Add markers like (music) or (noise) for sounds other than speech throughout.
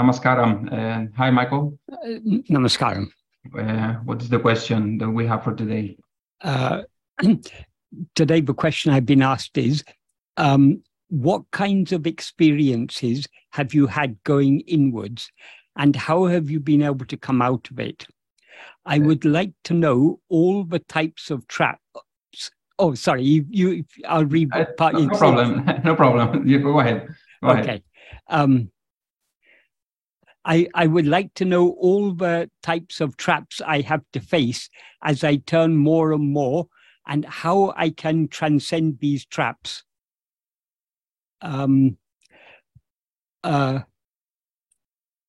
namaskaram. Uh, hi, Michael. Uh, namaskaram. Uh, what is the question that we have for today? Uh, (clears throat) today, the question I've been asked is um, what kinds of experiences have you had going inwards, and how have you been able to come out of it? I would like to know all the types of traps. Oh, sorry, you. you I'll read part. No problem. (laughs) no problem. (laughs) You go ahead. Go okay. Ahead. Um, I, I would like to know all the types of traps I have to face as I turn more and more and how I can transcend these traps. Um, uh,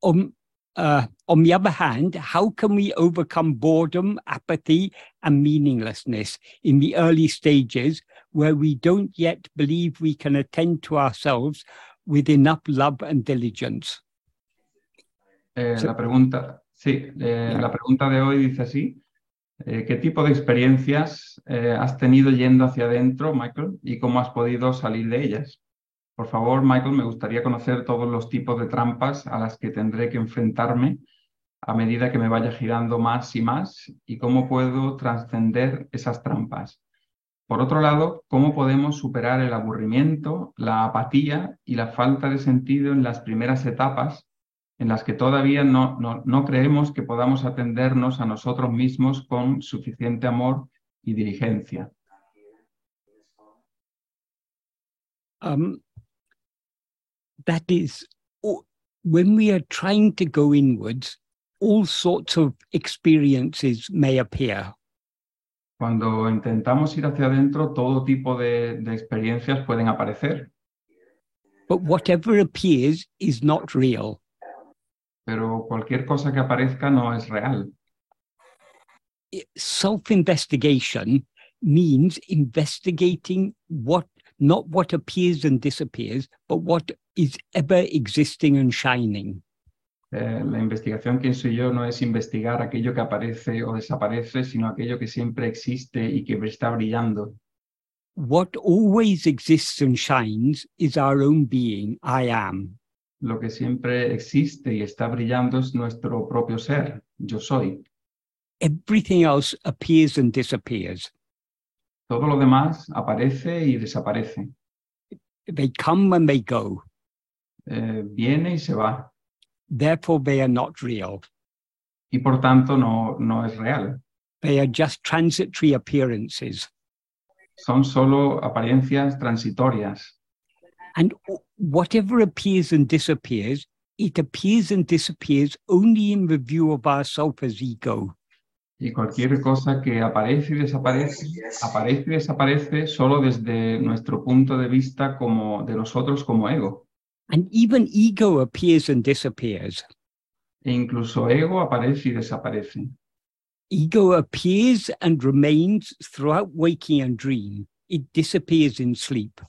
um, uh, on the other hand, how can we overcome boredom, apathy, and meaninglessness in the early stages where we don't yet believe we can attend to ourselves with enough love and diligence? Eh, la pregunta, sí, eh, la pregunta de hoy dice así. Eh, ¿Qué tipo de experiencias has tenido yendo hacia adentro, Michael, y cómo has podido salir de ellas? Por favor, Michael, me gustaría conocer todos los tipos de trampas a las que tendré que enfrentarme a medida que me vaya girando más y más y cómo puedo trascender esas trampas. Por otro lado, cómo podemos superar el aburrimiento, la apatía y la falta de sentido en las primeras etapas en las que todavía no, no, no creemos que podamos atendernos a nosotros mismos con suficiente amor y diligencia. Um, that is, when we are trying to go inwards, all sorts of experiences may appear. Cuando intentamos ir hacia adentro, todo tipo de, de experiencias pueden aparecer. But whatever appears is not real. Pero cualquier cosa que aparezca no es real. Self-investigation means investigating what not what appears and disappears, but what is ever existing and shining. Eh, la investigación, quién soy yo, no es investigar aquello que aparece o desaparece, sino aquello que siempre existe y que está brillando. What always exists and shines is our own being, I am. Lo que siempre existe y está brillando es nuestro propio ser, yo soy. Everything else appears and disappears. Todo lo demás aparece y desaparece. They come and they go. Eh, viene y se va. Therefore they are not real. Y por tanto no, no es real. They are just transitory appearances. Son solo apariencias transitorias. And whatever appears and disappears, it appears and disappears only in the view of ourself as ego. Y cualquier cosa que aparece y desaparece, aparece y desaparece solo desde nuestro punto de vista como de nosotros como ego. And even ego appears and disappears. E incluso ego aparece y desaparece. Ego appears and remains throughout waking and dream. It disappears in sleep.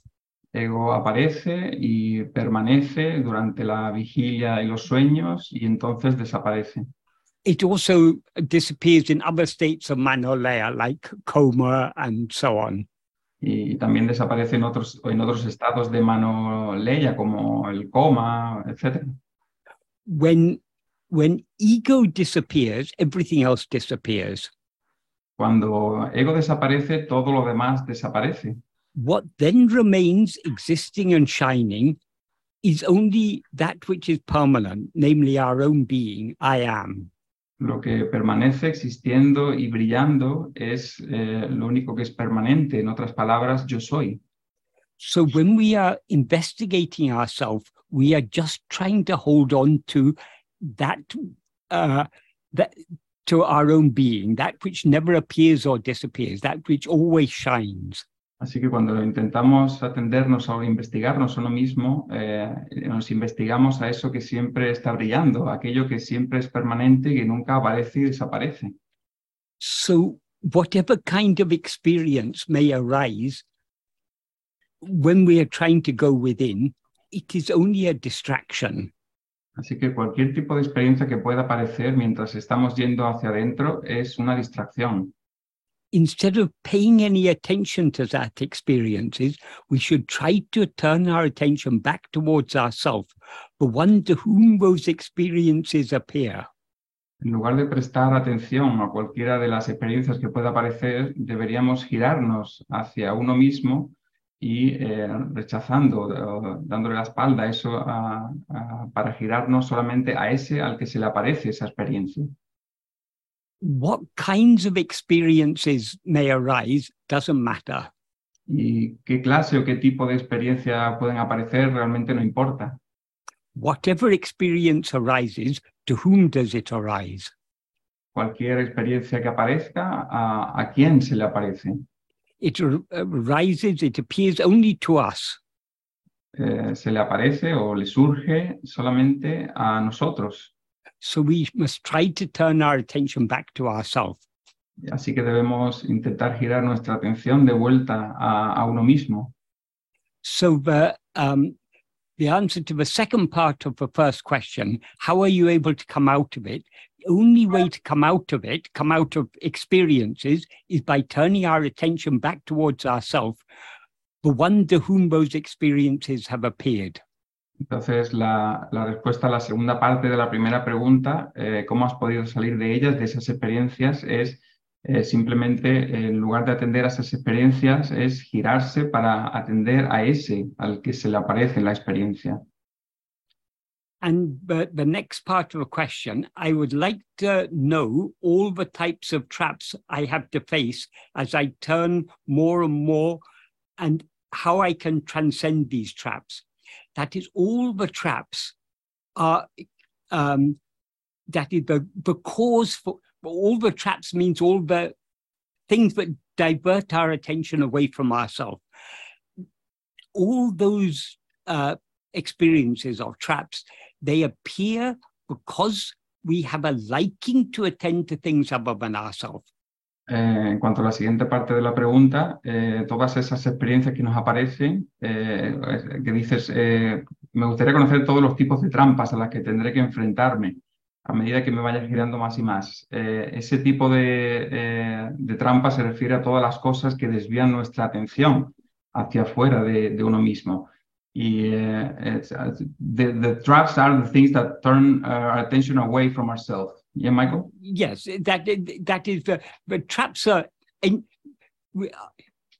Ego aparece y permanece durante la vigilia y los sueños y entonces desaparece. It also disappears in other states of manolea, like coma and so on. Y también desaparece en otros, en otros estados de manolea, como el coma, etc. When, when ego disappears, everything else disappears. Cuando ego desaparece, todo lo demás desaparece. What then remains existing and shining is only that which is permanent, namely our own being, I am. Lo que permanece existiendo y brillando es eh, lo único que es permanente, en otras palabras, yo soy. So when we are investigating ourselves, we are just trying to hold on to that, uh, that to our own being, that which never appears or disappears, that which always shines. Así que cuando intentamos atendernos o investigarnos a uno mismo, eh, nos investigamos a eso que siempre está brillando, aquello que siempre es permanente y que nunca aparece y desaparece. So, whatever kind of experience may arise when we are trying to go within, it is only a distraction. Así que cualquier tipo de experiencia que pueda aparecer mientras estamos yendo hacia adentro es una distracción. Instead of paying any attention to that experiences, we should try to turn our attention back towards ourselves, the one to whom those experiences appear. En lugar de prestar atención a cualquiera de las experiencias que pueda aparecer, deberíamos girarnos hacia uno mismo y eh, rechazando, uh, dándole la espalda a eso a, a, para girarnos solamente a ese al que se le aparece esa experiencia. What kinds of experiences may arise doesn't matter. Y qué clase o qué tipo de experiencia pueden aparecer realmente no importa. Whatever experience arises, to whom does it arise? Cualquier experiencia que aparezca, ¿a, a quién se le aparece? It arises, it appears only to us. Eh, se le aparece o le surge solamente a nosotros. So we must try to turn our attention back to ourselves. Así que debemos intentar girar nuestra atención de vuelta a, a uno mismo. So the um, the answer to the second part of the first question, how are you able to come out of it? The only way to come out of it, come out of experiences, is by turning our attention back towards ourselves, the one to whom those experiences have appeared. Entonces, la, respuesta a la segunda parte de la primera pregunta, eh, ¿cómo has podido salir de ellas, de esas experiencias? Es eh, simplemente, en lugar de atender a esas experiencias, es girarse para atender a ese al que se le aparece la experiencia. And the, the next part of the question, I would like to know all the types of traps I have to face as I turn more and more and how I can transcend these traps. That is, all the traps are, um, that is the, the cause for, all the traps means all the things that divert our attention away from ourselves. All those uh, experiences of traps, they appear because we have a liking to attend to things other than ourselves. Eh, en cuanto a la siguiente parte de la pregunta, eh, todas esas experiencias que nos aparecen, eh, que dices, me gustaría conocer todos los tipos de trampas a las que tendré que enfrentarme a medida que me vaya girando más y más. Ese tipo de, de, trampa se refiere a todas las cosas que desvían nuestra atención hacia afuera de, uno mismo. Y the traps are the things that turn our attention away from ourselves. Yeah, Michael? Yes, that, that is the, the traps are in,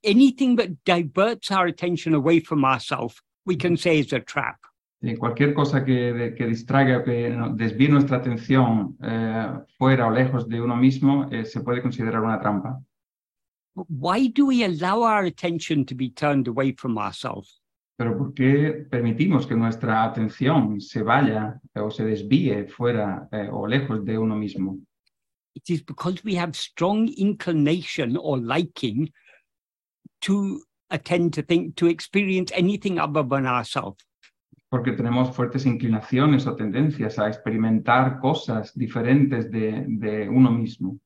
anything that diverts our attention away from ourselves, we can say is a trap. Cualquier cosa que, que distraiga, que desvíe nuestra atención eh, fuera o lejos de uno mismo, eh, se puede considerar una trampa. Why do we allow our attention to be turned away from ourselves? Pero ¿por qué permitimos que nuestra atención se vaya o se desvíe fuera eh, o lejos de uno mismo? It is because we have strong inclination or liking to attend to think, to experience anything other than ourselves. Porque tenemos fuertes inclinaciones o tendencias a experimentar cosas diferentes de, de uno mismo.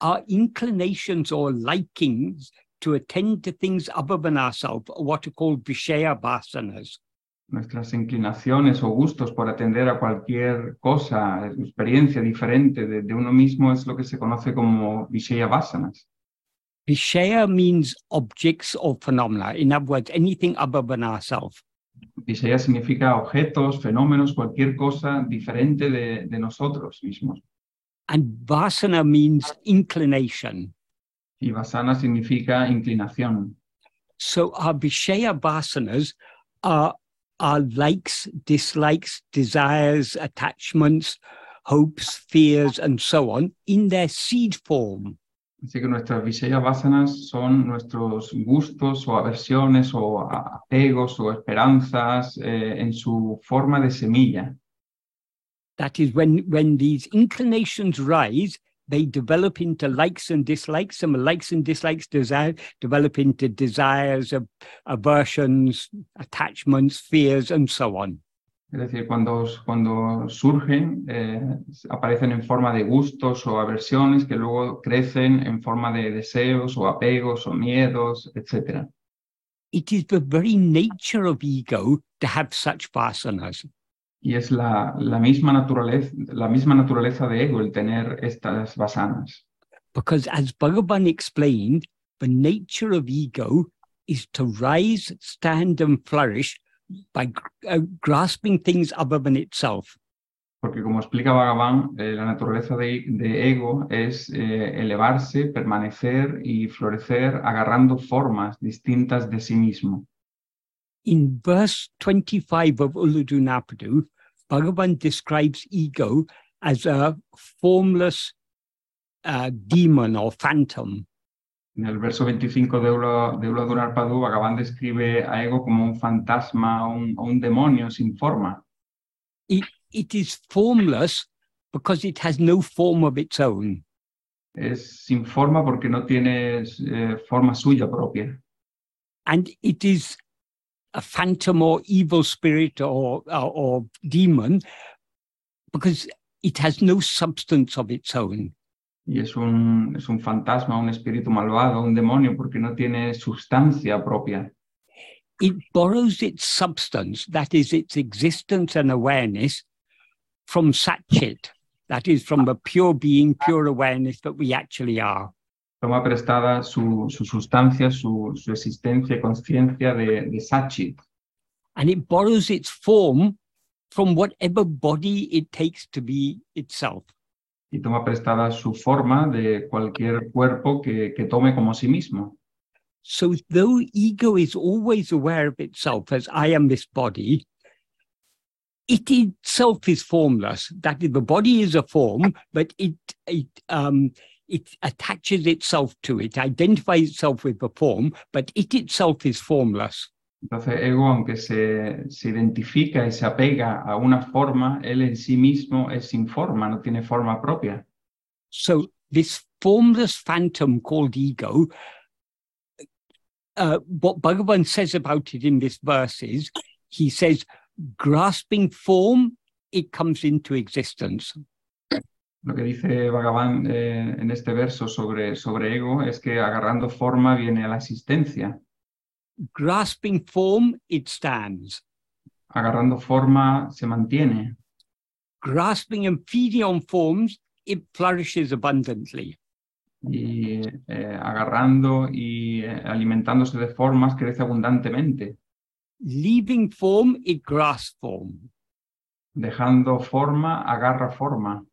Our inclinations or likings to attend to things other than ourselves, what are called Vishaya Vasanas. Nuestras inclinaciones o gustos por atender a cualquier cosa, experiencia diferente de, de uno mismo es lo que se conoce como Vishaya Vasanas. Vishaya means objects or phenomena. In other words, anything other than ourselves. Vishaya significa objetos, fenómenos, cualquier cosa diferente de, de nosotros mismos. And vasana means inclination. Y vasana significa inclinación. So our Vishaya vasanas are our likes, dislikes, desires, attachments, hopes, fears, and so on in their seed form. Así que nuestras Vishaya vasanas son nuestros gustos o aversiones o apegos o esperanzas eh, en su forma de semilla. That is when, when these inclinations rise, they develop into likes and dislikes. Some likes and dislikes desire develop into desires, aversions, attachments, fears, and so on. Es decir, cuando, cuando surgen, eh, aparecen en forma de gustos o aversiones que luego crecen en forma de deseos o apegos o miedos, etc. It is the very nature of ego to have such vasanas. Y es la, la, misma naturaleza, la misma naturaleza de ego el tener estas vasanas. Because as Bhagavan explained, the nature of ego is to rise, stand, and flourish by uh, grasping things other than itself. Porque como explica Bhagavan, eh, la naturaleza de, de ego es eh, elevarse, permanecer y florecer agarrando formas distintas de sí mismo. In verse 25 of Uludu Napadu, Bhagavan describes ego as a formless uh, demon or phantom. En el verso 25 de Ula, de Ula Dunarpadu, Bhagavan describe a ego como un fantasma o un, un, demonio sin forma. It, it is formless because it has no form of its own. Es sin forma porque no tiene eh, forma suya propia. And it is a phantom or evil spirit or, or, or demon because it has no substance of its own. y es un, es un fantasma, un espíritu malvado, un demonio, porque no tiene sustancia propia. It borrows its substance, that is its existence and awareness, from Satchit, that is from the pure being, pure awareness that we actually are. Toma prestada su, su sustancia, su, su existencia y conciencia de, de Satchit. And it borrows its form from whatever body it takes to be itself. y toma prestada su forma de cualquier cuerpo que, que tome como sí mismo. So though ego is always aware of itself as I am this body, it itself is formless. That is, the body is a form, but it it um it attaches itself to it, identifies itself with the form, but it itself is formless. Entonces, ego, aunque se, se, identifica y se apega a una forma, él en sí mismo es sin forma, no tiene forma propia. So, this formless phantom called ego, uh, what Bhagavan says about it in this verse is, he says, grasping form, it comes into existence. Lo que dice Bhagavan eh, en este verso sobre, sobre ego es que agarrando forma viene a la existencia. grasping form, it stands. Agarrando forma, se mantiene. Grasping and feeding on forms, it flourishes abundantly. Y eh, agarrando y eh, alimentándose de formas, crece abundantemente. Leaving form, it grasps form. Dejando forma, agarra forma.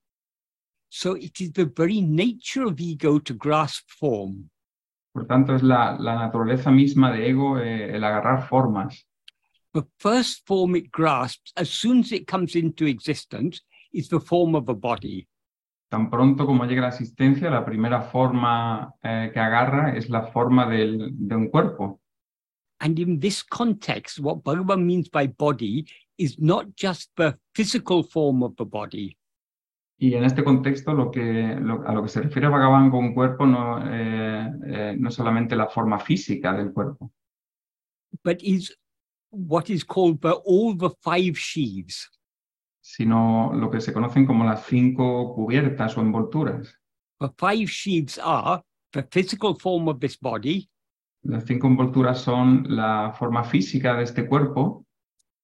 So it is the very nature of ego to grasp form. Por tanto, es la, la naturaleza misma de ego eh, el agarrar formas. The first form it grasps, as soon as it comes into existence, is the form of a body. Tan pronto como llega la existencia, la primera forma eh, que agarra es la forma del, de un cuerpo. And in this context, what Bhagavan means by body is not just the physical form of the body. Y en este contexto, lo que, lo, a lo que se refiere Bhagavan con cuerpo no, eh, eh, no es solamente la forma física del cuerpo. But is what is called the, all the five sheaves. Sino lo que se conocen como las cinco cubiertas o envolturas. The five sheaves are the physical form of this body. Las cinco envolturas son la forma física de este cuerpo.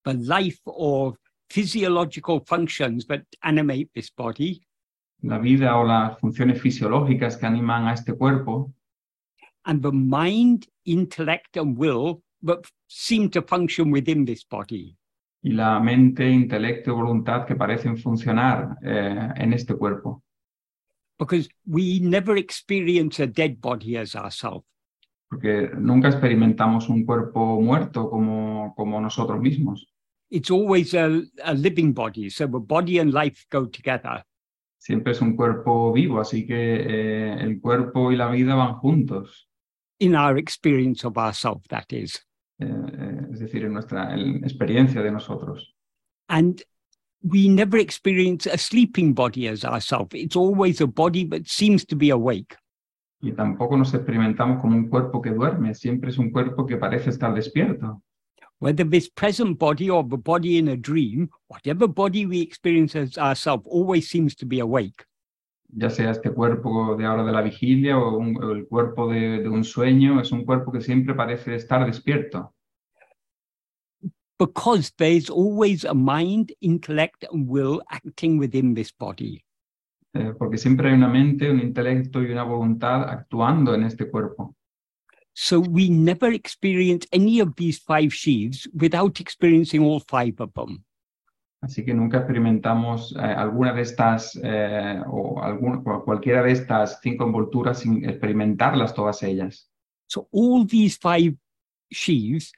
The life or physiological functions that animate this body. La vida o las funciones fisiológicas que animan a este cuerpo. And the mind, intellect, and will that seem to function within this body. Y la mente, intelecto y voluntad que parecen funcionar eh, en este cuerpo. Because we never experience a dead body as ourselves. Porque nunca experimentamos un cuerpo muerto como, como nosotros mismos. It's always a, a living body. So the body and life go together. Siempre es un cuerpo vivo, así que eh, el cuerpo y la vida van juntos. In our experience of ourselves, that is. Eh, eh, es decir, en nuestra en experiencia de nosotros. And we never experience a sleeping body as ourselves. It's always a body that seems to be awake. Y tampoco nos experimentamos como un cuerpo que duerme, siempre es un cuerpo que parece estar despierto. Whether this present body or the body in a dream, whatever body we experience as ourselves always seems to be awake. Ya sea este cuerpo de ahora de la vigilia o, un, o el cuerpo de, de un sueño, es un cuerpo que siempre parece estar despierto. Because there is always a mind, intellect, and will acting within this body. eh, porque siempre hay una mente, un intelecto y una voluntad actuando en este cuerpo. So we never experience any of these five sheaves without experiencing all five of them. Así que nunca experimentamos eh, alguna de estas eh, o algún, cual- cualquiera de estas cinco envolturas sin experimentarlas todas ellas. So all these five sheaves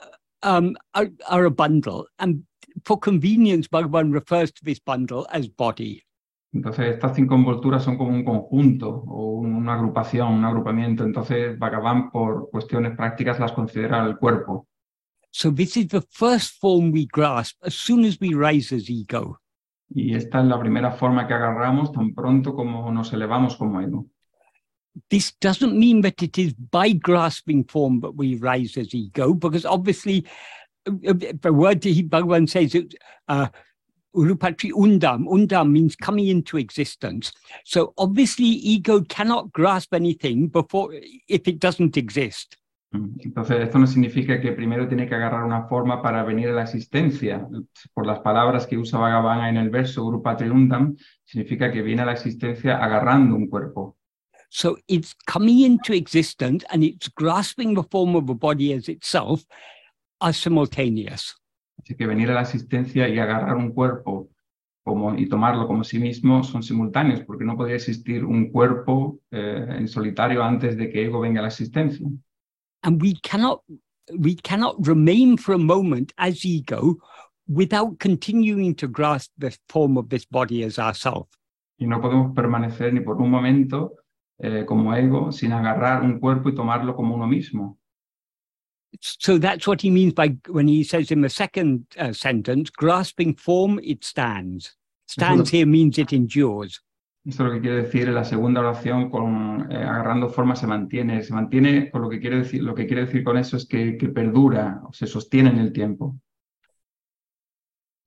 uh, um, are, are a bundle. And for convenience, Bhagavan refers to this bundle as body. Entonces, estas cinco envolturas son como un conjunto o un- una agrupación, un agrupamiento. Entonces, Bhagavan, por cuestiones prácticas, las considera el cuerpo. So this is the first form we grasp as soon as we rise as ego. Y esta es la primera forma que agarramos tan pronto como nos elevamos como ego. This doesn't mean that it is by grasping form that we rise as ego, because obviously uh, uh, the word Bhagavan says, it, uh, Urupatri undam, undam means coming into existence. So obviously ego cannot grasp anything before if it doesn't exist. Entonces, esto no significa que primero tiene que agarrar una forma para venir a la existencia. Por las palabras que usa Bhagavan en el verso Guru Patriundam, significa que viene a la existencia agarrando un cuerpo. So it's coming into existence and it's grasping the form of a body as itself are simultaneous. Así que venir a la existencia y agarrar un cuerpo como, y tomarlo como sí mismo son simultáneos, porque no podría existir un cuerpo eh, en solitario antes de que ego venga a la existencia. and we cannot we cannot remain for a moment as ego without continuing to grasp the form of this body as ourself Y no podemos permanecer ni por un momento eh, como ego sin agarrar un cuerpo y tomarlo como uno mismo. So that's what he means by when he says in the second uh, sentence grasping form it stands stands here means it endures Esto es lo que quiere decir en la segunda oración con eh, agarrando forma se mantiene. Se mantiene con lo que quiere decir, lo que quiere decir con eso es que, que perdura o se sostiene en el tiempo.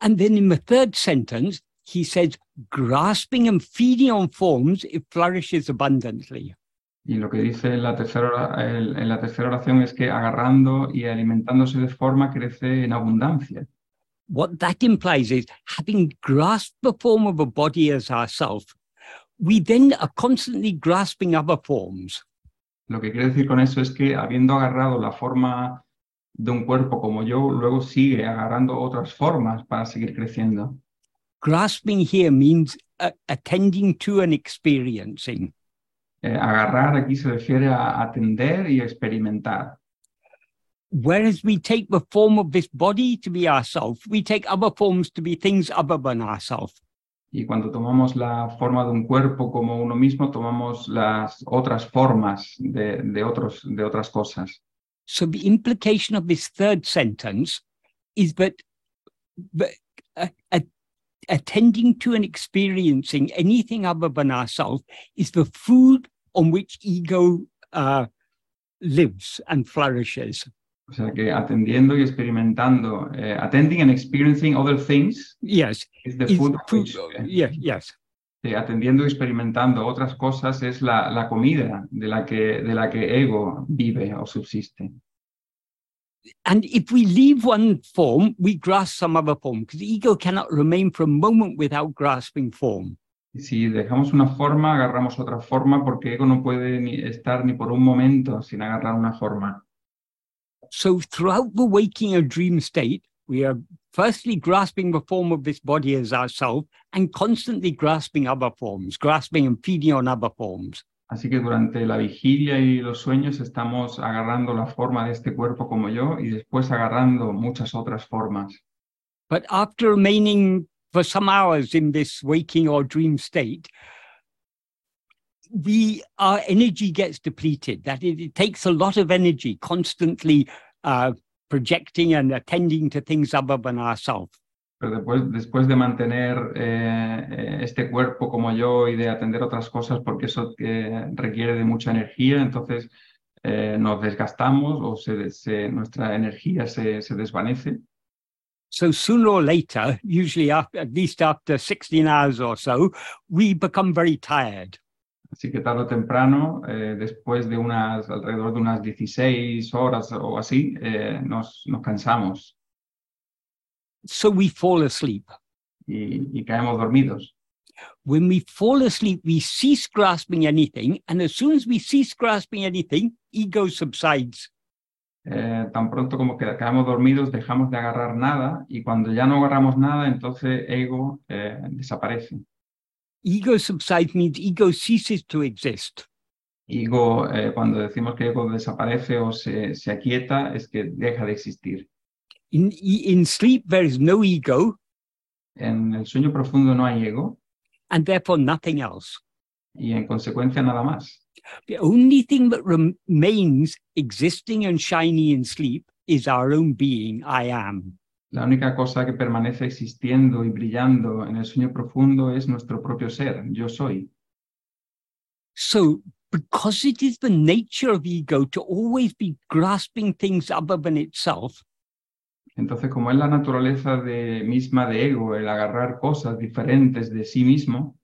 and then in the third sentence he says grasping and feeding on forms it flourishes abundantly Y lo que dice en la tercera, en la tercera oración es que agarrando y alimentándose de forma crece en abundancia. what that implies is having grasped the form of a body as ourself, we then are constantly grasping other forms. Lo que quiere decir con eso es que habiendo agarrado la forma de un cuerpo como yo, luego sigue agarrando otras formas para seguir creciendo. Grasping here means uh, attending to and experiencing. Eh, agarrar aquí se refiere a atender y experimentar. Whereas we take the form of this body to be ourself, we take other forms to be things other than ourself. Y cuando tomamos la forma de un cuerpo como uno mismo, tomamos las otras formas de, de otros, de otras cosas. So the implication of this third sentence is that, that uh, uh, attending to and experiencing anything other than ourselves is the food on which ego uh, lives and flourishes. O sea que atendiendo y experimentando, eh, attending and experiencing other things Yes, is the is food. food, which, yes, yes. eh, atendiendo y experimentando otras cosas es la, la comida de la, que, de la que ego vive o subsiste. And if we leave one form, we grasp some other form because the ego cannot remain for a moment without grasping form. Si dejamos una forma, agarramos otra forma porque ego no puede ni estar ni por un momento sin agarrar una forma. So throughout the waking or dream state, we are firstly grasping the form of this body as ourself and constantly grasping other forms, grasping and feeding on other forms. Así que durante la vigilia y los sueños estamos agarrando la forma de este cuerpo como yo y después agarrando muchas otras formas. But after remaining for some hours in this waking or dream state, we our energy gets depleted. That it, it takes a lot of energy constantly uh, projecting and attending to things other than ourselves. Pero después, después de mantener eh, este cuerpo como yo y de atender otras cosas, porque eso eh, requiere de mucha energía, entonces eh, nos desgastamos o se, se- nuestra energía se, se desvanece. So sooner or later, usually after at least after 16 hours or so, we become very tired. Así que tarde o temprano, eh, después de unas, alrededor de unas 16 horas o así, eh, nos, nos cansamos So we fall asleep. y, y caemos dormidos. When we fall asleep, we cease grasping anything, and as soon as we cease grasping anything, ego subsides. Eh, tan pronto como que quedamos dormidos, dejamos de agarrar nada y cuando ya no agarramos nada, entonces ego eh, desaparece. Ego subsides means ego ceases to exist. Ego, eh, cuando decimos que ego desaparece o se, se aquieta, es que deja de existir. In, in sleep, there is no ego, En el sueño profundo no hay ego and therefore nothing else. y en consecuencia nada más. The only thing that remains existing and shiny in sleep is our own being, I am. La única cosa que permanece existiendo y brillando en el sueño profundo es nuestro propio ser, yo soy. So, because it is the nature of ego to always be grasping things other than itself, Entonces, como es la naturaleza de, misma de ego, el agarrar cosas diferentes de sí mismo,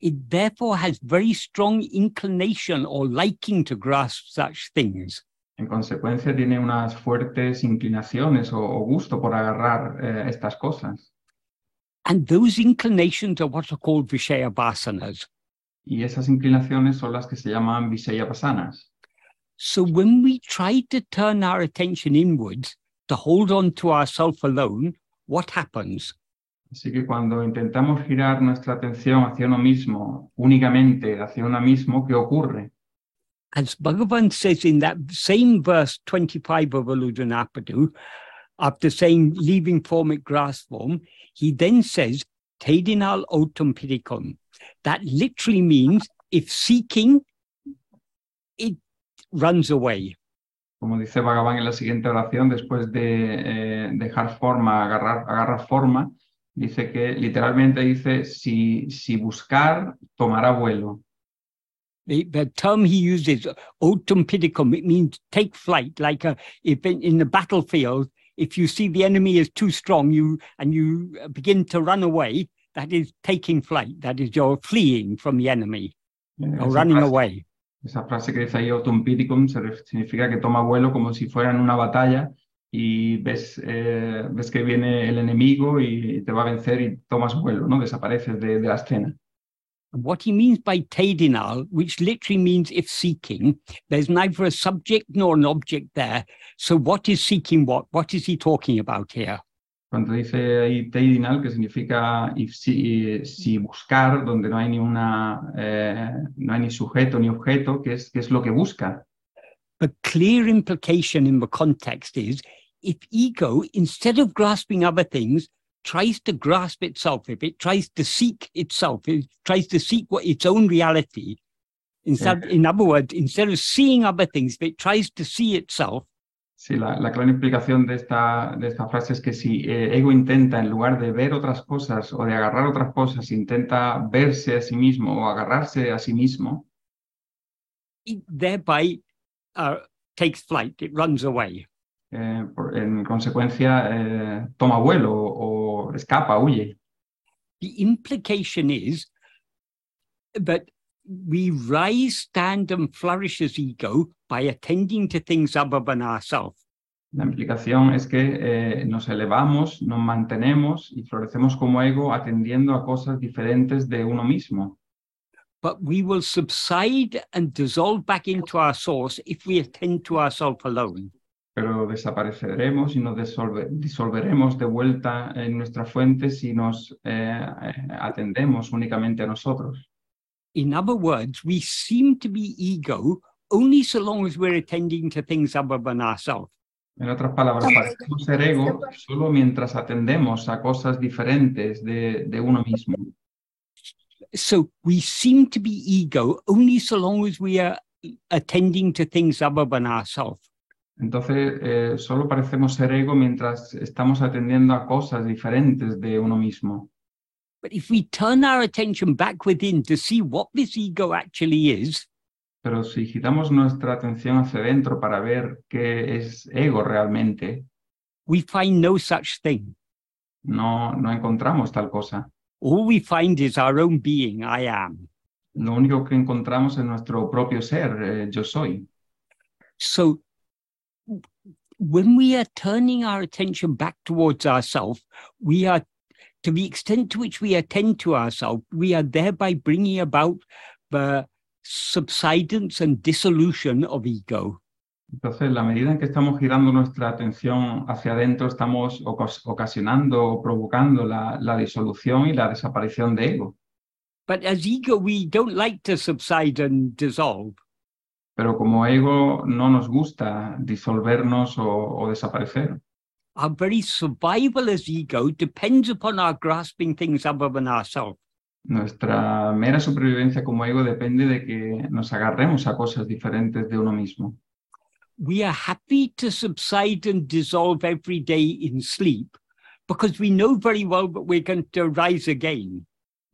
it therefore has very strong inclination or liking to grasp such things. en consecuencia tiene unas fuertes inclinaciones o, o gusto por agarrar eh, estas cosas. And those inclinations are what are called Vishaya vasanas. Y esas inclinaciones son las que se llaman Vishayapasanas. So when we try to turn our attention inwards to hold on to ourself alone, what happens? Así que cuando intentamos girar nuestra atención hacia uno mismo, únicamente hacia uno mismo, ¿qué ocurre? As Bhagavan says in that same verse 25 of Aludhanapadu, after saying leaving formic grass form, he then says, Tedinal autum pidicum. That literally means if seeking, it runs away. Como dice Bhagavan en la siguiente oración, después de eh, dejar forma, agarrar, agarrar forma, dice que literalmente dice, si, si buscar, tomará vuelo. The, the term he uses, autum pidicum, it means take flight. Like a, if in, in the battlefield, if you see the enemy is too strong, you and you begin to run away, that is taking flight. That is you're fleeing from the enemy Eh, or running frase- away. Esa frase que dice ahí autum pidicum se ref- significa que toma vuelo como si fuera en una batalla y ves, eh, ves que viene el enemigo y te va a vencer y tomas vuelo, ¿no? Desapareces de, de la escena. What he means by tadinal, which literally means if seeking, there's neither a subject nor an object there. So what is seeking what? What is he talking about here? Cuando dice ahí teidinal, que significa if si, si buscar, donde no hay ni una, eh, no hay ni sujeto ni objeto, que es, que es lo que busca. The clear implication in the context is if ego, instead of grasping other things, tries to grasp itself, if it tries to seek itself, it tries to seek what its own reality, instead, in other words, instead of seeing other things, if it tries to see itself, Sí, la, la clara implicación de esta, de esta frase es que si eh, ego intenta, en lugar de ver otras cosas o de agarrar otras cosas, intenta verse a sí mismo o agarrarse a sí mismo, it thereby uh, takes flight, it runs away. eh, por- en consecuencia eh, toma vuelo o, o escapa, huye. The implication is that we rise, stand, and flourish as ego by attending to things other than ourselves. La implicación es que eh, nos elevamos, nos mantenemos y florecemos como ego atendiendo a cosas diferentes de uno mismo. But we will subside and dissolve back into our source if we attend to ourselves alone. Pero desapareceremos y nos disolve- disolveremos de vuelta en nuestra fuente si nos eh, atendemos únicamente a nosotros. In other words, we seem to be ego only so long as we're attending to things other than ourselves. En otras palabras, parecemos ser ego solo mientras atendemos a cosas diferentes de, de uno mismo. So we seem to be ego only so long as we are attending to things other than ourselves. Entonces, eh, solo parecemos ser ego mientras estamos atendiendo a cosas diferentes de uno mismo. But if we turn our attention back within to see what this ego actually is, Pero si giramos nuestra atención hacia adentro para ver qué es ego realmente, we find no such thing. no, no encontramos tal cosa. All we find is our own being, I am. Lo único que encontramos es nuestro propio ser, eh, yo soy. So when we are turning our attention back towards ourselves, we are to the extent to which we attend to ourselves, we are thereby bringing about the subsidence and dissolution of ego. Entonces, la medida en que estamos girando nuestra atención hacia adentro, estamos ocas- ocasionando o provocando la, la disolución y la desaparición de ego. But as ego, we don't like to subside and dissolve. Pero como ego no nos gusta disolvernos o, o desaparecer. Our very survival as ego depends upon our grasping things other than ourselves. Nuestra mera supervivencia como ego depende de que nos agarremos a cosas diferentes de uno mismo. We are happy to subside and dissolve every day in sleep because we know very well that we're going to rise again.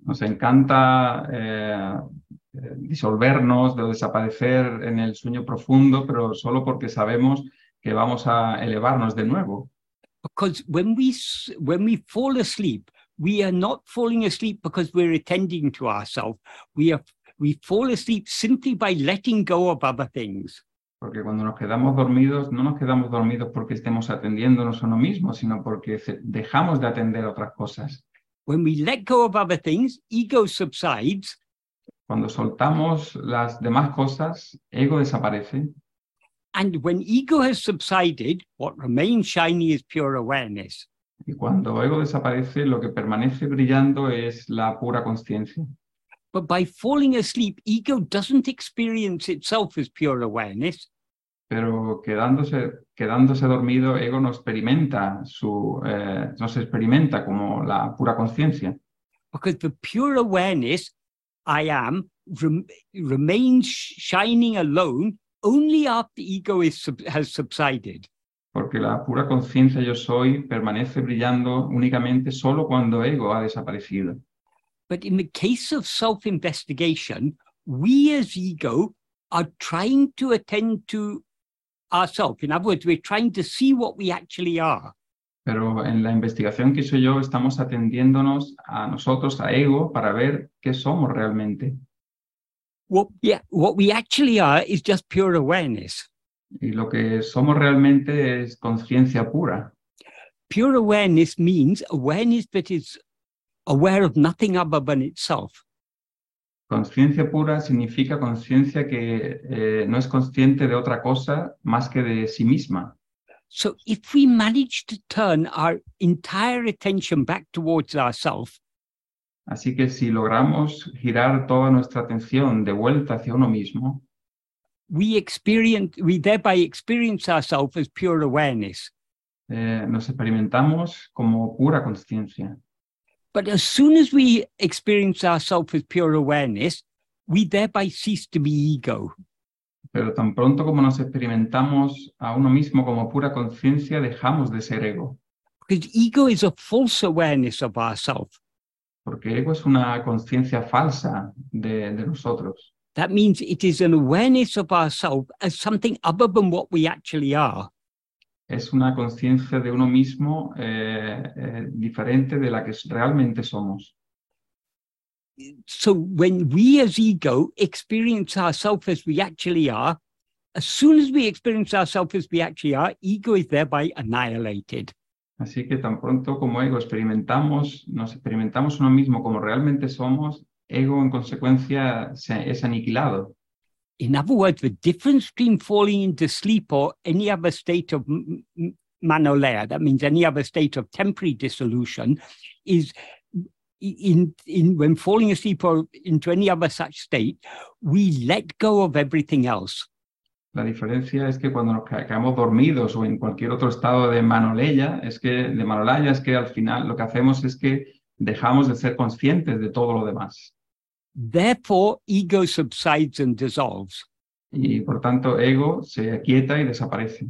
Nos encanta eh, eh, disolvernos desaparecer en el sueño profundo, pero solo porque sabemos que vamos a elevarnos de nuevo. Because when we s- when we fall asleep, we are not falling asleep because we're attending to ourselves. We are we fall asleep simply by letting go of other things. Porque cuando nos quedamos dormidos, no nos quedamos dormidos porque estemos atendiéndonos a uno mismo, sino porque dejamos de atender otras cosas. When we let go of other things, ego subsides, Cuando soltamos las demás cosas, ego desaparece. and when ego has subsided, what remains shiny is pure awareness. Y cuando ego desaparece, lo que permanece brillando es la pura conciencia. But by falling asleep, ego doesn't experience itself as pure awareness. Pero quedándose, quedándose dormido, ego no experimenta, su, eh, no se experimenta como la pura conciencia. because the pure awareness I am rem- remains sh- shining alone only after ego is has subsided. Porque la pura conciencia yo soy permanece brillando únicamente solo cuando ego ha desaparecido. But in the case of self investigation, we as ego are trying to attend to ourselves. In other words, we're trying to see what we actually are. Pero en la investigación que hice yo estamos atendiéndonos a nosotros, a ego, para ver qué somos realmente. What, yeah, what we actually are is just pure awareness. Y lo que somos realmente es conciencia pura. Pure awareness means awareness that is aware of nothing other than itself. Conciencia pura significa conciencia que eh, no es consciente de otra cosa más que de sí misma. So if we manage to turn our entire attention back towards ourselves, Así que si logramos girar toda nuestra atención de vuelta hacia uno mismo, we experience we thereby experience ourselves as pure awareness. eh, nos experimentamos como pura conciencia. But as soon as we experience ourselves as pure awareness, we thereby cease to be ego. Pero tan pronto como nos experimentamos a uno mismo como pura conciencia, dejamos de ser ego. Because ego is a false awareness of ourselves. Porque ego es una conciencia falsa de, de nosotros. That means it is an awareness of ourselves as something other than what we actually are. Es una conciencia de uno mismo eh, eh, diferente de la que realmente somos. So when we as ego experience ourselves as we actually are, as soon as we experience ourselves as we actually are, ego is thereby annihilated. Así que tan pronto como ego experimentamos, nos experimentamos uno mismo como realmente somos, ego en consecuencia se- es aniquilado. In other words, the difference between falling into sleep or any other state of manolea, that means any other state of temporary dissolution, is in, in when falling asleep or into any other such state, we let go of everything else. La diferencia es que cuando nos quedamos dormidos o en cualquier otro estado de manoleya, es que de manolaya es que al final lo que hacemos es que dejamos de ser conscientes de todo lo demás. Therefore, ego subsides and dissolves. Y por tanto, ego se aquieta y desaparece.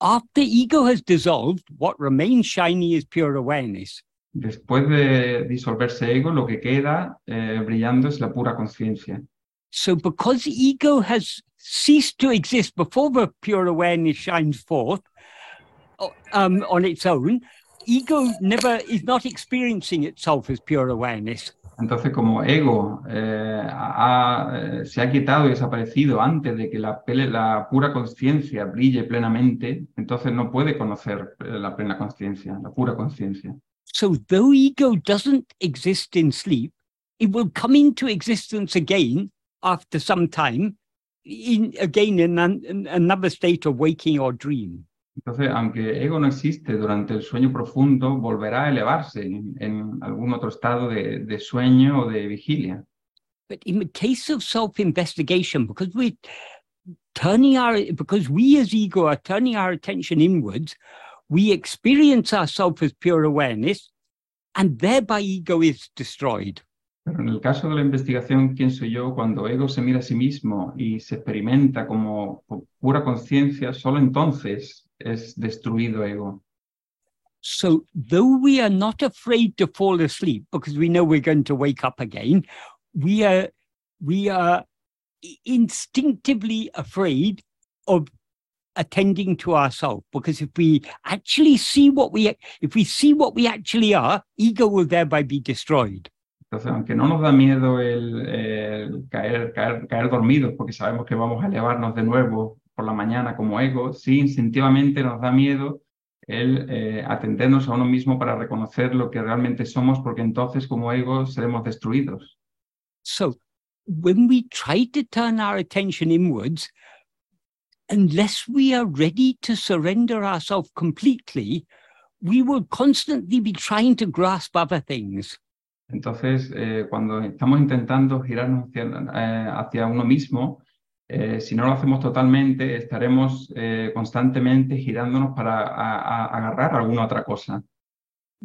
After ego has dissolved, what remains shiny is pure awareness. Después de disolverse ego, lo que queda eh, brillando es la pura conciencia. So, because ego has ceased to exist before the pure awareness shines forth um, on its own, ego never is not experiencing itself as pure awareness. Entonces, como ego eh, ha- eh, se ha quitado y desaparecido antes de que la, la pura conciencia brille plenamente, entonces no puede conocer eh, la plena conciencia, la pura conciencia. So, though ego doesn't exist in sleep, it will come into existence again after some time, in, again in, an, in another state of waking or dream. Entonces, aunque ego no existe durante el sueño profundo, volverá a elevarse en, en algún otro estado de, de sueño o de vigilia. But in the case of self-investigation, because we're turning our, because we as ego are turning our attention inwards, we experience ourselves as pure awareness, and thereby ego is destroyed. Pero en el caso de la investigación, ¿quién soy yo? Cuando ego se mira a sí mismo y se experimenta como pura conciencia, solo entonces es destruido ego. So, though we are not afraid to fall asleep because we know we're going to wake up again, we are we are instinctively afraid of attending to ourselves because if we actually see what we if we see what we actually are, ego will thereby be destroyed. Entonces, aunque no nos da miedo el, el caer, caer, caer dormidos, porque sabemos que vamos a elevarnos de nuevo por la mañana como ego, sí instintivamente nos da miedo el eh, atendernos a uno mismo para reconocer lo que realmente somos, porque entonces como ego seremos destruidos. So, when we try to turn our attention inwards, unless we are ready to surrender ourselves completely, we will constantly be trying to grasp other things. Entonces, eh, cuando estamos intentando girarnos hacia, eh, hacia uno mismo, eh, si no lo hacemos totalmente, estaremos eh, constantemente girándonos para a, a agarrar alguna otra cosa.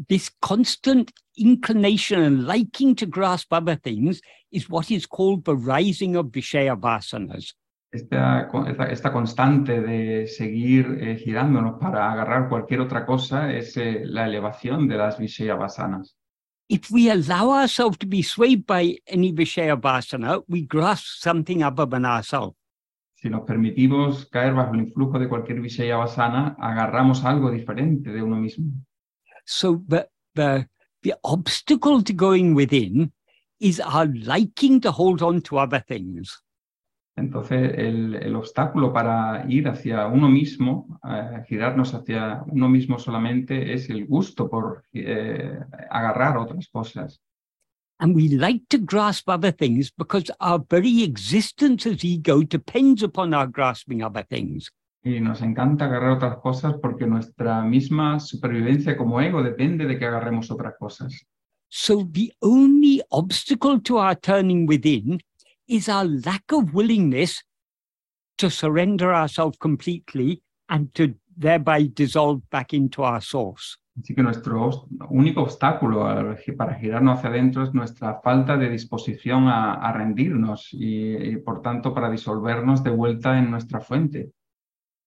This constant inclination and liking to grasp other things is what is called the rising of Vishaya Vasanas. Esta, esta, esta constante de seguir eh, girándonos para agarrar cualquier otra cosa es eh, la elevación de las Vishaya Vasanas. If we allow ourselves to be swayed by any Vishaya Vasana, we grasp something other than ourselves. Si nos permitimos caer bajo el influjo de cualquier Vishaya Vasana, agarramos algo diferente de uno mismo. So the, the, the obstacle to going within is our liking to hold on to other things. Entonces, el, el obstáculo para ir hacia uno mismo, eh, girarnos hacia uno mismo solamente, es el gusto por eh, agarrar otras cosas. And we like to grasp other things because our very existence as ego depends upon our grasping other things. Y nos encanta agarrar otras cosas porque nuestra misma supervivencia como ego depende de que agarremos otras cosas. So the only obstacle to our turning within is our lack of willingness to surrender ourselves completely and to thereby dissolve back into our source. Así que nuestro único obstáculo para girarnos hacia adentro es nuestra falta de disposición a, a rendirnos y, y, por tanto para disolvernos de vuelta en nuestra fuente.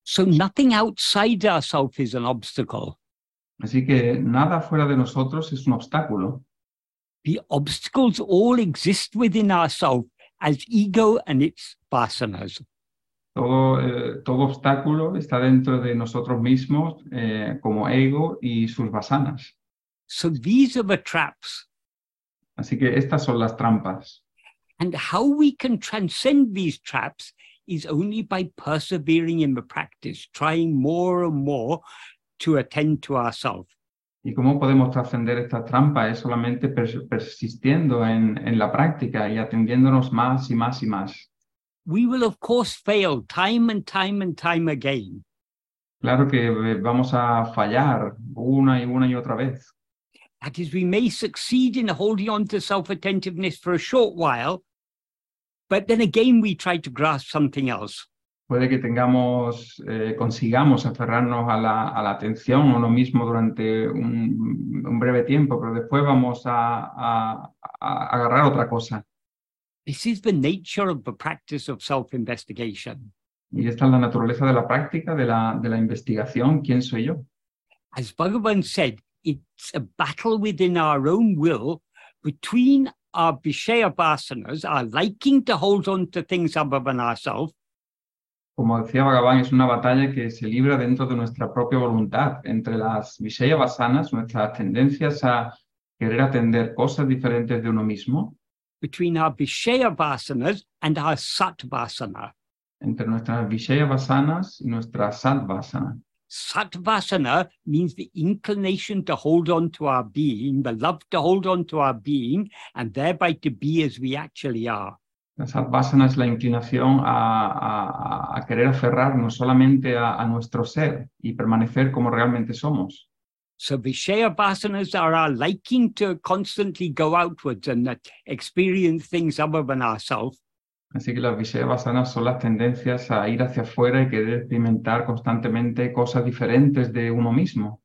So nothing outside ourselves is an obstacle. Así que nada fuera de nosotros es un obstáculo. The obstacles all exist within ourselves as ego and its vasanas. Todo, eh, todo obstáculo está dentro de nosotros mismos eh, como ego y sus vasanas. So these are the traps. Así que estas son las trampas. And how we can transcend these traps is only by persevering in the practice, trying more and more to attend to ourselves. ¿Y cómo podemos trascender esta trampa? Es solamente pers persistiendo en, en la práctica y atendiéndonos más y más y más. We will of course fail time and time and time again. Claro que vamos a fallar una y una y otra vez. That is, we may succeed in holding on to self-attentiveness for a short while, but then again we try to grasp something else. Puede que tengamos, eh, consigamos aferrarnos a la, a la atención a uno mismo durante un, un breve tiempo, pero después vamos a, a, a agarrar otra cosa. This is the nature of the practice of self-investigation. Y esta es la naturaleza de la práctica, de la, de la investigación, ¿quién soy yo? As Bhagavan said, it's a battle within our own will between our Vishaya vasanas, our liking to hold on to things other than ourselves, Como decía Bhagavan, es una batalla que se libra dentro de nuestra propia voluntad, entre las Vishaya vasanas, nuestras tendencias a querer atender cosas diferentes de uno mismo, between our Vishaya vasanas and our entre nuestras Vishaya vasanas y nuestra Sat vasana. Satvasana means the inclination to hold on to our being, the love to hold on to our being, and thereby to be as we actually are. La sadvasana es la inclinación a, a- a querer aferrarnos solamente a, a nuestro ser y permanecer como realmente somos. So Vishaya vasanas are our liking to constantly go outwards and experience things other than ourselves. Así que las Vishayavasanas son las tendencias a ir hacia afuera y querer experimentar constantemente cosas diferentes de uno mismo.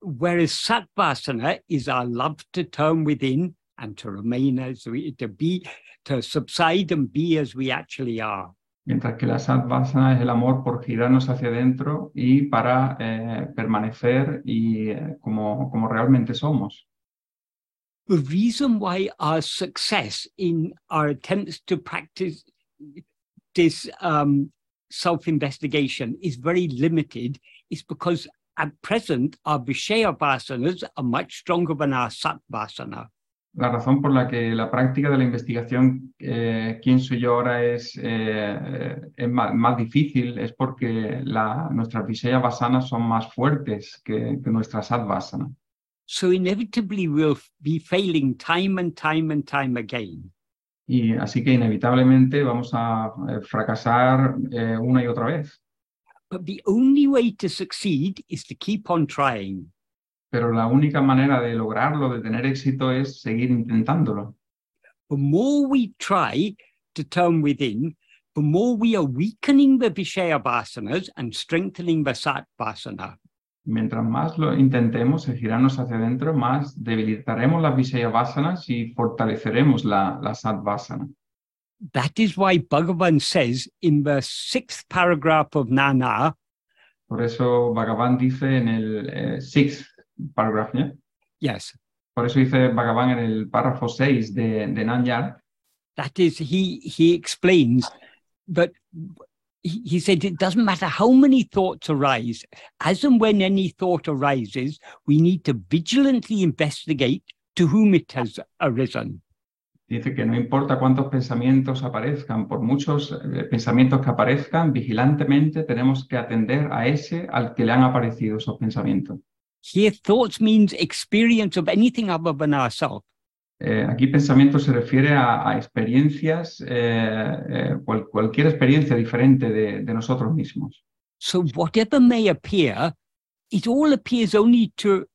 Whereas Satvasana is our love to turn within and to remain as we, to be, to subside and be as we actually are. Mientras que la Sadvasana es el amor por girarnos hacia adentro y para eh, permanecer y eh, como, como realmente somos. The reason why our success in our attempts to practice this um, self investigation is very limited is because at present our Vishaya vasanas are much stronger than our Satvasana. La razón por la que la práctica de la investigación, eh, quién soy yo ahora, es, eh, es más, más difícil es porque la, nuestras Vishayavasanas son más fuertes que, que nuestra Sadvasana. So inevitably we'll be failing time and time and time again. Y así que inevitablemente vamos a eh, fracasar eh, una y otra vez. But the only way to succeed is to keep on trying. Pero la única manera de lograrlo, de tener éxito, es seguir intentándolo. The more we try to turn within, the more we are weakening the Vishaya vasanas and strengthening the Satvasana. Mientras más lo intentemos, el girarnos hacia adentro, más debilitaremos las Vishayavasanas y fortaleceremos la, la. That is why Bhagavan says in the sixth paragraph of Nana, Por eso Bhagavan dice en el eh, sixth paragraph, ¿ya? yes, por eso dice Bhagavan en el párrafo 6 de, de Nanyar, that is, he, he explains that he he said it doesn't matter how many thoughts arise, as and when any thought arises, we need to vigilantly investigate to whom it has arisen. dice que no importa cuántos pensamientos aparezcan, por muchos eh, pensamientos que aparezcan, vigilantemente tenemos que atender a ese al que le han aparecido esos pensamientos. Here, thoughts means experience of anything other than ourselves. Eh, aquí pensamiento se refiere a, a experiencias, eh, eh, cual- cualquier experiencia diferente de, de nosotros mismos. So, whatever may appear, it all appears only to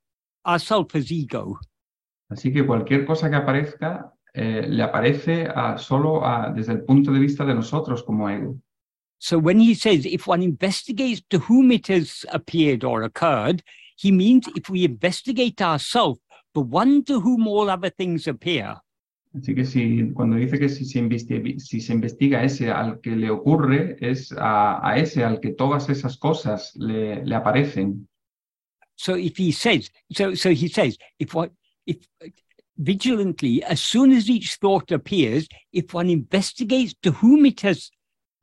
ourselves as ego. Así que cualquier cosa que aparezca eh, le aparece a- solo a- desde el punto de vista de nosotros como ego. So, when he says if one investigates to whom it has appeared or occurred, he means if we investigate ourselves, the one to whom all other things appear, Así que si, cuando dice que si se, investi- si se investiga ese al que le ocurre, es a, a ese al que todas esas cosas le, le aparecen. So if he says, so so he says, if what if vigilantly, as soon as each thought appears, if one investigates to whom it has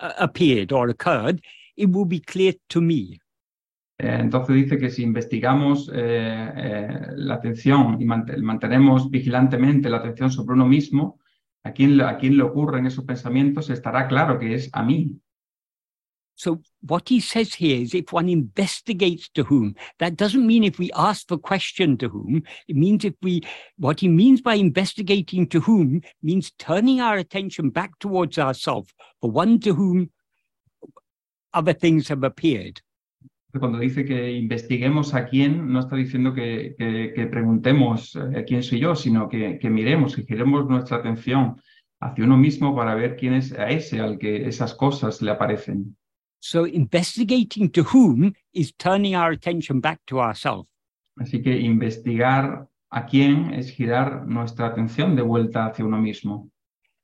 uh, appeared or occurred, it will be clear to me. Eh, entonces dice que si investigamos eh, eh, la atención y mant- mantenemos vigilantemente la atención sobre uno mismo, a quién, a quién le ocurren esos pensamientos, estará claro que es a mí. So what he says here is if one investigates to whom, that doesn't mean if we ask the question to whom, it means if we, what he means by investigating to whom means turning our attention back towards ourselves, the one to whom other things have appeared. Cuando dice que investiguemos a quién, no está diciendo que, que- que preguntemos eh, quién soy yo, sino que, que miremos, que giremos nuestra atención hacia uno mismo para ver quién es a ese al que esas cosas le aparecen. So investigating to whom is turning our attention back to ourselves. Así que investigar a quién es girar nuestra atención de vuelta hacia uno mismo.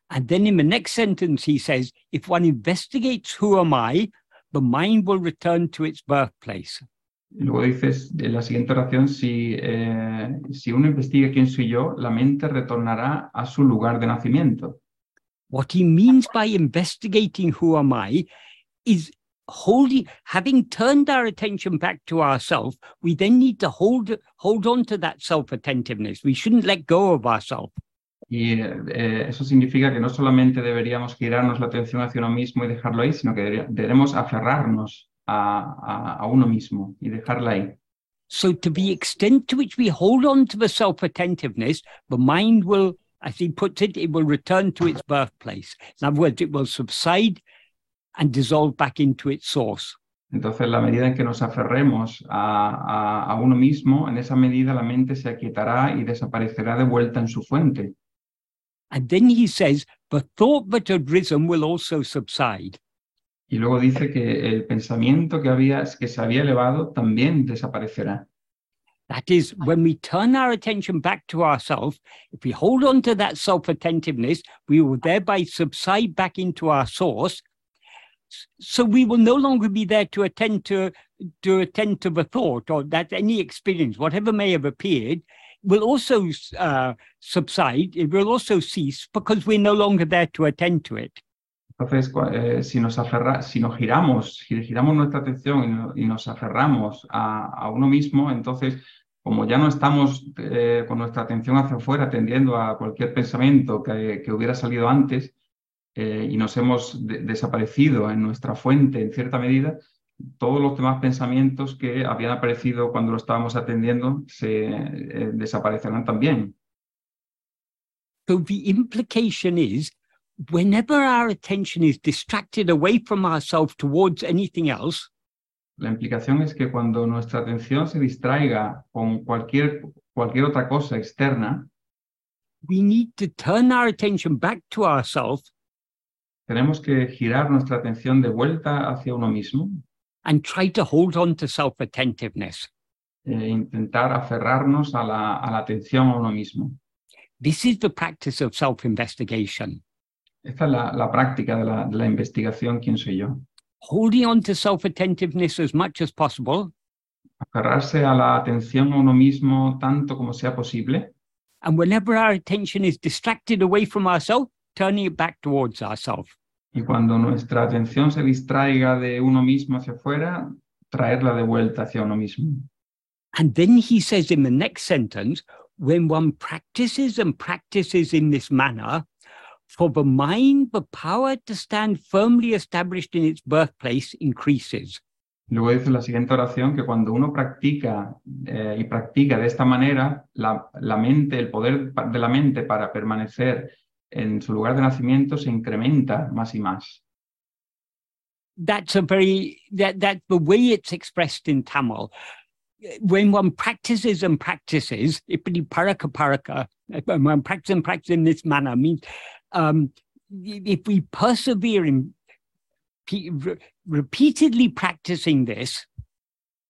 And then in the next sentence, he says, if one investigates who am I, the mind will return to its birthplace. Luego dices en la siguiente oración, si, eh, si uno investiga quién soy yo, la mente retornará a su lugar de nacimiento. What he means by investigating who am I is holding, having turned our attention back to ourselves, we then need to hold, hold on to that self attentiveness. We shouldn't let go of ourselves. Y eh, eso significa que no solamente deberíamos girarnos la atención hacia uno mismo y dejarlo ahí, sino que debería- debemos aferrarnos a, a, a uno mismo y dejarla ahí. So, to the extent to which we hold on to the self attentiveness, the mind will, as he puts it, it will return to its birthplace. In other words, it will subside and dissolve back into its source. Entonces, la medida en que nos aferremos a, a, a uno mismo, en esa medida la mente se aquietará y desaparecerá de vuelta en su fuente. And then he says, the thought that had risen will also subside. Y luego dice que el pensamiento que, había, que se había elevado también desaparecerá. That is, when we turn our attention back to ourselves, if we hold on to that self attentiveness, we will thereby subside back into our source. So we will no longer be there to attend to to attend to the thought or that any experience, whatever may have appeared, will also uh, subside. It will also cease because we're no longer there to attend to it. Entonces, eh, si, nos aferra, si nos giramos, si giramos nuestra atención y, no- y nos aferramos a, a uno mismo, entonces, como ya no estamos eh, con nuestra atención hacia afuera, tendiendo a cualquier pensamiento que, que hubiera salido antes, eh, y nos hemos de- desaparecido en nuestra fuente en cierta medida, todos los demás pensamientos que habían aparecido cuando lo estábamos atendiendo se eh, desaparecerán también. So the implication is whenever our attention is distracted away from ourselves towards anything else, La implicación es que cuando nuestra atención se distraiga con cualquier, cualquier otra cosa externa, we need to turn our attention back to ourselves tenemos que girar nuestra atención de vuelta hacia uno mismo and try to hold on to self attentiveness. e intentar aferrarnos a la, a la atención a uno mismo. This is the practice of self investigation. Esta es la, la práctica de la, de la investigación, quién soy yo. Holding on to self attentiveness as much as possible, Aferrarse a la atención a uno mismo tanto como sea posible and whenever our attention is distracted away from ourselves, turning it back towards ourselves. Y cuando nuestra atención se distraiga de uno mismo hacia afuera, traerla de vuelta hacia uno mismo. And then he says in the next sentence, when one practices and practices in this manner, for the mind, the power to stand firmly established in its birthplace increases. Luego dice la siguiente oración que cuando uno practica eh, y practica de esta manera, la, la mente, el poder de la mente para permanecer en su lugar de nacimiento se incrementa más y más. That's a very, that, that's the way it's expressed in Tamil. When one practices and practices, ipidi paraka paraka, when one practices and practices in this manner means um, if we persevere in pe- re- repeatedly practicing this,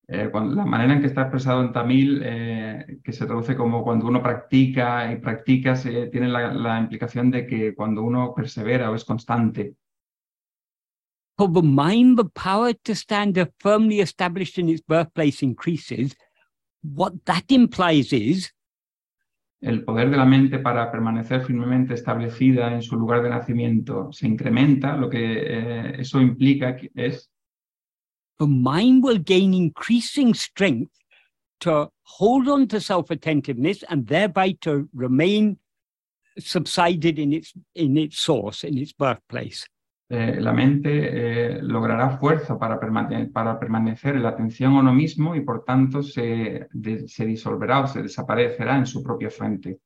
Eh, cuando- la manera en que está expresado en tamil, eh, que se traduce como cuando uno practica y practica, se- tiene la, la implicación de que cuando uno persevera o es constante, for the mind, the power to stand up firmly established in its birthplace increases. What that implies is el poder de la mente para permanecer firmemente establecida en su lugar de nacimiento se incrementa, lo que eh, eso implica es the mind will gain increasing strength to hold on to self-attentiveness and thereby to remain subsided in its in its source, in its birthplace. eh, la mente eh, logrará fuerza para, permane- para permanecer en la atención a uno mismo y por tanto se, se disolverá o se desaparecerá en su propia fuente.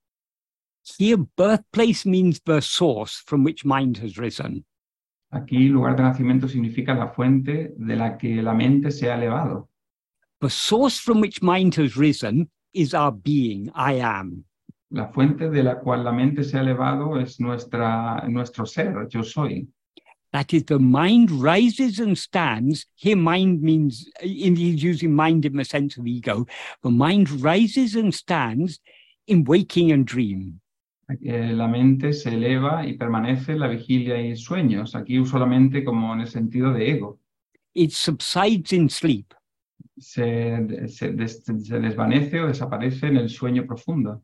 Here, birthplace means the source from which mind has risen. Aquí lugar de nacimiento significa la fuente de la que la mente se ha elevado. The source from which mind has risen is our being, I am. La fuente de la cual la mente se ha elevado es nuestra, nuestro ser, yo soy. That is, the mind rises and stands. Here, mind means, in, he's using mind in the sense of ego. The mind rises and stands in waking and dream. Eh, la mente se eleva y permanece en la vigilia y sueños. Aquí uso la mente como en el sentido de ego. It subsides in sleep. Se, se des- se desvanece o desaparece en el sueño profundo.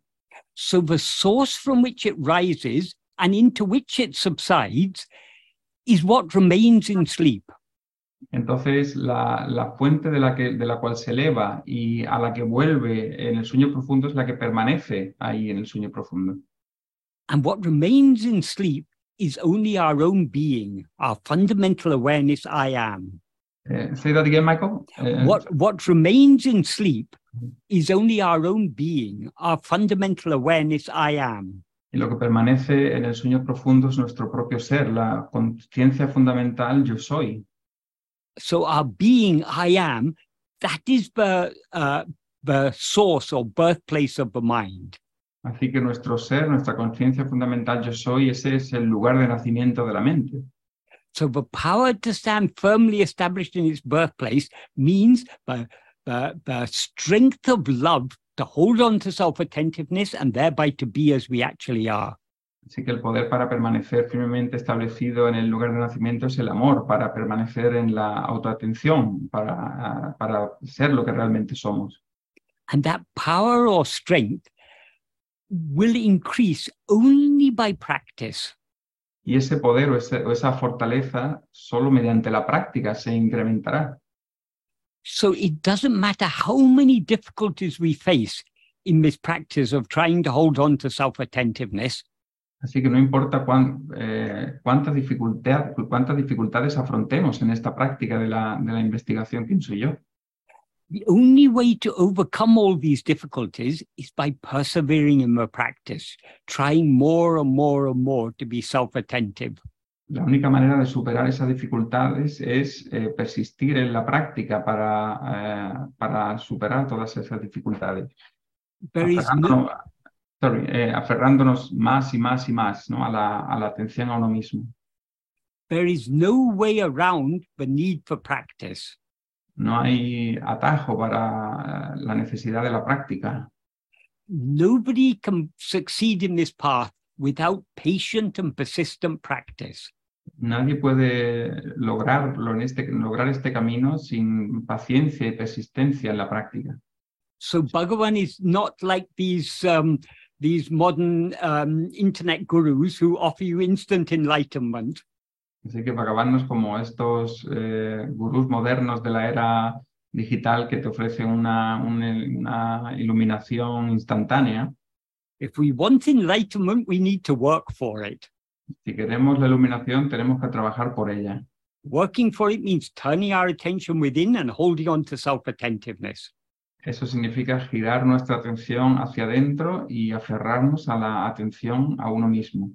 So the source from which it rises and into which it subsides is what remains in sleep. Entonces, la, la fuente de la, que, de la cual se eleva y a la que vuelve en el sueño profundo es la que permanece ahí en el sueño profundo. And what remains in sleep is only our own being, our fundamental awareness, I am. Eh, say that again, Michael. Eh, What what remains in sleep is only our own being, our fundamental awareness I am. Y lo que permanece en el sueño profundo es nuestro propio ser, la conciencia fundamental yo soy. So our being I am, that is the uh, the source or birthplace of the mind. Así que nuestro ser, nuestra conciencia fundamental yo soy, ese es el lugar de nacimiento de la mente. So the power to stand firmly established in its birthplace means the, the, the strength of love to hold on to self-attentiveness and thereby to be as we actually are. Así que el poder para permanecer firmemente establecido en el lugar de nacimiento es el amor, para permanecer en la autoatención, para, para ser lo que realmente somos. And that power or strength will increase only by practice. Y ese poder o, ese- o esa fortaleza solo mediante la práctica se incrementará. So it doesn't matter how many difficulties we face in this practice of trying to hold on to self-attentiveness, Así que no importa cuán- eh, cuántas, dificultad- cuántas dificultades afrontemos en esta práctica de la, de la investigación, quién soy yo. The only way to overcome all these difficulties is by persevering in the practice, trying more and more and more to be self-attentive. La única manera de superar esas dificultades es eh, persistir en la práctica para, eh, para superar todas esas dificultades. Is no, sorry, eh, aferrándonos más y más y más ¿no? a, la, a la atención a uno mismo. there is no way around the need for practice. No hay atajo para la necesidad de la práctica. Nobody can succeed in this path without patient and persistent practice. Nadie puede lograrlo en este, lograr este camino sin paciencia y persistencia en la práctica. So Bhagavan is not like these um, these modern um, internet gurus who offer you instant enlightenment. Así que Bhagavan no es como estos eh, gurús modernos de la era digital que te ofrecen una, un- una iluminación instantánea. If we want enlightenment, we need to work for it. Si queremos la iluminación, tenemos que trabajar por ella. Working for it means turning our attention within and holding on to self-attentiveness. Eso significa girar nuestra atención hacia adentro y aferrarnos a la atención a uno mismo.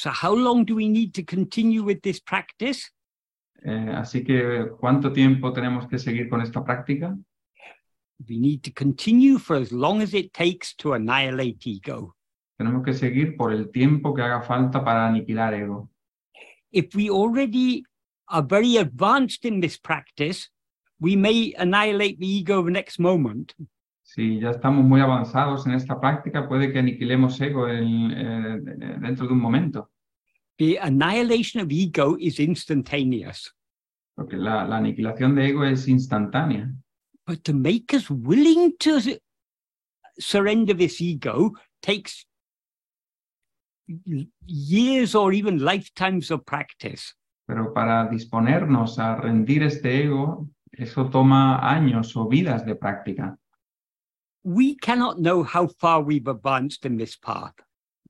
So how long do we need to continue with this practice? Eh, así que, ¿cuánto tiempo tenemos que seguir con esta práctica? We need to continue for as long as it takes to annihilate ego. Tenemos que seguir por el tiempo que haga falta para aniquilar ego. If we already are very advanced in this practice, we may annihilate the ego the next moment. Si ya estamos muy avanzados en esta práctica, puede que aniquilemos ego en- eh, dentro de un momento, The annihilation of ego is instantaneous. porque la, la aniquilación de ego es instantánea. But to make us willing to surrender this ego takes years or even lifetimes of practice. Pero para disponernos a rendir este ego, eso toma años o vidas de práctica. We cannot know how far we've advanced in this path.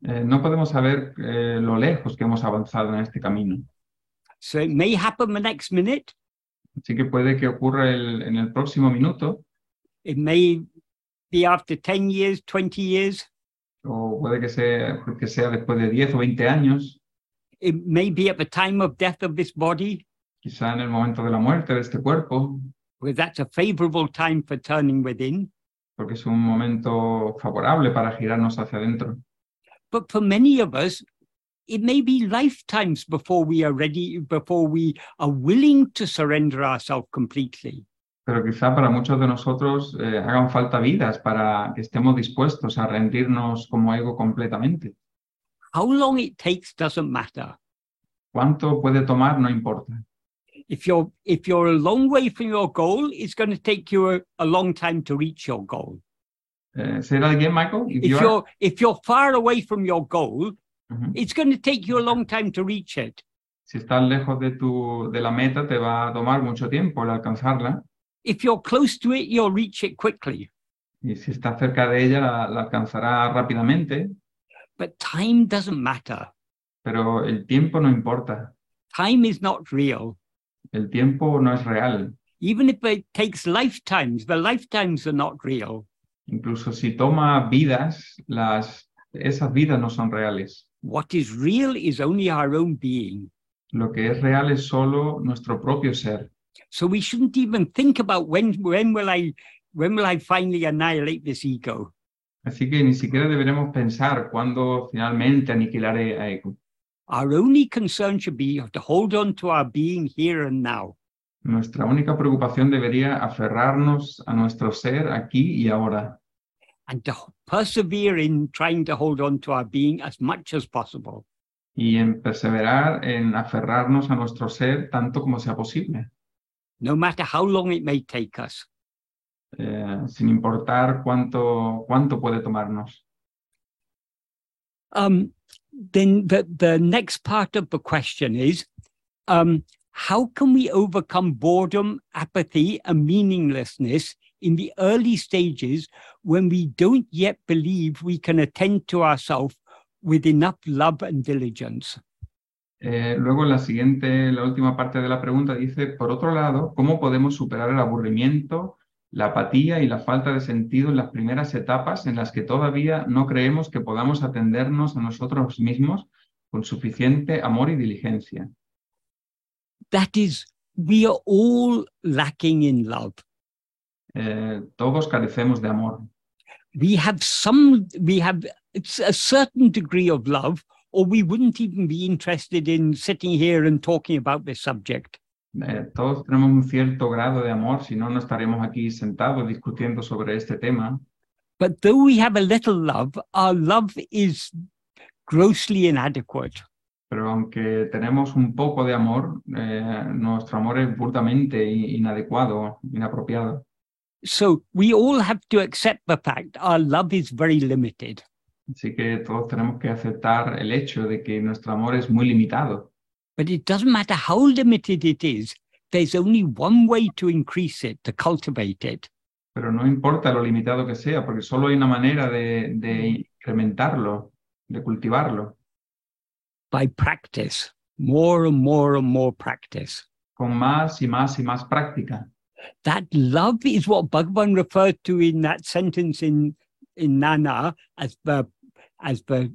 Eh, no podemos saber eh, lo lejos que hemos avanzado en este camino. So it may happen the next minute, Así que puede que ocurra el- en el próximo minuto, it may be after 10 years, 20 years, o puede que sea, que sea después de 10 o 20 años, it may be at the time of death of this body, quizá en el momento de la muerte de este cuerpo, because that's a favorable time for turning within. Porque es un momento favorable para girarnos hacia adentro. But for many of us, it may be lifetimes before we are ready, before we are willing to surrender ourselves completely. Pero quizá para muchos de nosotros eh, hagan falta vidas para que estemos dispuestos a rendirnos como ego completamente. How long it takes doesn't matter. ¿Cuánto puede tomar? No importa. If you're if you're a long way from your goal, it's going to take you a, a long time to reach your goal. Eh, ¿Say that again, Michael? If If you are- you're if you're far away from your goal, Ujú. it's going to take you a long time to reach it. Si estás lejos de, tu, de la meta, te va a tomar mucho tiempo el alcanzarla. If you're close to it, you'll reach it quickly. Y si estás cerca de ella, la, la alcanzará rápidamente. But time doesn't matter. Pero el tiempo no importa. Time is not real. El tiempo no es real. Even if it takes lifetimes, the lifetimes are not real. Incluso si toma vidas, las, esas vidas no son reales. What is real is only our own being. Lo que es real es solo nuestro propio ser. So we shouldn't even think about when when will I when will I finally annihilate this ego? Así que ni siquiera deberemos pensar cuándo finalmente aniquilaré a ego. Our only concern should be to hold on to our being here and now. Nuestra única preocupación debería aferrarnos a nuestro ser aquí y ahora and to persevere in trying to hold on to our being as much as possible. y en perseverar en aferrarnos a nuestro ser tanto como sea posible, no matter how long it may take us. eh, sin importar cuánto, cuánto puede tomarnos. Um, then the, the next part of the question is um, how can we overcome boredom, apathy, and meaninglessness in the early stages when we don't yet believe we can attend to ourselves with enough love and diligence? Eh, luego, la siguiente, la última parte de la pregunta dice, por otro lado, ¿cómo podemos superar el aburrimiento, la apatía y la falta de sentido en las primeras etapas en las que todavía no creemos que podamos atendernos a nosotros mismos con suficiente amor y diligencia? That is, we are all lacking in love. Eh, todos carecemos de amor. We have some, we have a certain degree of love, or we wouldn't even be interested in sitting here and talking about this subject. Eh, todos tenemos un cierto grado de amor, si no, no estaremos aquí sentados discutiendo sobre este tema. But though we have a little love, our love is grossly inadequate. Pero aunque tenemos un poco de amor, eh, nuestro amor es burdamente inadecuado, inapropiado. So we all have to accept the fact our love is very limited. Así que todos tenemos que aceptar el hecho de que nuestro amor es muy limitado. But it doesn't matter how limited it is, there's only one way to increase it, to cultivate it. Pero no importa lo limitado que sea, porque solo hay una manera de, de mm. incrementarlo, de cultivarlo. By practice, more and more and more practice. Con más y más y más práctica. That love is what Bhagavan referred to in that sentence in, in Nana as the, as the,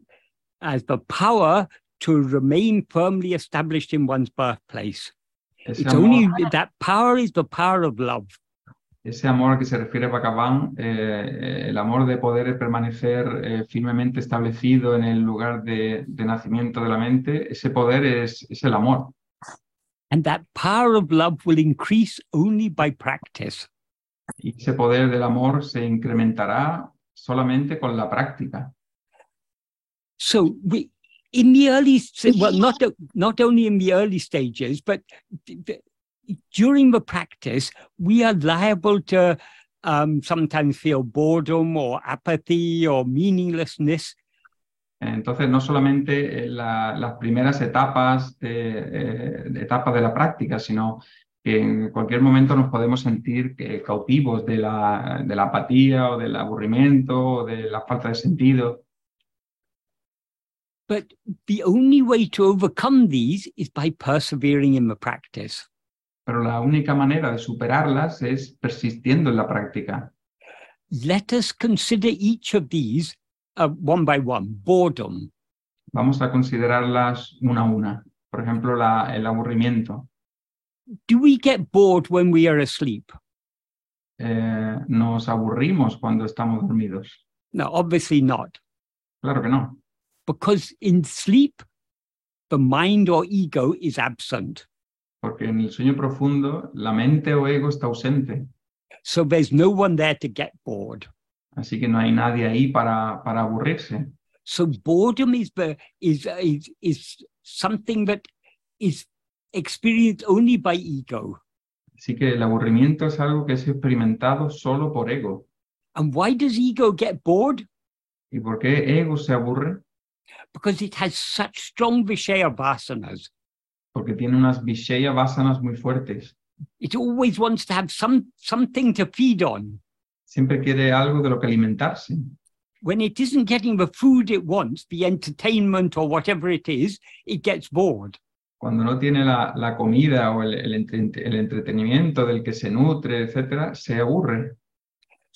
as the power to remain firmly established in one's birthplace. Ese It's amor, only that power is the power of love. ese amor que se refiere Bhagavan, eh, el amor de poder permanecer eh, firmemente establecido en el lugar de, de nacimiento de la mente, ese poder es, es el amor. And that power of love will increase only by practice. Y ese poder del amor se incrementará solamente con la práctica. So we, in the early, well, not not only in the early stages, but during the practice, we are liable to um, sometimes feel boredom or apathy or meaninglessness. Entonces, no solamente en la- las primeras etapas de, eh, de etapas de la práctica, sino que en cualquier momento nos podemos sentir que cautivos de la, de la apatía o del aburrimiento o de la falta de sentido. But the only way to overcome these is by persevering in the practice. Pero la única manera de superarlas es persistiendo en la práctica. Let us consider each of these uh, one by one. Boredom. Vamos a considerarlas una a una. Por ejemplo, la- el aburrimiento. Do we get bored when we are asleep? Eh, nos aburrimos cuando estamos dormidos. No, obviously not. Claro que no. Because in sleep, the mind or ego is absent. Porque en el sueño profundo la mente o ego está ausente. So there's no one there to get bored. Así que no hay nadie ahí para, para aburrirse. So boredom is the is is is something that is experienced only by ego. Así que el aburrimiento es algo que es experimentado solo por ego. And why does ego get bored? ¿Y por qué ego se aburre? Because it has such strong Vishaya vasanas. Porque tiene unas Vishaya vasanas muy fuertes. It always wants to have some something to feed on. Siempre quiere algo de lo que alimentarse. When it isn't getting the food it wants, the entertainment or whatever it is, it gets bored. cuando no tiene la, la comida o el, el, entre- el entretenimiento del que se nutre, etcétera, se aburre.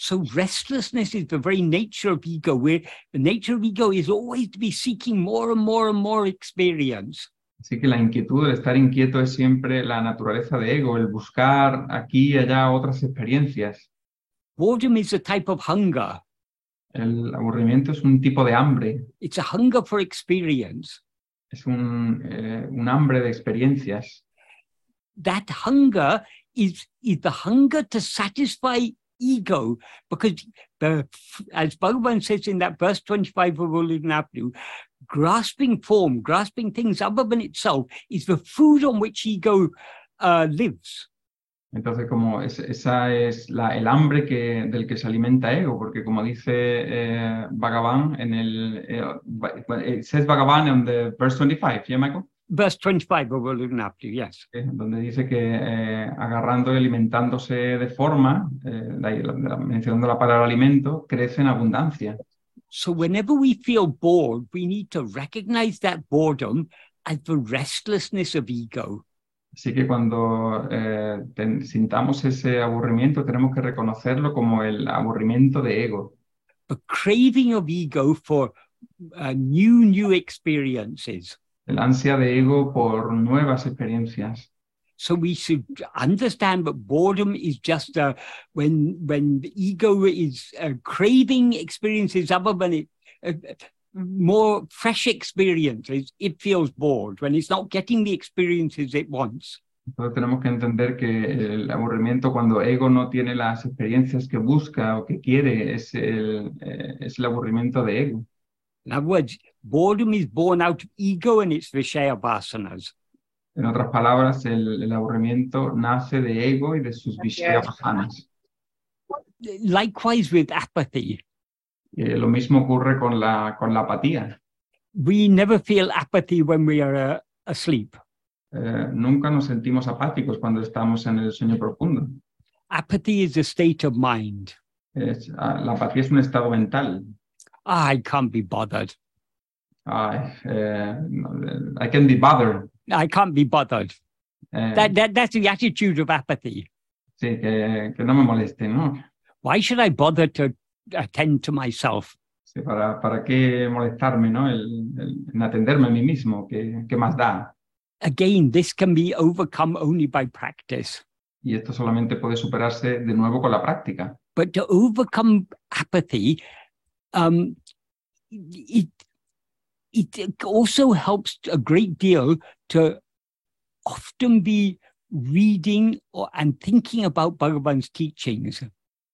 So restlessness is the very nature of ego, where the nature of ego is always to be seeking more and more and more experience. Así que la inquietud, el estar inquieto es siempre la naturaleza de ego, el buscar aquí y allá otras experiencias. Boredom is a type of hunger. El aburrimiento es un tipo de hambre, It's a hunger for experience. es un, eh, un hambre de experiencias. That hunger is, is the hunger to satisfy ego, because the, as Bhagavan says in that verse 25 of Ulunaplu, grasping form, grasping things other than itself is the food on which ego uh, lives. Entonces, como es- esa es la, el hambre que, del que se alimenta ego, porque como dice eh, Bhagavan en el, eh, it says Bhagavan in the verse 25, ¿yeah, Michael? Verse 25 of Ulunaplu, yes. Eh, donde dice que eh, agarrando y alimentándose de forma, eh, la- la- mencionando la palabra alimento, crece en abundancia. So whenever we feel bored, we need to recognize that boredom as the restlessness of ego. Así que cuando eh, ten- sintamos ese aburrimiento, tenemos que reconocerlo como el aburrimiento de ego, the craving of ego for uh, new, new experiences. El ansia de ego por nuevas experiencias. So we should understand that boredom is just uh, when when the ego is uh, craving experiences other than it, uh, more fresh experiences. It feels bored when it's not getting the experiences it wants. Entonces tenemos que entender que el aburrimiento cuando ego no tiene las experiencias que busca o que quiere es el, eh, es el aburrimiento de ego. In other words, boredom is born out of ego and its vishaya vasanas. En otras palabras, el, el aburrimiento nace de ego y de sus vishayavasanas. Likewise with apathy. Eh, lo mismo ocurre con la, con la apatía. We never feel apathy when we are uh, asleep. Eh, nunca nos sentimos apáticos cuando estamos en el sueño profundo. Apathy is a state of mind. Es- ah, la apatía es un estado mental. I can't be bothered. Eh, I can be bothered. I can't be bothered. Eh, That, that, that's the attitude of apathy. sí, que, que no me moleste, ¿no? Why should I bother to attend to myself? Sí, para, ¿Para qué molestarme, ¿no? El, el- en atenderme a mí mismo, ¿qué, qué más da? Again, this can be overcome only by practice. Y esto solamente puede superarse de nuevo con la práctica. But to overcome apathy, um, it, it also helps a great deal to often be reading or, and thinking about Bhagavan's teachings.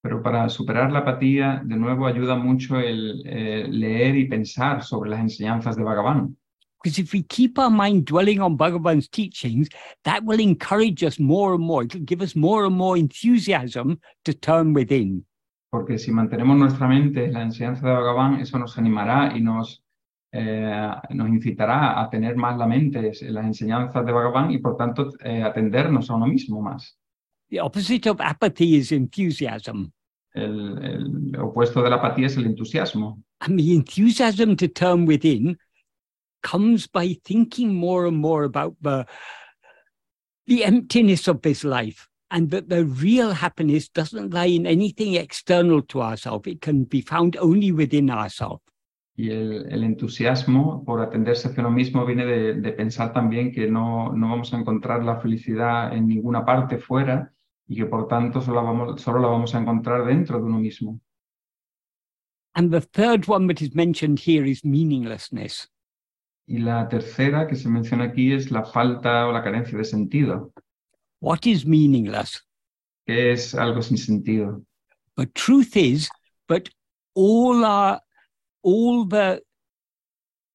Pero para superar la apatía, de nuevo ayuda mucho el eh, leer y pensar sobre las enseñanzas de Bhagavan. Because if we keep our mind dwelling on Bhagavan's teachings, that will encourage us more and more. It'll give us more and more enthusiasm to turn within. Porque si mantenemos nuestra mente en la enseñanza de Bhagavan, eso nos animará y nos, eh, nos incitará a tener más la mente en las enseñanzas de Bhagavan y por tanto eh, atendernos a uno mismo más. The opposite of apathy is enthusiasm. El, el opuesto de la apatía es el entusiasmo. And the enthusiasm to turn within comes by thinking more and more about the, the emptiness of this life and that the real happiness doesn't lie in anything external to ourselves. It can be found only within ourselves. Y el, el entusiasmo por atenderse hacia uno mismo viene de, de pensar también que no, no vamos a encontrar la felicidad en ninguna parte fuera y que por tanto solo la vamos, solo la vamos a encontrar dentro de uno mismo. And the third one that is mentioned here is meaninglessness. Y la tercera que se menciona aquí es la falta o la carencia de sentido, What is meaningless? que es algo sin sentido. But truth is that all our all the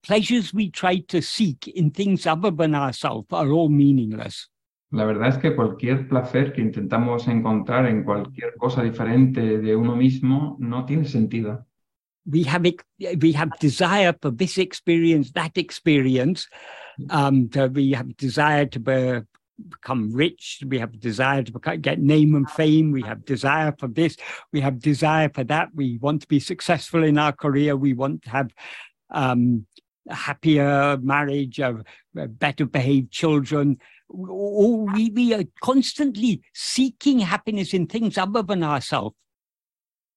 pleasures we try to seek in things other than ourselves are all meaningless. La verdad es que cualquier placer que intentamos encontrar en cualquier cosa diferente de uno mismo no tiene sentido. We have we have desire for this experience, that experience. Um, to- we have desire to be, become rich. We have desire to become, get name and fame. We have desire for this. We have desire for that. We want to be successful in our career. We want to have um, a happier marriage, a, a better behaved children. Or we, we are constantly seeking happiness in things other than ourselves.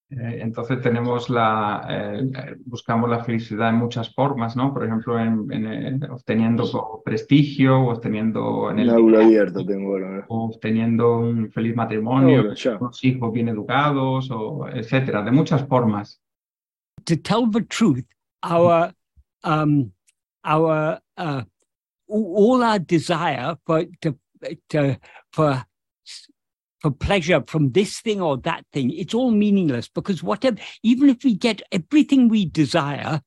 Eh, entonces tenemos la, eh, eh, buscamos la felicidad en muchas formas, ¿no? Por ejemplo, en, en, en obteniendo prestigio, obteniendo en el aula abierta tengo ahora. o obteniendo un feliz matrimonio, unos hijos bien educados, o etcétera, de muchas formas. To tell the truth, our um, our uh, all our desire for to, to for for pleasure from this thing or that thing, it's all meaningless because whatever, even if we get everything we desire,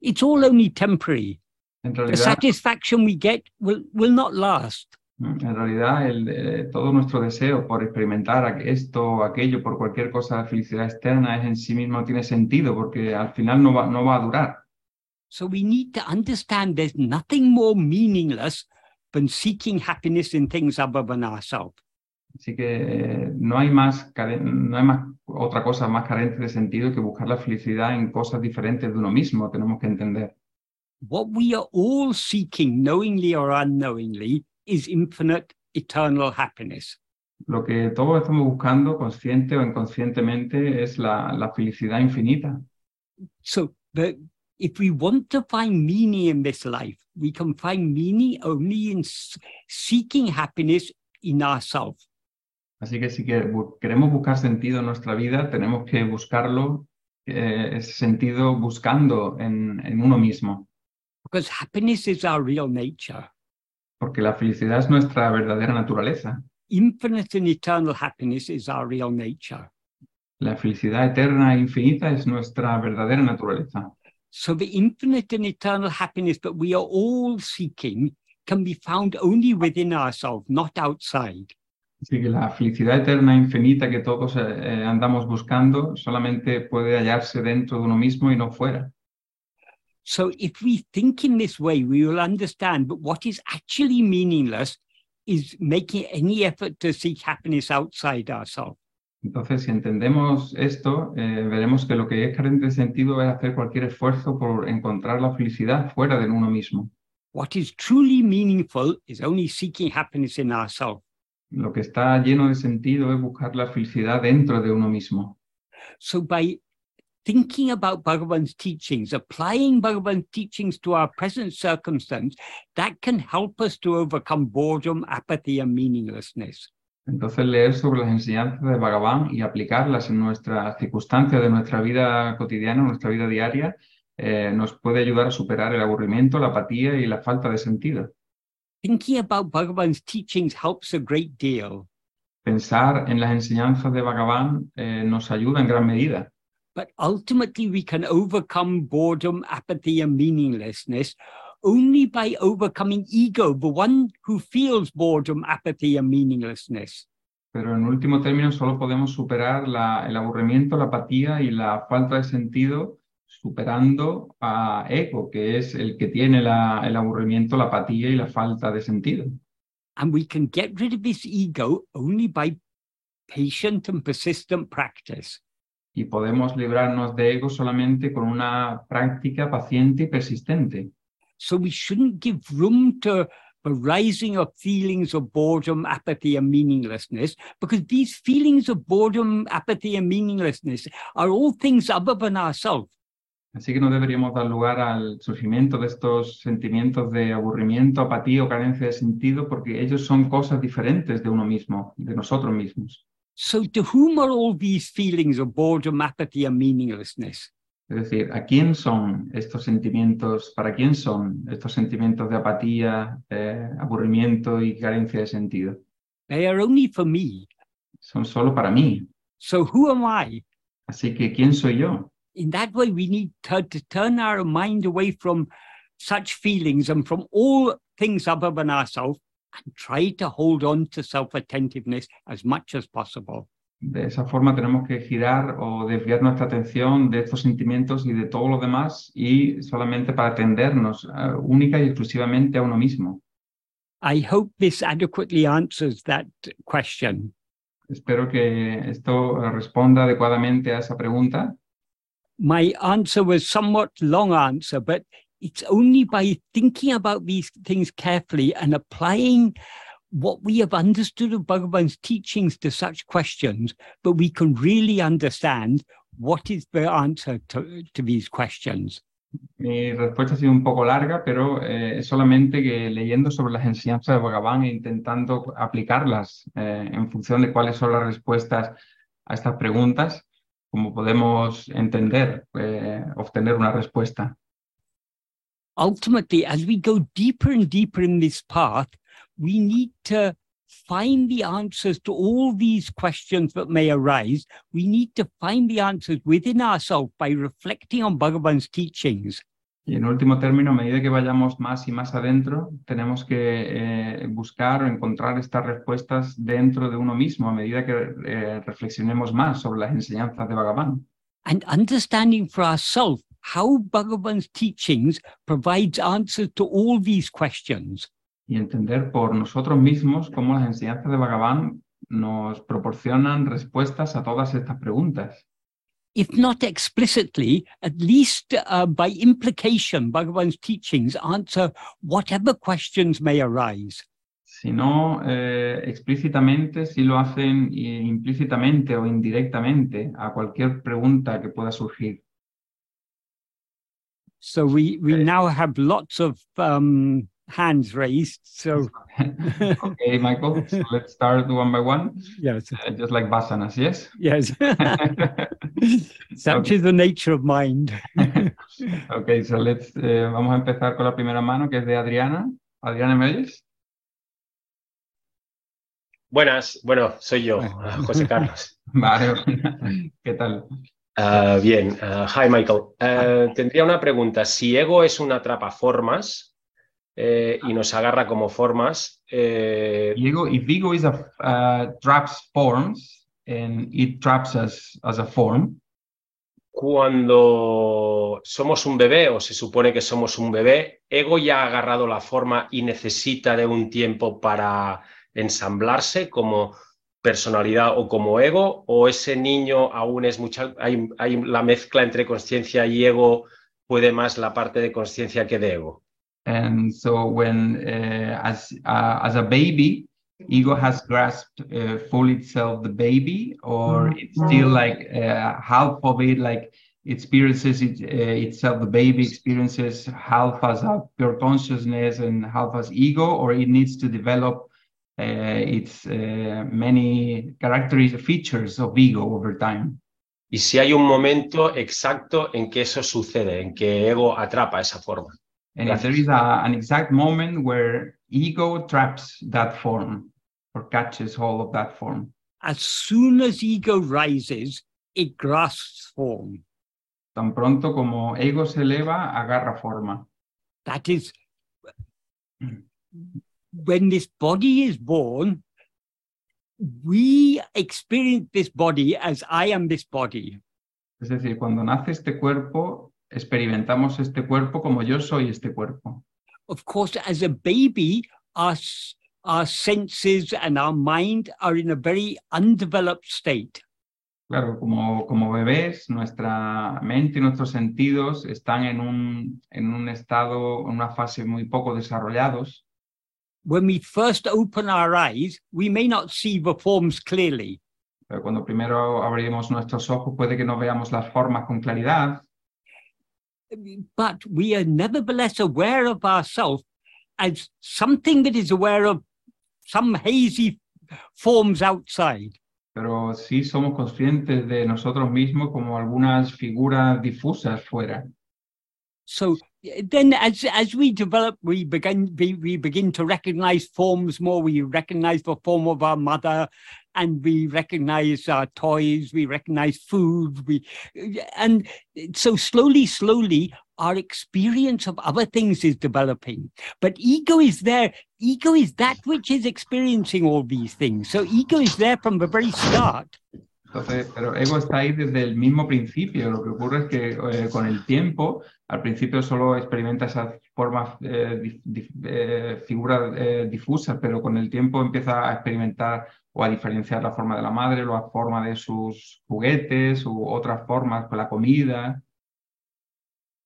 it's all only temporary. En The satisfaction we get will will not last. en realidad el, eh, todo nuestro deseo por experimentar esto aquello, por cualquier cosa de felicidad externa, es en sí mismo tiene sentido, porque al final no va, no va a durar. So we need to understand there's nothing more meaningless than seeking happiness in things other than ourselves. Así que eh, no hay más, no hay más otra cosa más carente de sentido que buscar la felicidad en cosas diferentes de uno mismo, tenemos que entender. What we are all seeking, knowingly or unknowingly, is infinite, eternal happiness. Lo que todos estamos buscando, consciente o inconscientemente, es la, la felicidad infinita. So the, if we want to find meaning in this life, we can find meaning only in seeking happiness in ourselves. Así que si queremos buscar sentido en nuestra vida, tenemos que buscarlo, eh, ese sentido buscando en, en uno mismo, Because happiness is our real nature. porque la felicidad es nuestra verdadera naturaleza. Infinite and eternal happiness is our real nature. La felicidad eterna e infinita es nuestra verdadera naturaleza. So the infinite and eternal happiness that we are all seeking can be found only within ourselves, not outside. Así que la felicidad eterna e infinita que todos eh, andamos buscando solamente puede hallarse dentro de uno mismo y no fuera. So if we think in this way, we will understand that what is actually meaningless is making any effort to seek happiness outside ourselves. Entonces, si entendemos esto, eh, veremos que lo que es carente de sentido es hacer cualquier esfuerzo por encontrar la felicidad fuera de uno mismo. What is truly meaningful is only seeking happiness in ourselves. Lo que está lleno de sentido es buscar la felicidad dentro de uno mismo. So by thinking about Bhagavan's teachings, applying Bhagavan's teachings to our present circumstance, that can help us to overcome boredom, apathy, and meaninglessness. Entonces, leer sobre las enseñanzas de Bhagavan y aplicarlas en nuestras circunstancias de nuestra vida cotidiana, nuestra vida diaria, eh, nos puede ayudar a superar el aburrimiento, la apatía y la falta de sentido. Thinking about Bhagavan's teachings helps a great deal. Pensar en las enseñanzas de Bhagavan eh, nos ayuda en gran medida, But ultimately, we can overcome boredom, apathy, and meaninglessness only by overcoming ego, the one who feels boredom, apathy, and meaninglessness. pero en último término solo podemos superar la- el aburrimiento, la apatía y la falta de sentido superando a ego, que es el que tiene la- el aburrimiento, la apatía y la falta de sentido. And we can get rid of this ego only by patient and persistent practice. Y podemos librarnos de ego solamente con una práctica paciente y persistente. So we shouldn't give room to the rising of feelings of boredom, apathy, and meaninglessness, because these feelings of boredom, apathy, and meaninglessness are all things other than ourselves. Así que no deberíamos dar lugar al surgimiento de estos sentimientos de aburrimiento, apatía o carencia de sentido, porque ellos son cosas diferentes de uno mismo, de nosotros mismos. So, to whom are all these feelings of boredom, apathy, and meaninglessness? Es decir, ¿a quién son estos sentimientos? ¿Para quién son estos sentimientos de apatía, eh, aburrimiento y carencia de sentido? They are only for me. Son solo para mí. So, who am I? Así que, ¿quién soy yo? In that way, we need to, to turn our mind away from such feelings and from all things other than ourselves and try to hold on to self attentiveness as much as possible. De esa forma tenemos que girar o desviar nuestra atención de estos sentimientos y de todo lo demás y solamente para atendernos eh, única y exclusivamente a uno mismo. I hope this adequately answers that question. Espero que esto eh, responda adecuadamente a esa pregunta. My answer was somewhat long answer, but it's only by thinking about these things carefully and applying what we have understood of Bhagavan's teachings to such questions, but we can really understand what is the answer to, to these questions. Mi respuesta ha sido un poco larga, pero eh, solamente que leyendo sobre las enseñanzas de Bhagavan e intentando aplicarlas eh, en función de cuáles son las respuestas a estas preguntas, como podemos entender, eh, obtener una respuesta. Ultimately, as we go deeper and deeper in this path, we need to find the answers to all these questions that may arise. We need to find the answers within ourselves by reflecting on Bhagavan's teachings. Y en último término, a medida que vayamos más y más adentro, tenemos que eh, buscar o encontrar estas respuestas dentro de uno mismo, a medida que eh, reflexionemos más sobre las enseñanzas de Bhagavan. And understanding for ourselves how Bhagavan's teachings provides answers to all these questions. y entender por nosotros mismos cómo las enseñanzas de Bhagavan nos proporcionan respuestas a todas estas preguntas. If not explicitly, at least uh, by implication, Bhagavan's teachings answer whatever questions may arise. Si no eh, explícitamente, si lo hacen implícitamente o indirectamente a cualquier pregunta que pueda surgir. So we, we now have lots of um, hands raised. So, (laughs) okay, Michael, so let's start one by one. Yes. Uh, just like Vasanas, yes? Yes. (laughs) Such okay. is the nature of mind. (laughs) okay, so let's, uh, vamos a empezar con la primera mano, que es de Adriana. Adriana, ¿me oyes? Buenas, bueno, soy yo, José Carlos. Vale, ¿qué tal? Uh, bien, uh, hi Michael. Uh, tendría una pregunta. Si ego es una atrapaformas, eh, y nos agarra como formas. Eh, ego, if ego is a uh, traps forms and it traps us as a form. Cuando somos un bebé o se supone que somos un bebé, ego ya ha agarrado la forma y necesita de un tiempo para ensamblarse como personalidad o como ego, o ese niño aún es mucha, hay, hay la mezcla entre conciencia y ego, puede más la parte de conciencia que de ego. And so when uh, as uh, as a baby, ego has grasped uh, full itself the baby, or mm-hmm. it's still like uh, half of it, like experiences it, uh, itself. The baby experiences half as a pure consciousness and half as ego, or it needs to develop uh, its many characteristics features of ego over time. Y si hay un momento exacto en que eso sucede, en que ego atrapa esa forma. And if there is a, an exact moment where ego traps that form or catches hold of that form. As soon as ego rises, it grasps form. Tan pronto como ego se eleva, agarra forma. That is, when this body is born, we experience this body as I am this body. Es decir, cuando nace este cuerpo, experimentamos este cuerpo como yo soy este cuerpo. Of course, as a baby, our, our senses and our mind are in a very undeveloped state. Claro, como, como bebés, nuestra mente y nuestros sentidos están en un, en un estado, en una fase muy poco desarrollados. When we first open our eyes, we may not see the forms clearly. Pero cuando primero abrimos nuestros ojos, puede que no veamos las formas con claridad. But we are nevertheless aware of ourselves as something that is aware of some hazy forms outside. Pero sí somos conscientes de nosotros mismos como algunas figuras difusas fuera. So then as as we develop we begin we, we begin to recognize forms more we recognize the form of our mother and we recognize our toys, we recognize food, we, and so slowly, slowly, our experience of other things is developing. But ego is there. Ego is that which is experiencing all these things. So ego is there from the very start. Entonces, pero ego está ahí desde el mismo principio. Lo que ocurre es que eh, con el tiempo, al principio solo experimenta esas formas, eh, eh, figuras eh, difusas, pero con el tiempo empieza a experimentar o a diferenciar la forma de la madre, la forma de sus juguetes u otras formas con la comida.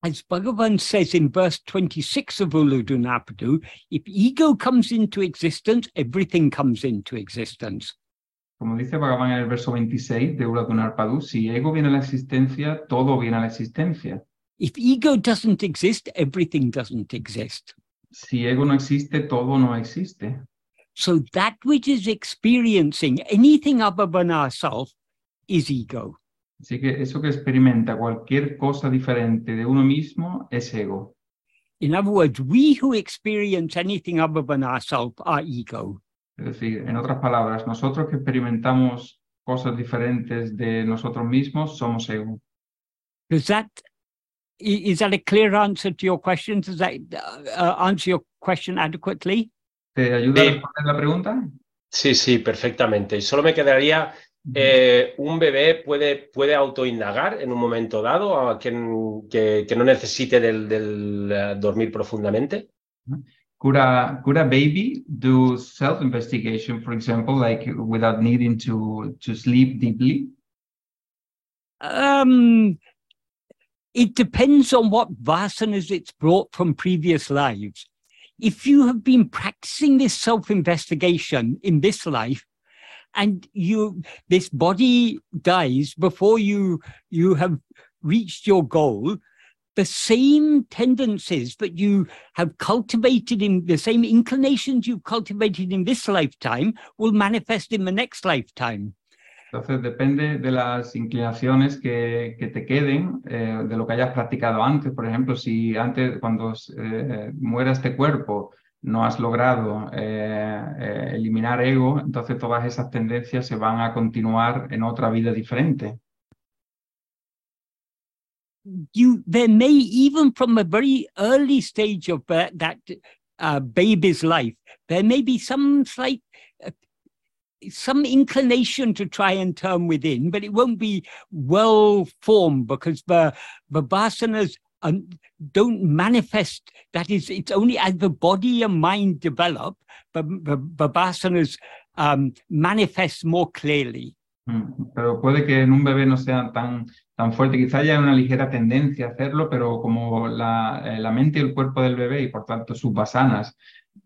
As Bhagavan says in verse 26 of Uludunapadu, if ego comes into existence, everything comes into existence. Como dice Bhagavan en el verso 26 de Ulatunarpadu, si ego viene a la existencia, todo viene a la existencia. If ego doesn't exist, everything doesn't exist. Si ego no existe, todo no existe. So that which is experiencing anything other than ourself is ego. Así que eso que experimenta cualquier cosa diferente de uno mismo es ego. In other words, we who experience anything other than ourselves are ego. Es decir, en otras palabras, nosotros que experimentamos cosas diferentes de nosotros mismos somos ego. Does that i- is that a clear answer to your question? Does that uh, answer your question adequately? ¿Te ayuda a Sí. responder la pregunta? Sí, sí, perfectamente. Y solo me quedaría, eh, un bebé puede, puede autoindagar en un momento dado a quien que, que no necesite del, del, eh, dormir profundamente. Could a, could a baby do self-investigation, for example, like without needing to, to sleep deeply? Um, it depends on what vasanas it's brought from previous lives. If you have been practicing this self-investigation in this life, and you this body dies before you you have reached your goal, the same tendencies that you have cultivated in the same inclinations you've cultivated in this lifetime will manifest in the next lifetime. Entonces depende de las inclinaciones que, que te queden, eh, de lo que hayas practicado antes. Por ejemplo, si antes, cuando eh, muera este cuerpo, no has logrado eh, eh, eliminar ego, entonces todas esas tendencias se van a continuar en otra vida diferente. You there may even from a very early stage of that, that uh, baby's life there may be some slight uh, some inclination to try and turn within but it won't be well formed because the vasanas um, don't manifest that is it's only as the body and mind develop the, the um, manifest more clearly. Mm, Pero puede que en un bebé no sea tan, tan fuerte. Quizá haya una ligera tendencia a hacerlo, pero como la, eh, la mente y el cuerpo del bebé y por tanto sus basanas,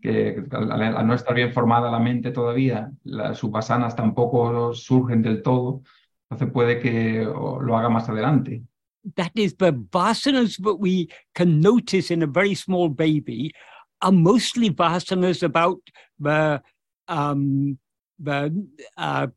que al, al- no estar bien formada la mente todavía, sus basanas tampoco surgen del todo, entonces puede que lo haga más adelante. that is the vasanas that we can notice in a very small baby are mostly vasanas about the um the uh,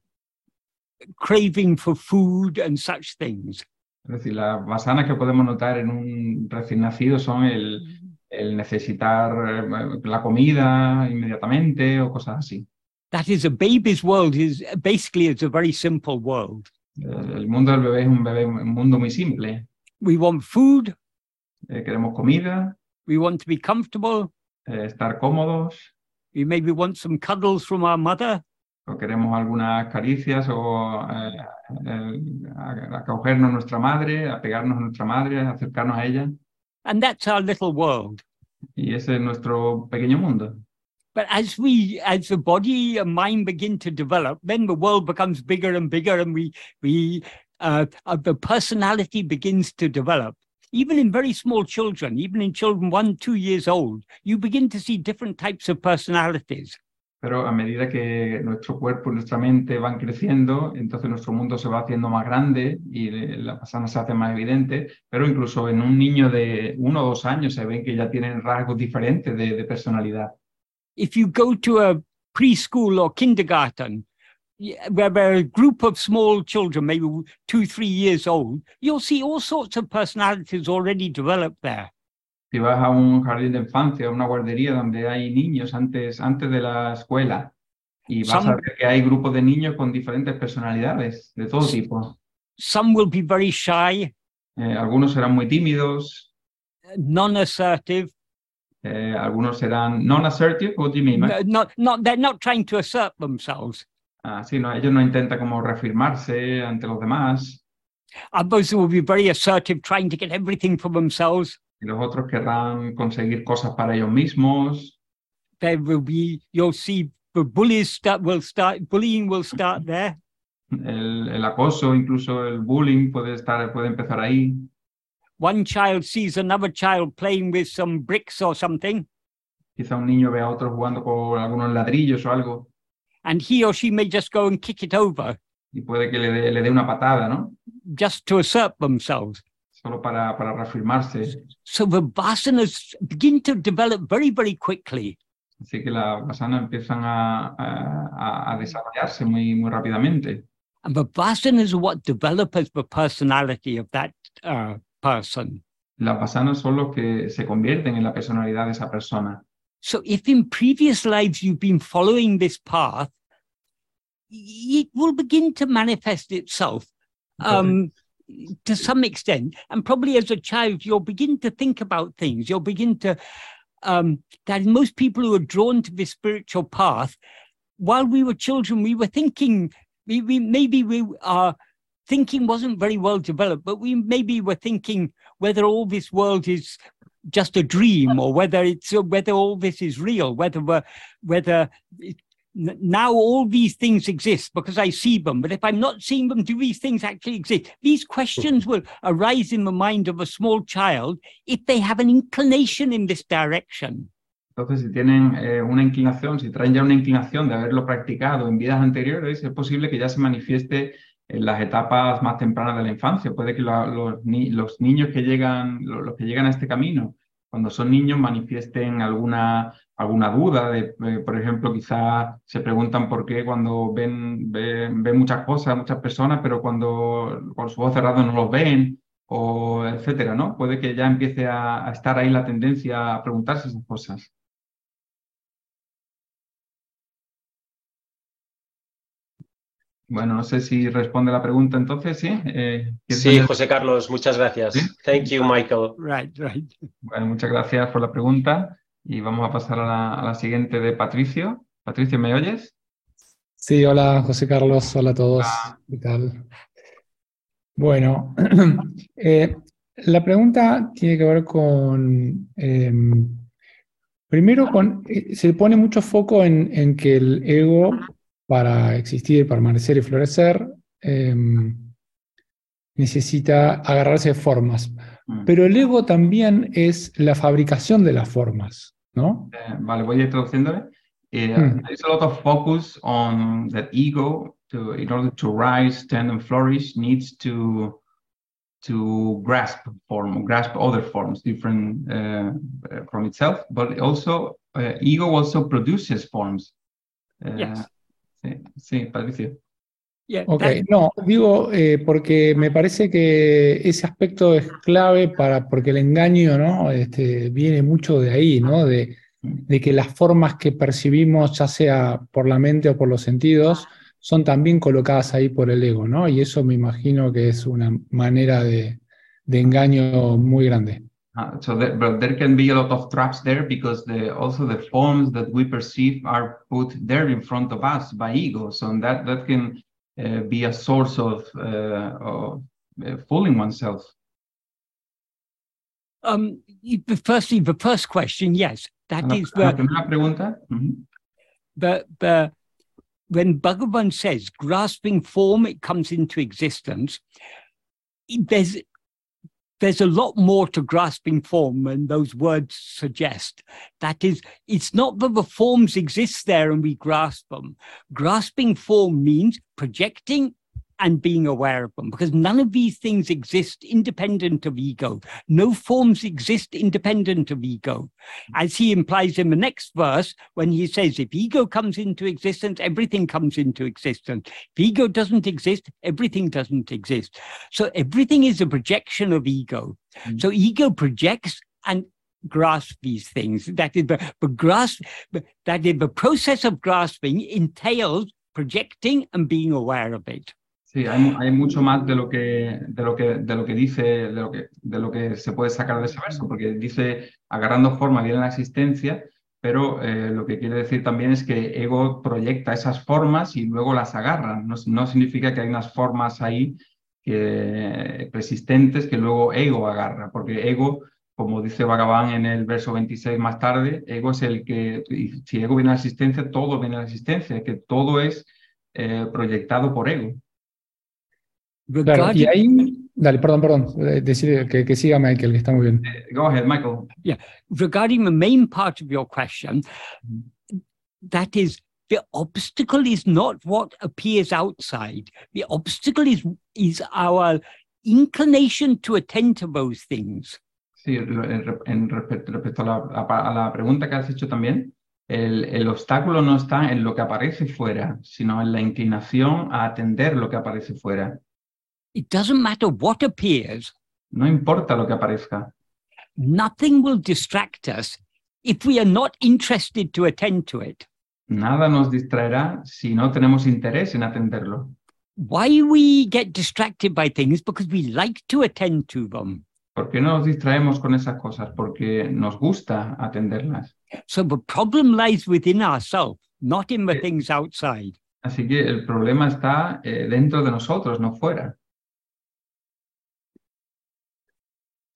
craving for food and such things. Es decir, las basanas que podemos notar en un recién nacido son el, el necesitar eh, la comida inmediatamente o cosas así. that is a baby's world is basically it's a very simple world. El mundo del bebé es un, bebé, un mundo muy simple. we want food. Eh, queremos comida, we want to be comfortable. Eh, estar cómodos, we maybe want some cuddles from our mother o queremos algunas caricias o eh, eh, acogernos a nuestra madre, apegarnos a nuestra madre, acercarnos a ella. and that's our little world Y ese es nuestro pequeño mundo. But as we, as the body and mind begin to develop, then the world becomes bigger and bigger, and we, we, uh, uh, the personality begins to develop. Even in very small children, even in children one, two years old, you begin to see different types of personalities. Pero a medida que nuestro cuerpo y nuestra mente van creciendo, entonces nuestro mundo se va haciendo más grande y eh, la pasana se hace más evidente, pero incluso en un niño de uno o dos años se ven que ya tienen rasgos diferentes de, de personalidad. If you go to a preschool or kindergarten, where a group of small children, maybe two, three years old, you'll see all sorts of personalities already developed there. Si vas a un jardín de infancia, a una guardería donde hay niños antes, antes de la escuela, y vas a Some- ver que hay grupos de niños con diferentes personalidades de todo tipo. Some will be very shy, Eh, algunos serán muy tímidos, non-assertive, eh, algunos serán non-assertive, what do you mean? no- not, not, they're not trying to assert themselves. Ah, sí, no, ellos no intentan como reafirmarse ante los demás, Others will be very assertive, trying to get everything for themselves. Y los otros querrán conseguir cosas para ellos mismos. There will be, you'll see the bullies start, will start, bullying will start there. El, el acoso, incluso el bullying puede estar, puede empezar ahí. one child sees another child playing with some bricks or something, Quizá un niño ve a otro jugando con algunos ladrillos o algo and he or she may just go and kick it over y puede que le dé le dé una patada, ¿no? just to assert themselves. Solo para, para reafirmarse. So the vasanas begin to develop very, very quickly. Así que las vasanas empiezan a, a- a desarrollarse muy, muy rápidamente. And the vasanas are what develop as the personality of that uh, person. Las vasanas son los que se convierten en la personalidad de esa persona. So if in previous lives you've been following this path, it will begin to manifest itself um, to some extent. And probably as a child, you'll begin to think about things. You'll begin to, um, that most people who are drawn to this spiritual path, while we were children, we were thinking, we, we maybe we are thinking wasn't very well developed, but we maybe were thinking whether all this world is just a dream or whether it's whether all this is real whether we're, whether now all these things exist because i see them. But if i'm not seeing them do these things actually exist? These questions will arise in the mind of a small child if they have an inclination in this direction. Entonces, si tienen eh, una inclinación, si traen ya una inclinación de haberlo practicado en vidas anteriores, es posible que ya se manifieste en las etapas más tempranas de la infancia. Puede que la- los, ni- los niños que llegan, lo- los que llegan a este camino, cuando son niños, manifiesten alguna, alguna duda. De, eh, por ejemplo, quizá se preguntan por qué cuando ven, ven, ven muchas cosas, muchas personas, pero cuando con su ojos cerrados no los ven, o etcétera, ¿no? Puede que ya empiece a, a estar ahí la tendencia a preguntarse esas cosas. Bueno, no sé si responde la pregunta entonces, ¿sí? Eh, ¿quieres Sí? José Carlos, muchas gracias. Sí. Thank you, Michael. right right Bueno, muchas gracias por la pregunta y vamos a pasar a la, a la siguiente de Patricio. Patricio, ¿me oyes? Sí, hola José Carlos, hola a todos. Hola. ¿Qué tal? Bueno, (clears throat) eh, la pregunta tiene que ver con, eh, primero con, eh, se pone mucho foco en, en que el ego, para existir, permanecer y florecer, eh, necesita agarrarse de formas. Mm. Pero el ego también es la fabricación de las formas, ¿no? Eh, vale, voy a ir traduciéndole. Eh, Mm. There's a lot of focus on that ego to, in order to rise, stand, and flourish, needs to to grasp form, grasp other forms different uh, uh, from itself, but also uh, ego also produces forms. Uh, Yes. Sí, sí, Patricio. yeah Ok, that- no, digo eh, porque me parece que ese aspecto es clave para, porque el engaño, ¿no? Este, viene mucho de ahí, ¿no? De, de que las formas que percibimos, ya sea por la mente o por los sentidos, son también colocadas ahí por el ego, ¿no? Y eso me imagino que es una manera de, de engaño muy grande. Uh, so there, but there can be a lot of traps there because the also the forms that we perceive are put there in front of us by ego. So and that that can uh, be a source of, uh, of uh, fooling oneself. um firstly the first question yes that La, is la the ujú. the the when Bhagavan says grasping form, it comes into existence. There's there's a lot more to grasping form than those words suggest. That is, it's not that the forms exist there and we grasp them. Grasping form means projecting and being aware of them because none of these things exist independent of ego. No forms exist independent of ego. As he implies in the next verse, when he says, if ego comes into existence, everything comes into existence. If ego doesn't exist, everything doesn't exist. So everything is a projection of ego. Mm. So ego projects and grasps these things. That is the, the grasp, that is the process of grasping entails projecting and being aware of it. Sí, hay, mu- hay mucho más de lo que de lo que de lo que dice de lo que de lo que se puede sacar de ese verso, porque dice agarrando forma viene la existencia, pero eh, lo que quiere decir también es que ego proyecta esas formas y luego las agarra. No, no significa que hay unas formas ahí que, persistentes que luego ego agarra, porque ego, como dice Bhagavan en el verso 26 más tarde, ego es el que, si ego viene a la existencia, todo viene a la existencia, que todo es eh, proyectado por ego. Claro, y Regarding- ahí, Dale, perdón, perdón. eh, Decir que, que siga Michael, que está muy bien. Eh, Go ahead, Michael. Regarding the main part of your question, that is, the obstacle is not what appears outside. The obstacle is is our inclination to attend to those things. Sí, en, en respecto, respecto a, la, a- a la pregunta que has hecho también, el, el obstáculo no está en lo que aparece fuera, sino en la inclinación a atender lo que aparece fuera. It doesn't matter what appears, No importa lo que aparezca, nothing will distract us if we are not interested to attend to it. nada nos distraerá si no tenemos interés en atenderlo. Why we get distracted by things because we like to attend to them. ¿Por qué no nos distraemos con esas cosas? Porque nos gusta atenderlas. So the problem lies within ourselves, not in the things outside. Así que el problema está eh, dentro de nosotros, no fuera.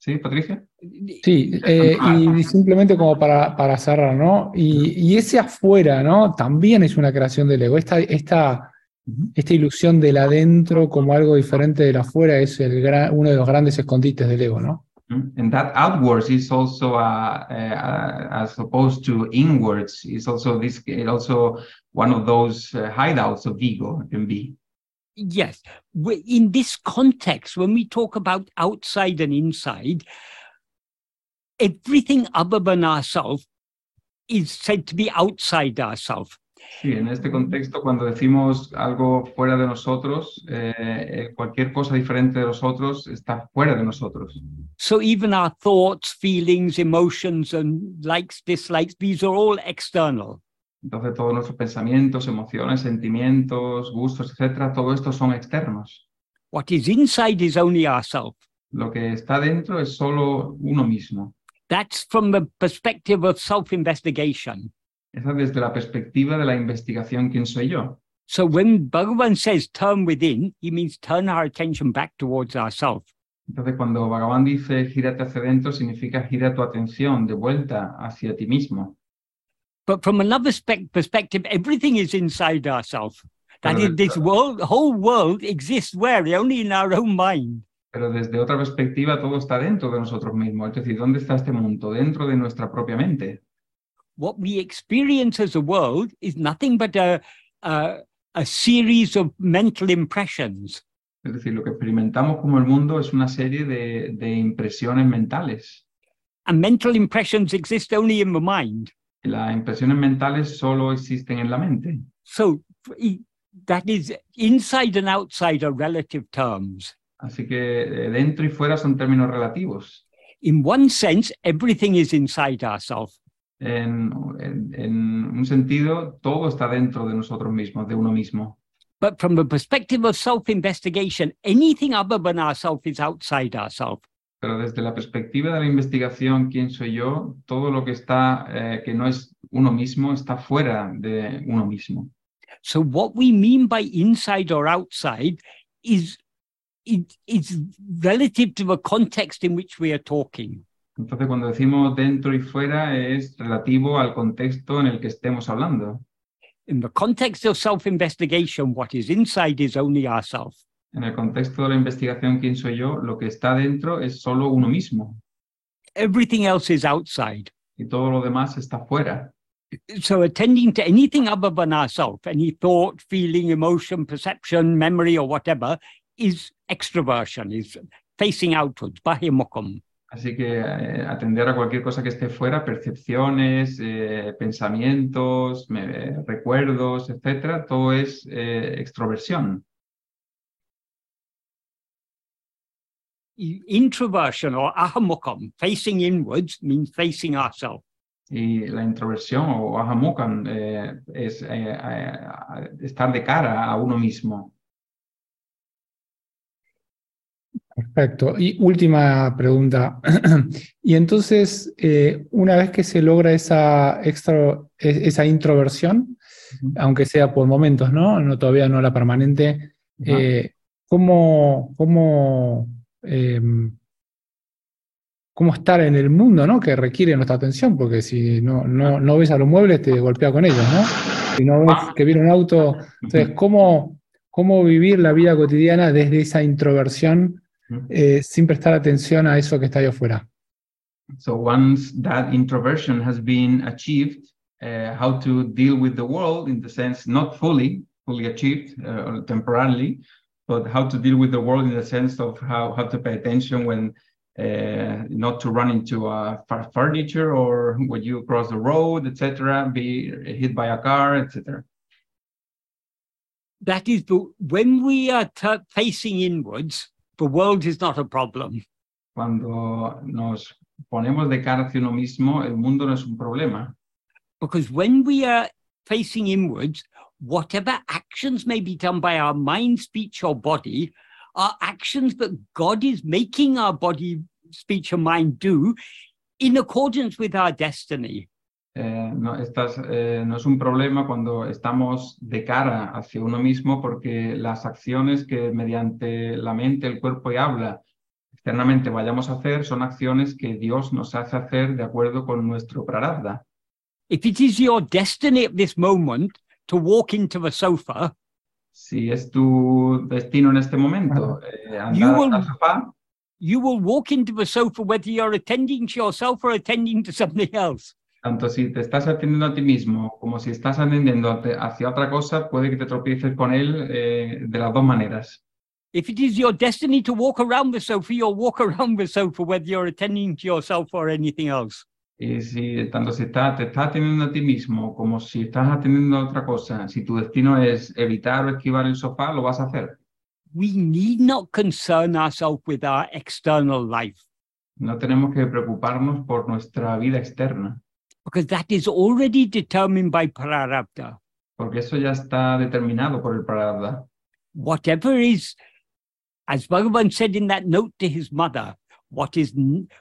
¿Sí, Patricia? Sí, eh, y simplemente como para, para cerrar, ¿no? Y, y ese afuera, ¿no? También es una creación del ego. Esta, esta, esta ilusión del adentro como algo diferente del afuera es el gran- uno de los grandes escondites del ego, ¿no? And that outwards is also, uh, uh, as opposed to inwards, is also this, also one of those uh, hideouts of ego can be. Yes, in this context, when we talk about outside and inside, everything other than ourselves is said to be outside ourselves. Sí, en este contexto, cuando decimos algo fuera de nosotros, eh, eh, cualquier cosa diferente de nosotros está fuera de nosotros. So even our thoughts, feelings, emotions, and likes, dislikes, these are all external. Entonces, todos nuestros pensamientos, emociones, sentimientos, gustos, etcétera, todo esto son externos. What is inside is only ourself. Lo que está dentro es solo uno mismo. That's from the perspective of self investigation. Esa es desde la perspectiva de la investigación quién soy yo. So when Bhagavan says turn within, he means turn our attention back towards ourselves. Entonces, cuando Bhagavan dice gírate hacia adentro, significa gira tu atención de vuelta hacia ti mismo. But from another spec- perspective, everything is inside ourselves. That is, this world, whole world exists where? Only in our own mind. Pero desde otra perspectiva, todo está dentro de nosotros mismos. Es decir, ¿dónde está este mundo? Dentro de nuestra propia mente. What we experience as a world is nothing but a, a, a series of mental impressions. Es decir, lo que experimentamos como el mundo es una serie de, de impresiones mentales. And mental impressions exist only in the mind. Las impresiones mentales solo existen en la mente. So that is inside and outside are relative terms. Así que eh, dentro y fuera son términos relativos. In one sense, everything is inside ourselves. En, en- en un sentido, todo está dentro de nosotros mismos, de uno mismo. But from the perspective of self investigation, anything other than ourselves is outside ourselves. Pero desde la perspectiva de la investigación, quién soy yo, todo lo que está, eh, que no es uno mismo, está fuera de uno mismo. So, what we mean by inside or outside is, it, is relative to the context in which we are talking. Entonces, cuando decimos dentro y fuera, es relativo al contexto en el que estemos hablando. In the context of self investigation, what is inside is only ourselves. En el contexto de la investigación, quién soy yo, lo que está dentro es solo uno mismo Everything else is outside. y todo lo demás está fuera. So, attending to anything other than ourselves, any thought, feeling, emotion, perception, memory, or whatever, is extroversion, is facing outwards, bahimukam. Así que eh, atender a cualquier cosa que esté fuera, percepciones, eh, pensamientos, me- recuerdos, etcétera, todo es eh, extroversión. Introversion or ahamukam, facing inwards, means facing ourselves. Y la introversión o ahamukam eh, es eh, eh, estar de cara a uno mismo. Perfecto. Y última pregunta. (clears throat) Y entonces, eh, una vez que se logra esa, extra, esa introversión, aunque sea por momentos, ¿no? no todavía no la permanente, eh, ¿cómo, cómo, em, cómo estar en el mundo ¿no? que requiere nuestra atención? Porque si no, no, no ves a los muebles, te golpea con ellos, ¿no? Si no ves que viene un auto, entonces, ¿cómo, cómo vivir la vida cotidiana desde esa introversión eh, sin prestar atención a eso que está ahí afuera. So once that introversion has been achieved, uh, how to deal with the world in the sense not fully, fully achieved uh, or temporarily, but how to deal with the world in the sense of how, how to pay attention when uh, not to run into a far- furniture or when you cross the road, etc., be hit by a car, etc. That is, the, when we are facing inwards, the world is not a problem. Cuando nos ponemos de cara hacia uno mismo, el mundo no es un problema. Because when we are facing inwards, whatever actions may be done by our mind, speech, or body are actions that God is making our body, speech, and mind do in accordance with our destiny. Eh, no, estas, eh, no es un problema cuando estamos de cara hacia uno mismo porque las acciones que mediante la mente, el cuerpo y habla externamente vayamos a hacer son acciones que Dios nos hace hacer de acuerdo con nuestro prarabdha. If it is your destiny at this moment to walk into the sofa, Si es tu destino en este momento eh, You andar will- al sofá, you will walk into the sofa whether you're attending to yourself or attending to something else. tanto si te estás atendiendo a ti mismo como si estás atendiendo hacia otra cosa, puede que te tropieces con él eh, de las dos maneras. If it is your destiny to walk around the sofa, you'll walk (laughs) around the sofa whether you're attending to yourself or anything else. Y si tanto si está, te estás atendiendo a ti mismo como si estás atendiendo a otra cosa, si tu destino es evitar o esquivar el sofá, lo vas a hacer. We need not concern ourselves with our external life No tenemos que preocuparnos por nuestra vida externa, because that is already determined by prarabdha. porque eso ya está determinado por el prarabdha. Whatever is, as Bhagavan said in that note to his mother, what is,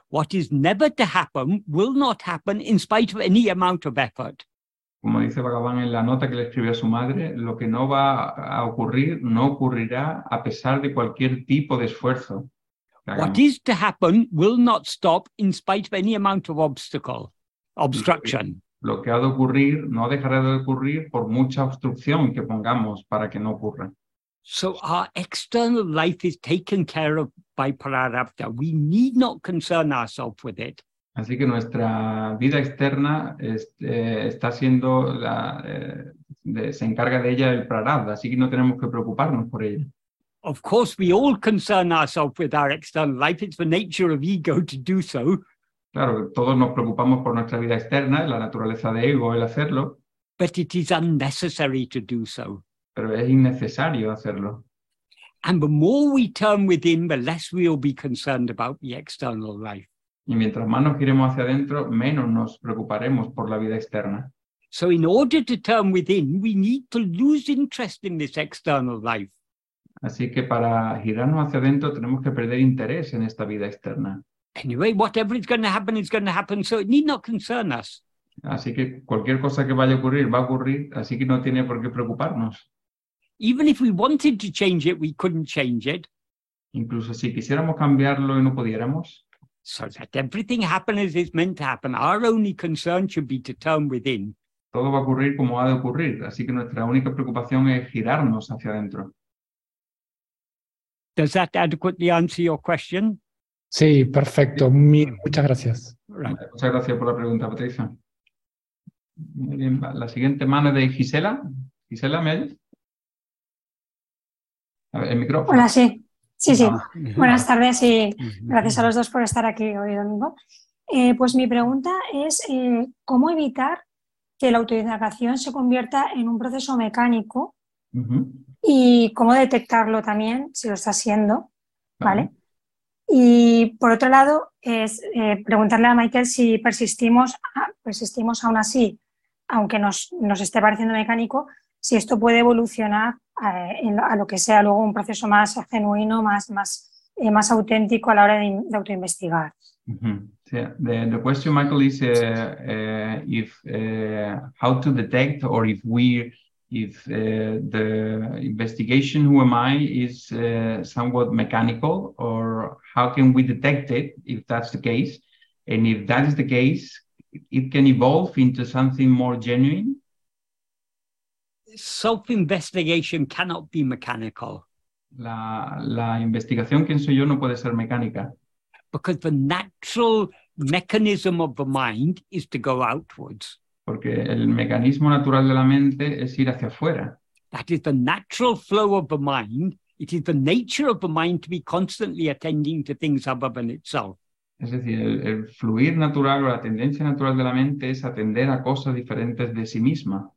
what is never to happen will not happen in spite of any amount of effort. Como dice Bhagavan en la nota que le escribió a su madre, lo que no va a ocurrir no ocurrirá a pesar de cualquier tipo de esfuerzo. What is to happen will not stop in spite of any amount of obstacle, obstruction. Lo que ha de ocurrir no dejará de ocurrir por mucha obstrucción que pongamos para que no ocurra. So our external life is taken care of by prarabdha. We need not concern ourselves with it. Así que nuestra vida externa es- eh, está siendo, la, eh, de- se encarga de ella el prarabdha, así que no tenemos que preocuparnos por ella. Of course, we all concern ourselves with our external life. It's the nature of ego to do so. Claro, todos nos preocupamos por nuestra vida externa, la naturaleza de ego el hacerlo, but it is unnecessary to do so. pero es innecesario hacerlo. And the more we turn within, the less we'll be concerned about the external life. Y mientras más nos giremos hacia adentro, menos nos preocuparemos por la vida externa. So, in order to turn within, we need to lose interest in this external life. Así que para girarnos hacia adentro tenemos que perder interés en esta vida externa. Anyway, whatever is going to happen is going to happen. So, it need not concern us. Así que cualquier cosa que vaya a ocurrir va a ocurrir, así que no tiene por qué preocuparnos. Even if we wanted to change it, we couldn't change it. Incluso si quisiéramos cambiarlo y no pudiéramos, So that everything happen as it's meant to happen. Our only concern should be to turn within. todo va a ocurrir como ha de ocurrir. Así que nuestra única preocupación es girarnos hacia adentro. Does that adequately answer your question? Sí, perfecto. Mi- muchas gracias. Right. Muchas gracias por la pregunta, Patricia. Muy bien, la siguiente mano es de Gisela. Gisela, ¿me oyes? A ver, el micrófono. Hola, sí. Sí, sí. Ah. Buenas tardes y gracias a los dos por estar aquí hoy domingo. Eh, pues mi pregunta es eh, cómo evitar que la autoindagación se convierta en un proceso mecánico y cómo detectarlo también si lo está haciendo, ¿vale? Y por otro lado, es eh, preguntarle a Michael si persistimos, persistimos aún así, aunque nos, nos esté pareciendo mecánico, si esto puede evolucionar en lo- a lo que sea luego un proceso más genuino, más, más, eh, más auténtico a la hora de, de autoinvestigar. Mhm. So, yeah, the, the question, Michael, is uh, uh, if uh, how to detect or if we if the investigation who am I is somewhat mechanical or how can we detect it if that's the case and if that is the case it can evolve into something more genuine Self investigation cannot be mechanical. La, la investigación, quién soy yo, no puede ser mecánica, because the natural mechanism of the mind is to go outwards. porque el mecanismo natural de la mente es ir hacia afuera. That is the natural flow of the mind. It is the nature of the mind to be constantly attending to things other than itself. Es decir, el, el fluir natural o la tendencia natural de la mente es atender a cosas diferentes de sí misma.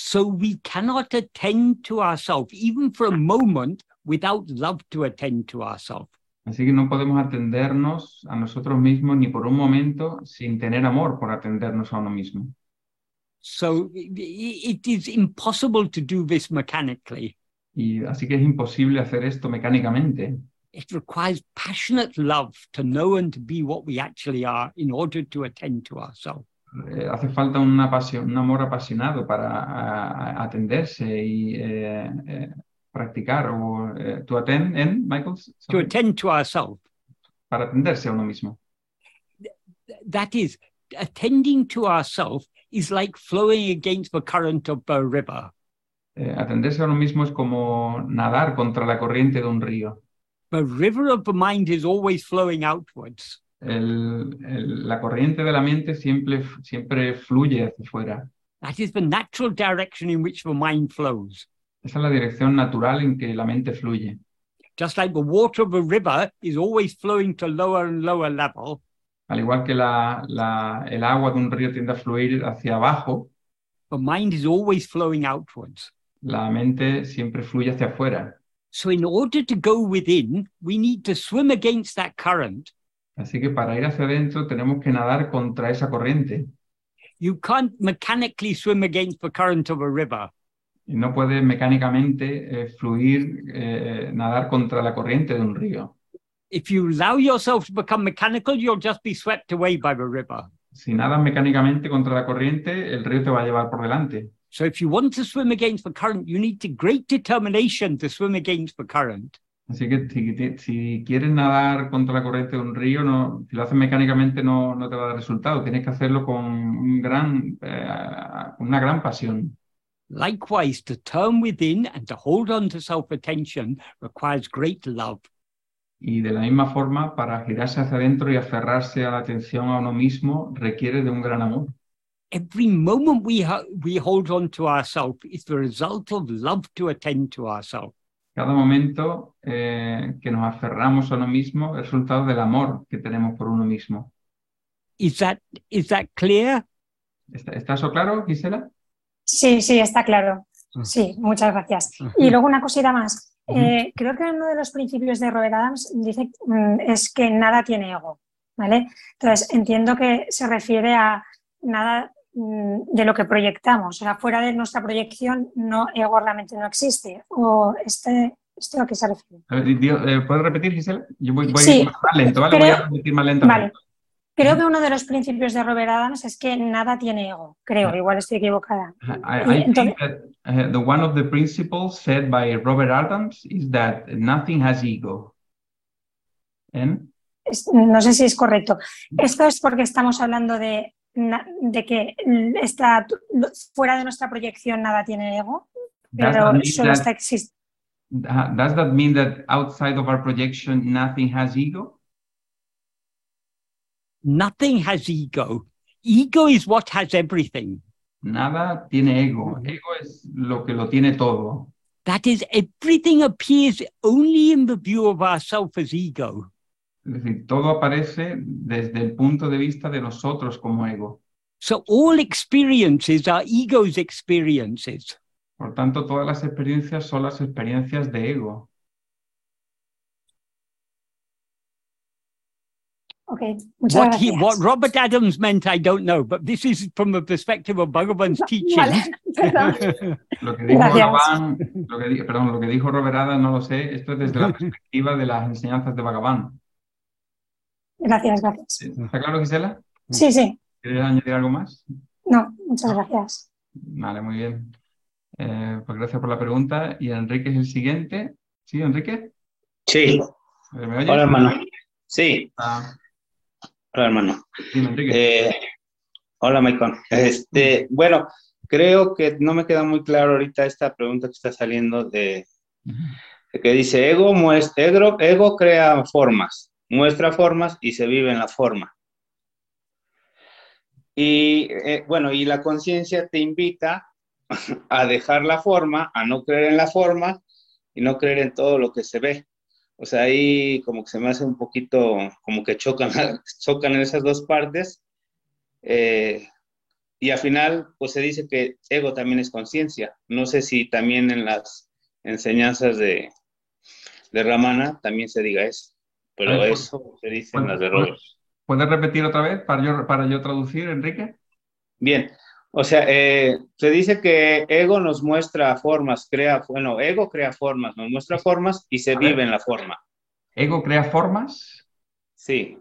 So we cannot attend to ourselves, even for a moment, without love to attend to ourselves. Así que no podemos atendernos a nosotros mismos ni por un momento sin tener amor por atendernos a uno mismo. So it is impossible to do this mechanically. Y así que es imposible hacer esto mecánicamente. It requires passionate love to know and to be what we actually are in order to attend to ourselves. Eh, hace falta una pasión, un amor apasionado para a- a- atenderse y eh, eh, practicar o eh, to attend en Michael To attend to ourselves. para atenderse a uno mismo. That is, attending to ourselves is like flowing against the current of the river. Eh, atenderse a uno mismo es como nadar contra la corriente de un río. The river of the mind is always flowing outwards. El- el- la corriente de la mente siempre, siempre fluye hacia afuera. That is the natural direction in which the mind flows. Esa es la dirección natural en que la mente fluye. Just like the water of a river is always flowing to lower and lower level, Al igual que la- la- el agua de un río tiende a fluir hacia abajo, the mind is always flowing outwards. la mente siempre fluye hacia afuera. So, in order to go within, we need to swim against that current. Así que para ir hacia adentro tenemos que nadar contra esa corriente. You can't mechanically swim against the current of a river. Y no puedes mecánicamente eh, fluir, eh, nadar contra la corriente de un río. If you allow yourself to become mechanical, you'll just be swept away by the river. Si nadas mecánicamente contra la corriente, el río te va a llevar por delante. So, if you want to swim against the current, you need to great determination to swim against the current. Así que si, si quieres nadar contra la corriente de un río, no, si lo haces mecánicamente no, no te va a dar resultado. Tienes que hacerlo con un gran, eh, una gran pasión. Likewise, to turn within and to hold on to self attention requires great love. Y de la misma forma, para girarse hacia adentro y aferrarse a la atención a uno mismo, requiere de un gran amor. Every moment we, we hold on to ourselves is the result of love to attend to ourselves. Cada momento eh, que nos aferramos a uno mismo es resultado del amor que tenemos por uno mismo. Is that, is that clear? ¿Está, está eso claro, Gisela? Sí, sí, está claro. Ah. Sí, muchas gracias. Ujú. Y luego una cosita más. Eh, creo que uno de los principios de Robert Adams dice mm, es que nada tiene ego, ¿vale? Entonces entiendo que se refiere a nada de lo que proyectamos, o sea, fuera de nuestra proyección, no ego realmente no existe. O este, ¿esto a qué se refiere? A ver, eh, ¿Puedes repetir, Gisela? Yo voy, voy Sí. más lento, ¿vale? Voy a Creo- repetir más lentamente. Vale. Creo que uno de los principios de Robert Adams es que nada tiene ego. Creo, igual estoy equivocada. I, I think that uh, the one of the principles said by Robert Adams is that nothing has ego. No sé si es correcto. Esto es porque estamos hablando de, de que está fuera de nuestra proyección nada tiene ego, does pero that, mean solo está uh, does that mean that outside of our projection nothing has ego? Nothing has ego. Ego is what has everything. Nada tiene ego. Ego es lo que lo tiene todo. That is, everything appears only in the view of ourself as ego. Es decir, todo aparece desde el punto de vista de nosotros como ego. So all experiences are ego's experiences. Por tanto, todas las experiencias son las experiencias de ego. Ok, muchas What, he, gracias. what Robert Adams meant, I don't know, but this is from the perspective of Bhagavan's teachings. (laughs) Vale. (laughs) (laughs) Lo que dijo. Bhagavan, lo que, perdón, lo que dijo Robert Adams no lo sé. Esto es desde la perspectiva de las enseñanzas de Bhagavan. Gracias, gracias. ¿Está claro, Gisela? Sí, sí. ¿Quieres añadir algo más? No, muchas gracias. Vale, muy bien. Eh, pues gracias por la pregunta. Y Enrique es el siguiente. ¿Sí, Enrique? Sí, ¿Me oyes? hola hermano. Sí, Ah, hola hermano. dime, Enrique. Eh, hola Michael. Este, bueno, creo que no me queda muy claro ahorita esta pregunta que está saliendo de que dice ego, muestra, ego, ego crea formas, muestra formas y se vive en la forma. Y eh, bueno, y la conciencia te invita (laughs) a dejar la forma, a no creer en la forma y no creer en todo lo que se ve. O sea, ahí como que se me hace un poquito, como que chocan, (laughs) chocan en esas dos partes. Eh, y al final, pues se dice que ego también es conciencia. No sé si también en las enseñanzas de, de Ramana también se diga eso, pero eso se dice en las de Robert. ¿Puedes repetir otra vez para yo, para yo traducir, Enrique? Bien, o sea, eh, se dice que ego nos muestra formas, crea, bueno, ego crea formas, nos muestra formas y se vive en la forma. ¿Ego crea formas? Sí.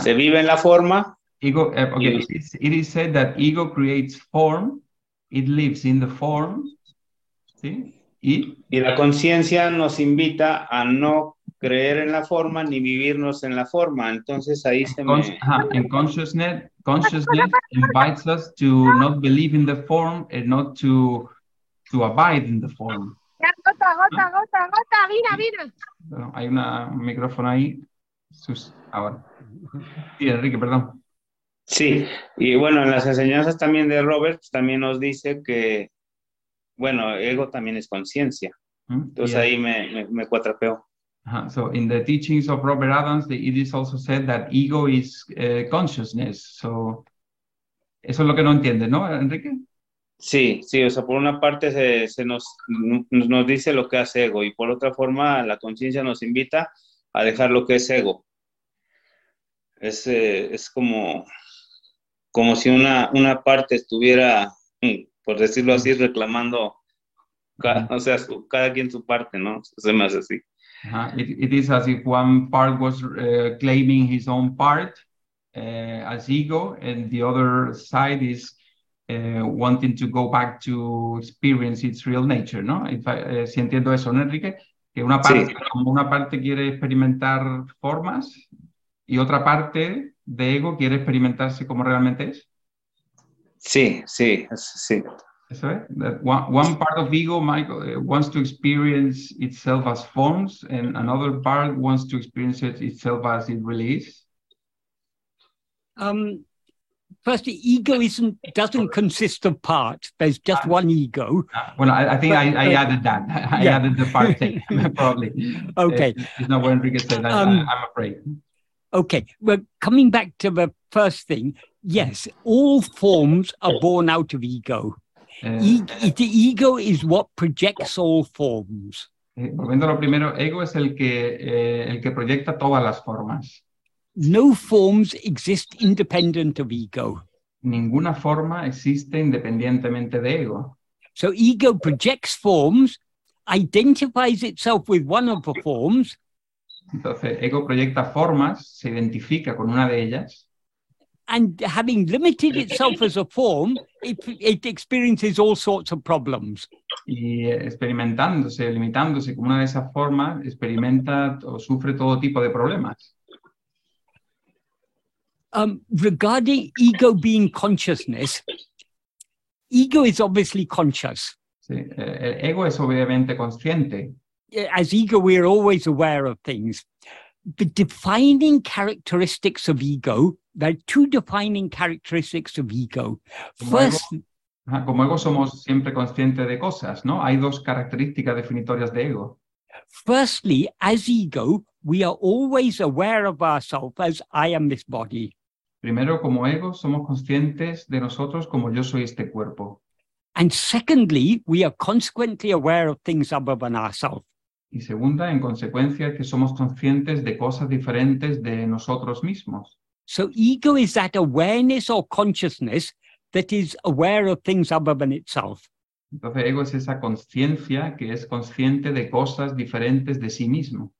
Se vive en la forma. Ego, eh, okay. it, is, it is said that ego creates form, it lives in the form, ¿sí? Y, y la conciencia nos invita a no creer en la forma ni vivirnos en la forma. Entonces ahí se me... En consciousness, consciousness invites us to not believe in the form and not to, to abide in the form. Gota, gota, gota, gota, mira, mira. Bueno, hay una, un micrófono ahí. Sus, ahora. Sí, Enrique, perdón. Sí, y bueno, en las enseñanzas también de Robert también nos dice que, bueno, ego también es conciencia. ¿Mm? Entonces yeah. ahí me, me, me cuatrapeó. Uh, so in the teachings of Robert Adams, the, it is also said that ego is uh, consciousness. So eso es lo que no entiende, ¿no, Enrique? Sí, sí, o sea, por una parte se, se nos, nos dice lo que hace ego y por otra forma la conciencia nos invita a dejar lo que es ego. Es, eh, es como, como si una, una parte estuviera, por decirlo así, reclamando, cada, o sea, su, cada quien su parte, ¿no? Se me hace así. Uh, it, it is as if one part was uh, claiming his own part uh, as ego, and the other side is uh, wanting to go back to experience its real nature, ¿no? If eh, si entiendo eso, ¿no, Enrique? Que una parte, sí. como una parte quiere experimentar formas y otra parte de ego quiere experimentarse como realmente es. Sí, sí, sí. Eso es. That one, one part of ego Michael, uh, wants to experience itself as forms, and another part wants to experience it itself as it really is. Um, firstly, ego isn't doesn't consist of parts. There's just one ego. Uh, well, I, I think but, I, I uh, added that. (laughs) I yeah. added the part thing, (laughs) (laughs) probably. Okay. It's not what Enrique said. I, um, I'm afraid. Okay. Well, coming back to the first thing, yes, all forms are born out of ego. E the ego is what projects all forms. Eh, volviendo a lo primero, ego es el que, eh, el que proyecta todas las formas. No forms exist independent of ego. Ninguna forma existe independientemente de ego. So ego projects forms, identifies itself with one of the forms. Entonces, ego proyecta formas, se identifica con una de ellas. And having limited itself as a form, it, it, experiences all sorts of problems. Y experimentándose, limitándose como una de esas formas, experimenta o sufre todo tipo de problemas. Um, regarding ego being consciousness, ego is obviously conscious. Sí, el ego es obviamente consciente. As ego, we are always aware of things. The defining characteristics of ego there are two defining characteristics of ego. First, como ego somos siempre conscientes de cosas, ¿no? Hay dos características definitorias de ego. Firstly, as ego, we are always aware of ourselves as I am this body. Primero, como ego, somos conscientes de nosotros como yo soy este cuerpo. And secondly, we are consequently aware of things other than ourselves. Y segunda, en consecuencia, que somos conscientes de cosas diferentes de nosotros mismos. So ego is that awareness or consciousness that is aware of things other than itself. Entonces ego es esa conciencia que es consciente de cosas diferentes de sí mismo.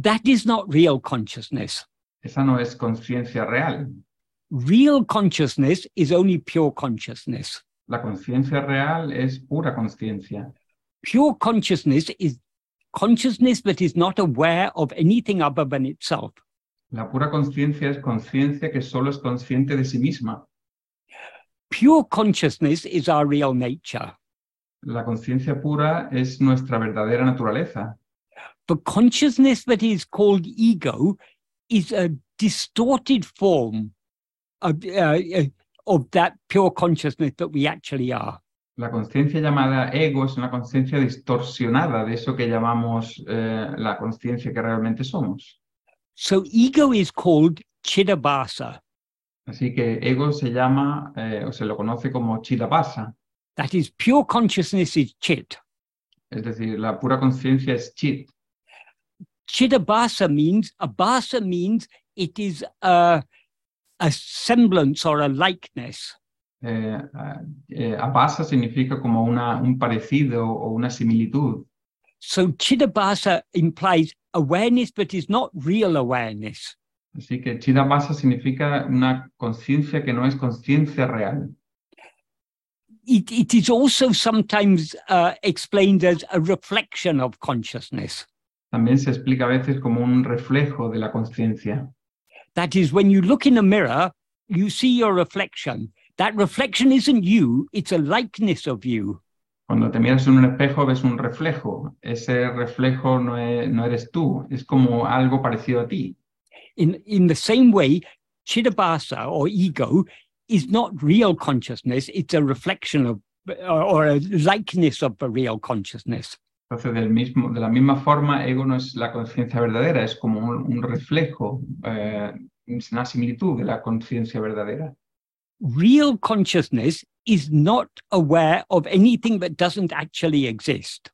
That is not real consciousness. Esa no es conciencia real. Real consciousness is only pure consciousness. La conciencia real es pura conciencia. Pure consciousness is consciousness that is not aware of anything other than itself. La pura conciencia es conciencia que solo es consciente de sí misma. Pure consciousness is our real nature. La conciencia pura es nuestra verdadera naturaleza. The consciousness that is called ego is a distorted form of, uh, uh, of that pure consciousness that we actually are. La conciencia llamada ego es una conciencia distorsionada de eso que llamamos eh, la conciencia que realmente somos. So ego is called Chidabhasa. Así que ego se llama eh, o se lo conoce como chidabhasa, That is pure consciousness is chit. es decir, la pura conciencia es chit. Chidabhasa means, abhasa means it is a, a semblance or a likeness. Eh, eh, abhasa significa como una, un parecido o una similitud. So Chidabhasa implies awareness, but is not real awareness. Así que chidabhasa significa una conciencia que no es conciencia real. It, it is also sometimes uh, explained as a reflection of consciousness. También se explica a veces como un reflejo de la conciencia. That is, when you look in a mirror, you see your reflection. That reflection isn't you, it's a likeness of you. Cuando te miras en un espejo ves un reflejo. Ese reflejo no, e- no eres tú, es como algo parecido a ti. In, in the same way, Chidabhasa or ego is not real consciousness, it's a reflection of or, a likeness of the real consciousness. Entonces, del mismo, de la misma forma, ego no es la conciencia verdadera, es como un, un reflejo, eh, es una similitud de la conciencia verdadera. Real consciousness is not aware of anything that doesn't actually exist.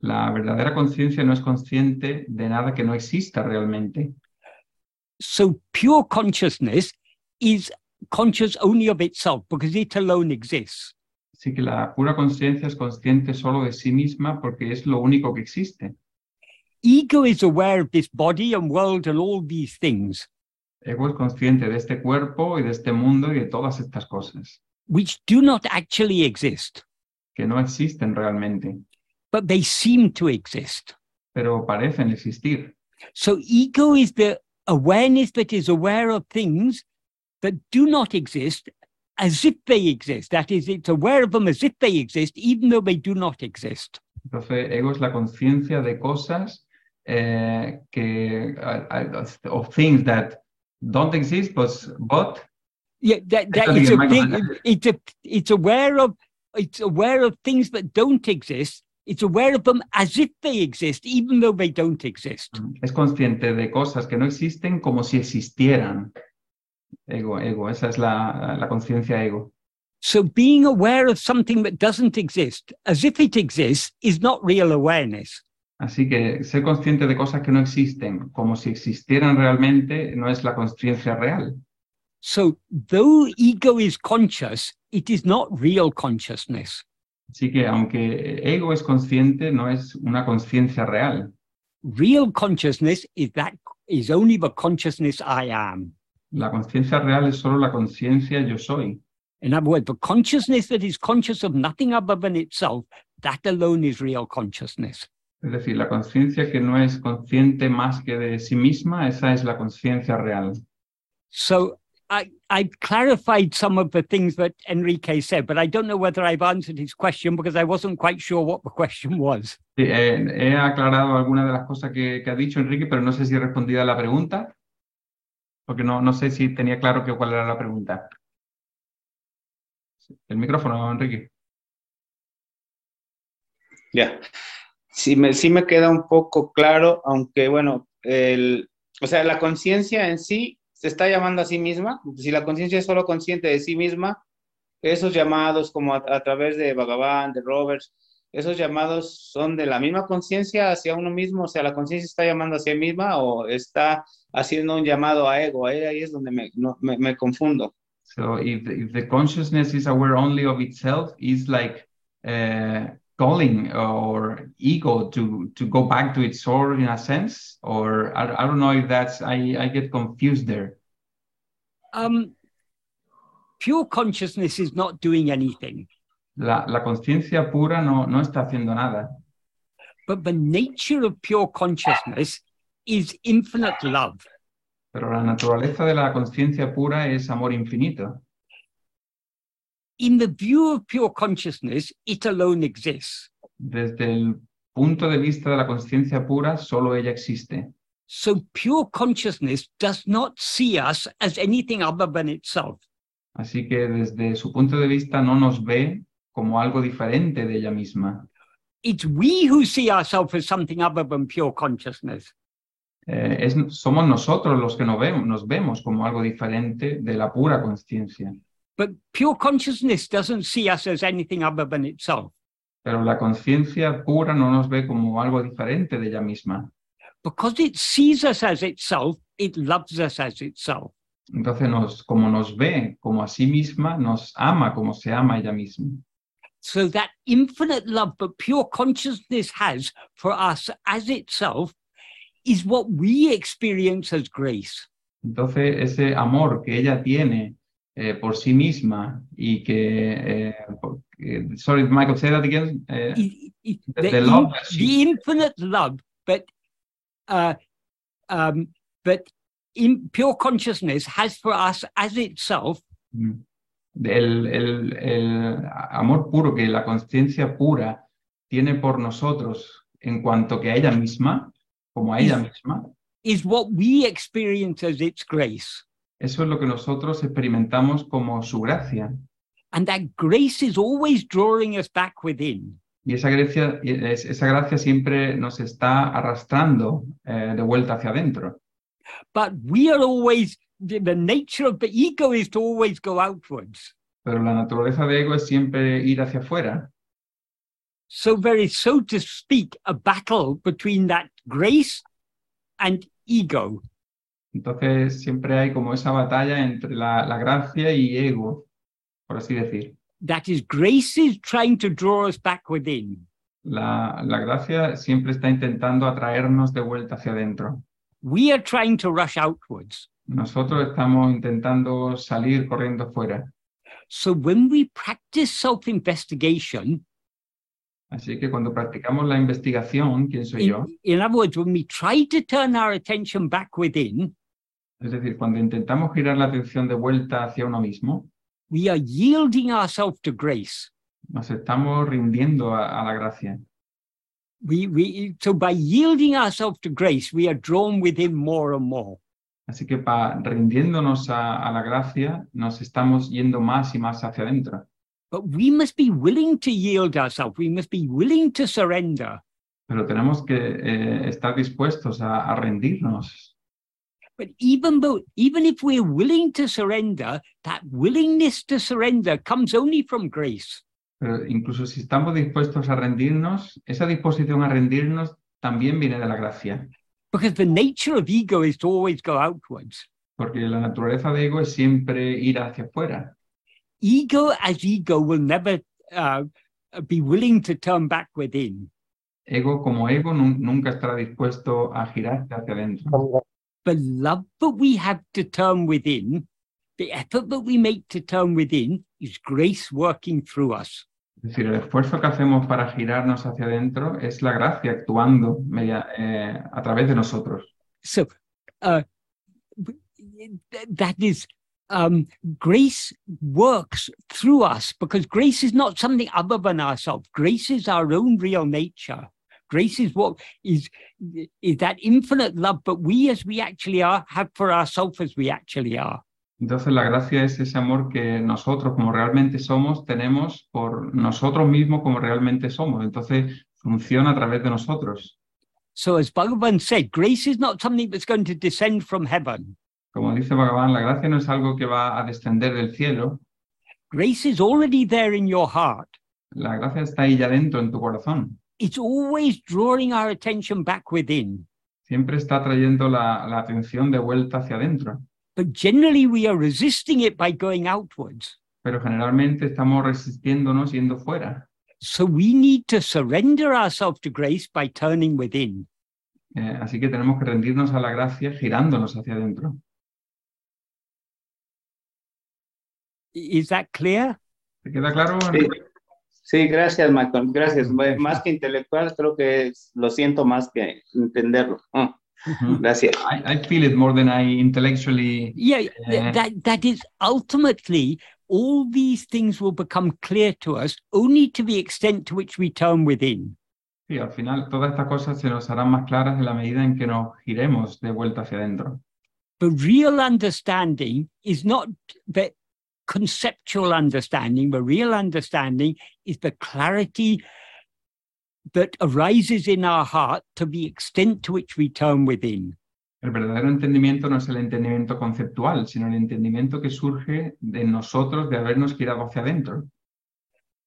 La verdadera conciencia no es consciente de nada que no exista realmente. So pure consciousness is conscious only of itself because it alone exists. Así que la pura conciencia es consciente solo de sí misma porque es lo único que existe. Ego is aware of this body and world and all these things, Ego es consciente de este cuerpo y de este mundo y de todas estas cosas which do not actually exist, que no existen realmente, but they seem to exist. pero parecen existir. So ego is the awareness that is aware of things that do not exist as if they exist. That is, it's aware of them as if they exist, even though they do not exist. Entonces, ego es la conciencia de cosas eh, que, uh, uh, of things that don't exist, but, but Yeah, that, that it's, a thing, it's a it's aware of it's aware of things that don't exist. It's aware of them as if they exist, even though they don't exist. Mm-hmm. es consciente de cosas que no existen como si existieran. Ego, ego, esa es la, la conciencia ego. So being aware of something that doesn't exist, as if it exists, is not real awareness. Así que ser consciente de cosas que no existen como si existieran realmente no es la conciencia real. So though ego is conscious, it is not real consciousness. Así que aunque ego es consciente, no es una conciencia real. Real consciousness is that is only the consciousness I am. La conciencia real es solo la conciencia yo soy. In other words, the consciousness that is conscious of nothing other than itself, that alone is real consciousness. Es decir, la conciencia que no es consciente más que de sí misma, esa es la conciencia real. So I, I've clarified some of the things that Enrique said, but I don't know whether I've answered his question because I wasn't quite sure what the question was. Sí, eh, he aclarado algunas de las cosas que, que ha dicho Enrique, pero no sé si he respondido a la pregunta, porque no, no sé si tenía claro que, cuál era la pregunta. El micrófono, Enrique. Ya. Sí me, sí me queda un poco claro, aunque bueno, el, o sea, la conciencia en sí se está llamando a sí misma. Si la conciencia es solo consciente de sí misma, esos llamados como a, a través de Bhagavan, de Roberts, esos llamados son de la misma conciencia hacia uno mismo, o sea, la conciencia está llamando hacia sí misma o está haciendo un llamado a ego, ahí, ahí es donde me, no, me, me confundo. So if if the consciousness is aware only of itself, is like uh, calling or ego to to go back to its source in a sense, or I, I don't know if that's I I get confused there. Um, pure consciousness is not doing anything, La, la conciencia pura no, no está haciendo nada, but the nature of pure consciousness is infinite love. pero la naturaleza de la conciencia pura es amor infinito. In the view of pure consciousness, it alone exists. Desde el punto de vista de la conciencia pura, solo ella existe. So pure consciousness does not see us as anything other than itself. Así que desde su punto de vista no nos ve como algo diferente de ella misma. It's we who see ourselves as something other than pure consciousness. Eh, es, somos nosotros los que nos vemos, nos vemos como algo diferente de la pura conciencia. But pure consciousness doesn't see us as anything other than itself. Pero la conciencia pura no nos ve como algo diferente de ella misma. Because it sees us as itself, it loves us as itself. Entonces, nos, como nos ve como a sí misma, nos ama como se ama ella misma. So that infinite love that pure consciousness has for us as itself is what we experience as grace. Entonces, ese amor que ella tiene eh, por sí misma y que, eh, eh, sorry, Michael, say that again. The- the, love in- she- the infinite love, but uh, um, but in pure consciousness has for us as itself Mm. El, el- el amor puro que la conciencia pura tiene por nosotros en cuanto que a ella misma, como a ella Is- misma, is what we experience as its grace. Eso es lo que nosotros experimentamos como su gracia. And that grace is always drawing us back within. Y esa gracia, esa gracia siempre nos está arrastrando eh, de vuelta hacia adentro. But we are always, the, the nature of the ego is to always go outwards. Pero la naturaleza de ego es siempre ir hacia afuera. So there is, so to speak, a battle between that grace and ego. Entonces siempre hay como esa batalla entre la, la gracia y ego, por así decir. That is, grace is trying to draw us back within. La, la gracia siempre está intentando atraernos de vuelta hacia adentro. We are trying to rush outwards. Nosotros estamos intentando salir corriendo fuera. So when we practice self investigation, Así que cuando practicamos la investigación, ¿quién soy yo? in, in other words, when we try to turn our attention back within, Es decir, cuando intentamos girar la atención de vuelta hacia uno mismo, we are yielding ourselves to grace. nos estamos rindiendo a, a la gracia. We, we, so by yielding ourselves to grace, we are drawn within more and more. Así que pa- rindiéndonos a, a la gracia, nos estamos yendo más y más hacia adentro. But we must be willing to yield ourselves. We must be willing to surrender. Pero tenemos que eh, estar dispuestos a, a rendirnos. But even though, even if we're willing to surrender, that willingness to surrender comes only from grace. Pero incluso si estamos dispuestos a rendirnos, esa disposición a rendirnos también viene de la gracia. Because the nature of ego is to always go outwards. Porque la naturaleza de ego es siempre ir hacia afuera. Ego as ego will never uh, be willing to turn back within. Ego como ego nun- nunca estará dispuesto a girarse hacia adentro. The love that we have to turn within, the effort that we make to turn within, is grace working through us. Es decir, el esfuerzo que hacemos para girarnos hacia adentro es la gracia actuando media- eh, a través de nosotros. So uh, that is, um, grace works through us because grace is not something other than ourselves. Grace is our own real nature. Grace is what is is that infinite love, but we as we actually are have for ourselves as we actually are. Entonces la gracia es ese amor que nosotros como realmente somos tenemos por nosotros mismos como realmente somos. Entonces funciona a través de nosotros. So as Bhagavan said, grace is not something that's going to descend from heaven. Como dice Bhagavan, la gracia no es algo que va a descender del cielo. Grace is already there in your heart. La gracia está ahí ya dentro en tu corazón. It's always drawing our attention back within. Siempre está trayendo la, la atención de vuelta hacia adentro. But generally, we are resisting it by going outwards. Pero generalmente estamos resistiéndonos yendo fuera. So we need to surrender ourselves to grace by turning within. Eh, así que tenemos que rendirnos a la gracia girándonos hacia adentro. Is that clear? ¿Te queda claro? Sí. Sí, gracias, Michael. Gracias. Más que intelectual, creo que es- lo siento más que entenderlo. Ujú. gracias. I, I feel it more than I intellectually. Yeah, Yeah. that that is ultimately all these things will become clear to us only to the extent to which we turn within. Sí, al final todas estas cosas se nos harán más claras en la medida en que nos giremos de vuelta hacia adentro. The real understanding is not the conceptual understanding. The real understanding is the clarity that arises in our heart to the extent to which we turn within. El verdadero entendimiento no es el entendimiento conceptual, sino el entendimiento que surge de nosotros de habernos girado hacia adentro.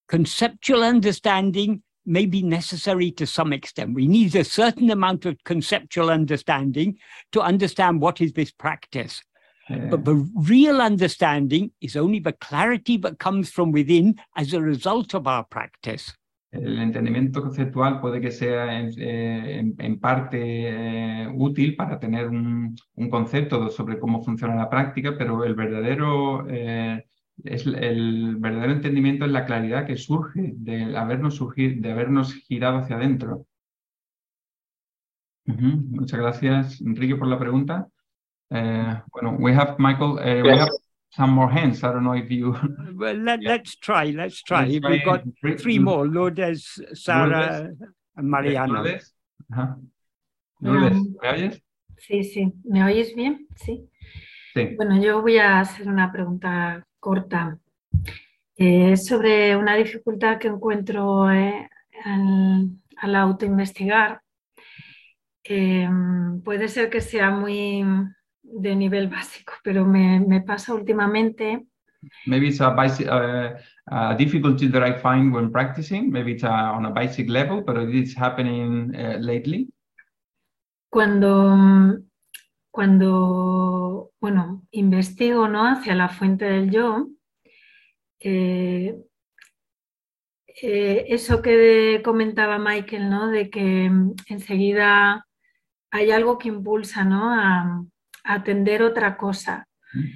Conceptual understanding may be necessary to some extent. We need a certain amount of conceptual understanding to understand what is this practice. But real understanding is only the clarity that comes from within as a result of our practice. el entendimiento conceptual puede que sea en, eh, parte eh, útil para tener un, concepto sobre cómo funciona la práctica, pero el verdadero, eh, es, el verdadero entendimiento es la claridad que surge de habernos, surgir, de habernos girado hacia adentro. Muchas gracias, Enrique, por la pregunta. Eh, bueno, we have, Michael, eh, we Yes. have some more hands. I don't know if you... (laughs) Well, let, Yeah. let's try, let's try. Let's We've got three- three more Lourdes, Sarah, and Mariana. Lourdes. Ajá. Lourdes, Um, ¿me oyes? Sí, sí. ¿Me oyes bien? Sí. Sí. Bueno, yo voy a hacer una pregunta corta eh, sobre una dificultad que encuentro eh, al, al autoinvestigar. Eh, puede ser que sea muy de nivel básico, pero me, me pasa últimamente Maybe it's a, basic, uh, a difficulty that I find when practicing. Maybe it's uh on a basic level, but it is happening uh, lately. cuando, cuando bueno, investigo ¿no? hacia la fuente del yo, eh, eh, eso que comentaba Michael, ¿no? de que enseguida hay algo que impulsa ¿no? a, a atender otra cosa.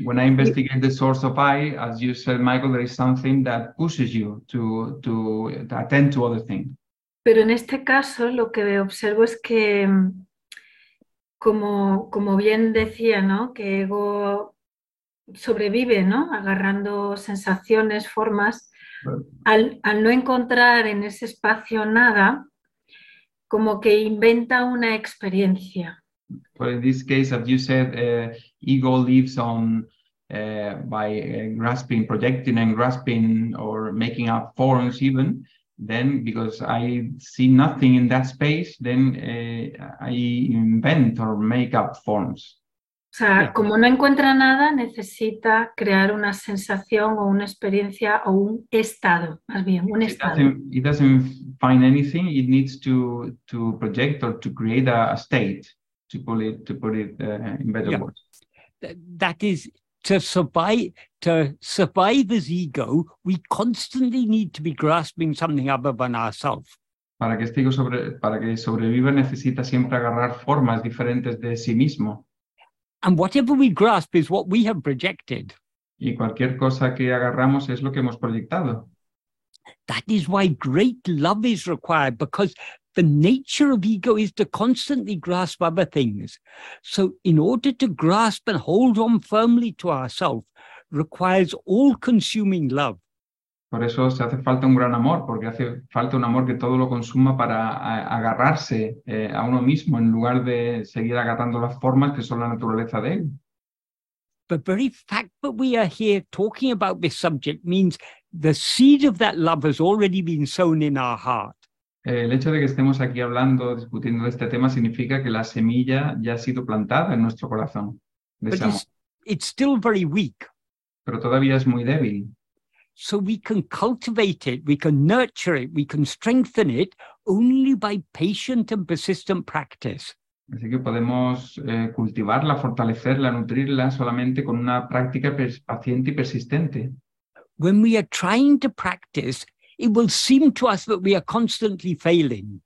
When I investigate the source of I, as you said, Michael, there is something that pushes you to, to, to attend to other things. Pero en este caso lo que observo es que, mm, como, como bien decía, ¿no? que ego sobrevive, ¿no? agarrando sensaciones, formas, al, al no encontrar en ese espacio nada, como que inventa una experiencia. But in this case, as you said, uh, ego lives on uh, by uh, grasping, projecting, and grasping, or making up forms. Even then, because I see nothing in that space, then uh, I invent or make up forms. O sea, Ya. como no encuentra nada, necesita crear una sensación o una experiencia o un estado, más bien, un It doesn't, it doesn't find anything. It needs to to project or to create a, a state. To put it to put it uh, in better Yeah. words. That is to survive to survive as ego, we constantly need to be grasping something other than ourselves. Para que este ego sobre, para que sobreviva necesita siempre agarrar formas diferentes de sí mismo. And whatever we grasp is what we have projected. Y cualquier cosa que agarramos es lo que hemos proyectado. That is why great love is required because the nature of ego is to constantly grasp other things. So, in order to grasp and hold on firmly to ourselves, requires all consuming love. Por eso se hace falta un gran amor, porque hace falta un amor que todo lo consuma para agarrarse eh, a uno mismo en lugar de seguir agarrando las formas que son la naturaleza de él. The very fact that we are here talking about this subject means the seed of that love has already been sown in our heart. Eh, El hecho de que estemos aquí hablando, discutiendo de este tema, significa que la semilla ya ha sido plantada en nuestro corazón. de But ese amor. it's, it's still very weak. pero todavía es muy débil. So we can cultivate it, we can nurture it, we can strengthen it only by patient and persistent practice. Así que podemos eh, cultivarla, fortalecerla, nutrirla solamente con una práctica paciente y persistente. When we are trying to practice, it will seem to us that we are constantly failing.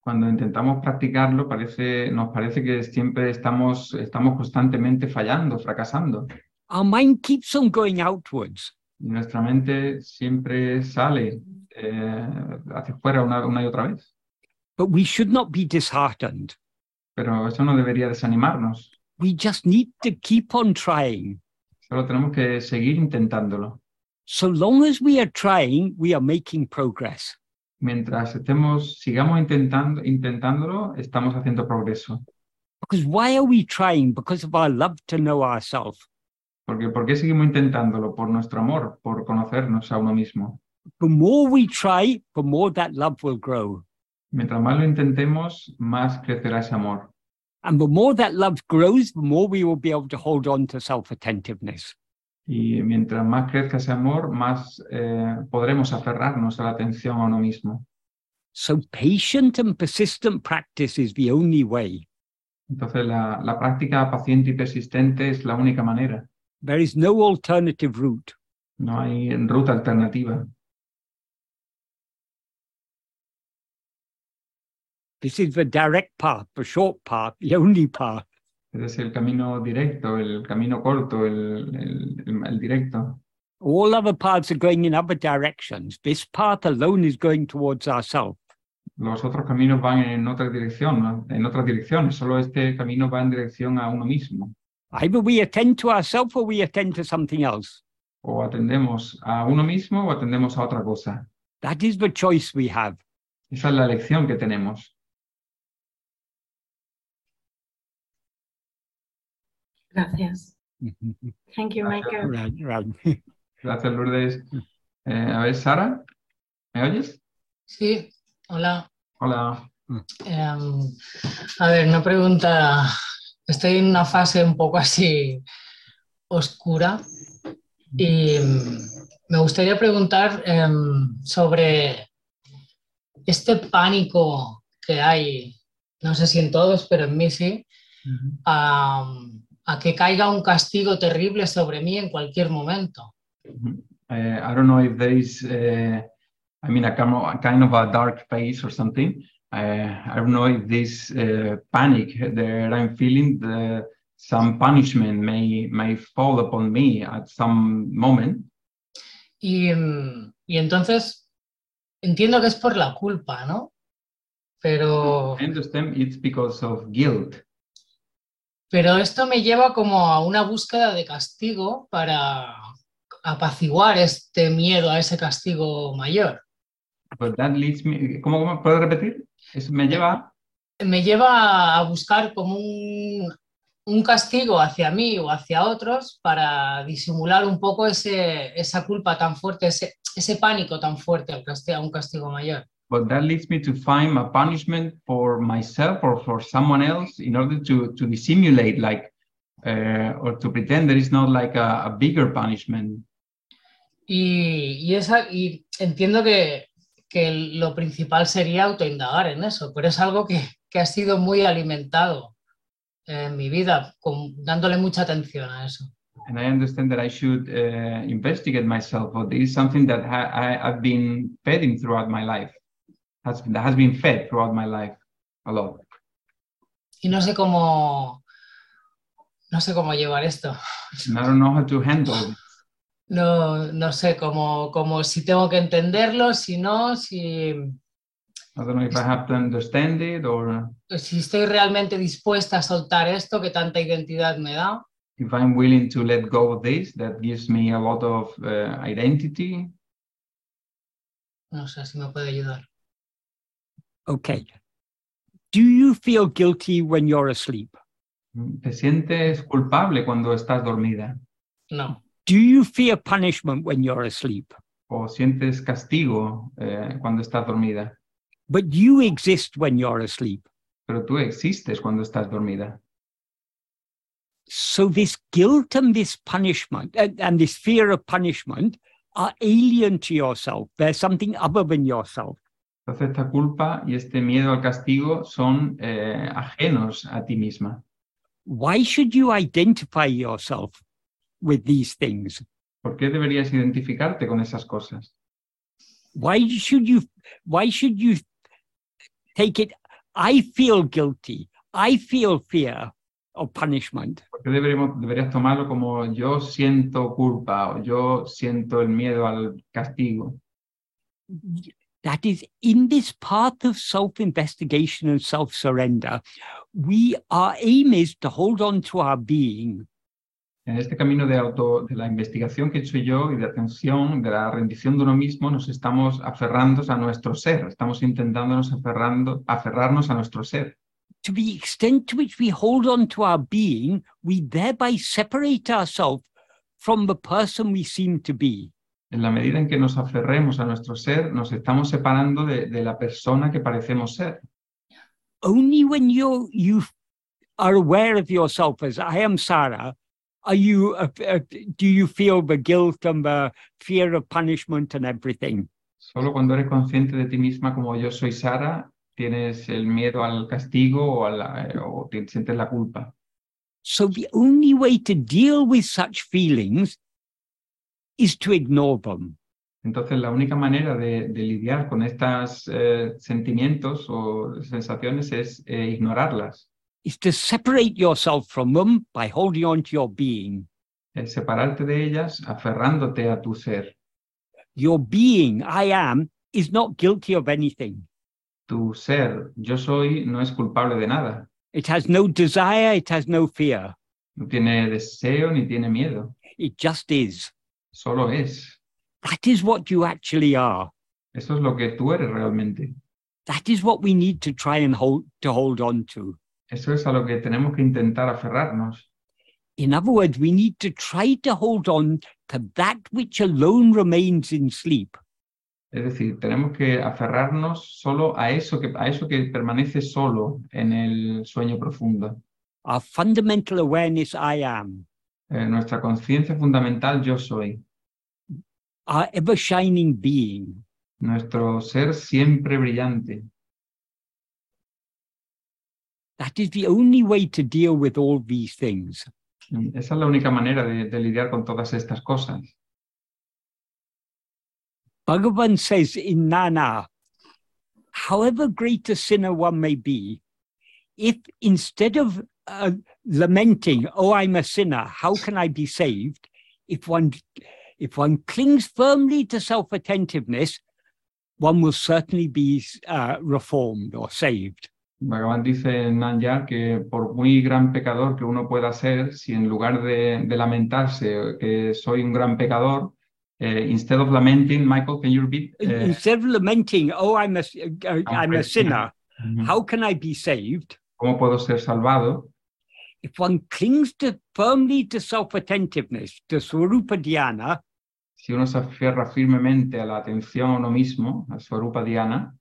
Cuando intentamos practicarlo, parece, nos parece que siempre estamos, estamos constantemente fallando, fracasando. Our mind keeps on going outwards. Y nuestra mente siempre sale eh, hacia afuera una, una y otra vez. But we should not be disheartened. Pero eso no debería desanimarnos. We just need to keep on trying. Solo tenemos que seguir intentándolo. So long as we are trying, we are making progress. Mientras estemos, sigamos intentando, intentándolo, estamos haciendo progreso. Because why are we trying? Because of our love to know ourselves. Porque, ¿Por qué seguimos intentándolo? Por nuestro amor, por conocernos a uno mismo. The more we try, the more that love will grow. Mientras más lo intentemos, más crecerá ese amor. And the more that love grows, the more we will be able to hold on to self attentiveness. Y mientras más crezca ese amor, más eh, podremos aferrarnos a la atención a uno mismo. So, patient and persistent practice is the only way. Entonces, la, la práctica paciente y persistente es la única manera. There is no alternative route. No hay ruta alternativa. This is the direct path, the short path, the only path. Es el camino directo, el camino corto, el, el- el- el directo. All other paths are going in other directions. This path alone is going towards ourselves. Los otros caminos van en otra dirección, en otras direcciones. Solo este camino va en dirección a uno mismo. Either we attend to ourselves or we attend to something else. O atendemos a uno mismo o atendemos a otra cosa. That is the choice we have. Esa es la elección que tenemos. Gracias. Thank you, Michael. Gracias, Lourdes. Eh, a ver, Sara, ¿me oyes? Sí, hola. Hola. Em, a ver, una pregunta. Estoy en una fase un poco así oscura y me gustaría preguntar em, sobre este pánico que hay, no sé si en todos, pero en mí sí, a que caiga un castigo terrible sobre mí en cualquier momento. Mhm. Uh, I don't know if there is, uh, I mean, a kind of, a kind of a dark phase or something. Uh, I don't know if this uh, panic that I'm feeling, the, some punishment may may fall upon me at some moment. Y, mm, y entonces entiendo que es por la culpa, ¿no? Pero, I understand it's because of guilt, pero esto me lleva como a una búsqueda de castigo para apaciguar este miedo a ese castigo mayor. but that leads me. ¿Cómo, cómo puedo repetir? Es, me lleva. Me lleva a buscar como un, un castigo hacia mí o hacia otros para disimular un poco ese, esa culpa tan fuerte, ese, ese pánico tan fuerte al castigo, a un castigo mayor. But that leads me to find a punishment for myself or for someone else in order to to dissimulate, like, uh, or to pretend there is not like a, a bigger punishment. Y, y esa, y entiendo que, que lo principal sería autoindagar en eso, pero es algo que, que ha sido muy alimentado en mi vida, con- dándole mucha atención a eso. and I understand that I should uh, investigate myself. But this is something that ha- I, I've been feeding throughout my life. Has that has been fed throughout my life a lot. Y no sé cómo, no sé cómo llevar esto. And I don't know how to handle it. No, no sé si tengo que entenderlo, si no, si, I don't know if I have to understand it or si estoy realmente dispuesta a soltar esto que tanta identidad me da. if I'm willing to let go of this. That gives me a lot of uh, identity. No sé si me puede ayudar. Okay. Do you feel guilty when you're asleep? ¿Te sientes culpable cuando estás dormida? No, Do you fear punishment when you're asleep? ¿O sientes castigo eh, cuando estás dormida? But you exist when you're asleep. Pero tú existes cuando estás dormida. So this guilt and this punishment and, and this fear of punishment are alien to yourself. They're something other than yourself. Entonces esta culpa y este miedo al castigo son eh, ajenos a ti misma. Why should you identify yourself with these things? ¿Por qué deberías identificarte con esas cosas? Why should you why should you take it I feel guilty. I feel fear of punishment. ¿Por qué deberíamos, deberías tomarlo como yo siento culpa o yo siento el miedo al castigo? That is in this path of self-investigation and self-surrender, we our aim is to hold on to our being En este camino de auto, de la investigación que he hecho yo y de atención, de la rendición de uno mismo, nos estamos aferrando a nuestro ser, estamos intentándonos aferrando, aferrarnos a nuestro ser. To the extent to which we hold on to our being, we thereby separate ourselves from the person we seem to be. En la medida en que nos aferremos a nuestro ser, nos estamos separando de, de la persona que parecemos ser. Only when you you are aware of yourself as I am Sarah, are you uh, uh, do you feel the guilt and the fear of punishment and everything? Solo cuando eres consciente de ti misma como yo soy Sara, tienes el miedo al castigo o, a la- eh, o te sientes la culpa. So the only way to deal with such feelings is to ignore them. Entonces, la única manera de, de lidiar con estos sentimientos o sensaciones es eh, ignorarlas, Is to separate yourself from them by holding on to your being. es separarte de ellas aferrándote a tu ser. Your being, I am, is not guilty of anything. Tu ser, yo soy, no es culpable de nada. It has no desire, it has no fear. No tiene deseo ni tiene miedo, It just is. Solo es. That is what you actually are. Eso es lo que tú eres realmente. That is what we need to try and hold to hold on to. Eso es a lo que tenemos que intentar aferrarnos. In other words, we need to try to hold on to that which alone remains in sleep. Es decir, tenemos que aferrarnos solo a eso que, a eso que permanece solo en el sueño profundo. Our fundamental awareness, I am, Eh, nuestra conciencia fundamental, yo soy. Our ever shining being. Nuestro ser siempre brillante. That is the only way to deal with all these things. Esa es la única manera de, de lidiar con todas estas cosas. Bhagavan says in Nana, however great a sinner one may be, if instead of uh, lamenting, oh, I'm a sinner, how can I be saved? If one, if one clings firmly to self attentiveness, one will certainly be uh, reformed or saved. Bhagavan dice en Nanyar que por muy gran pecador que uno pueda ser, si en lugar de, de lamentarse que soy un gran pecador, eh, instead of lamenting, Michael, can you repeat? Eh, Instead of lamenting, oh, I'm a, uh, I'm a sinner, ujú. how can I be saved? ¿Cómo puedo ser salvado? If one clings to firmly to self-attentiveness, to Swarupa Dhyana, Si uno se aferra firmemente a la atención a uno mismo, a Swarupa Dhyana,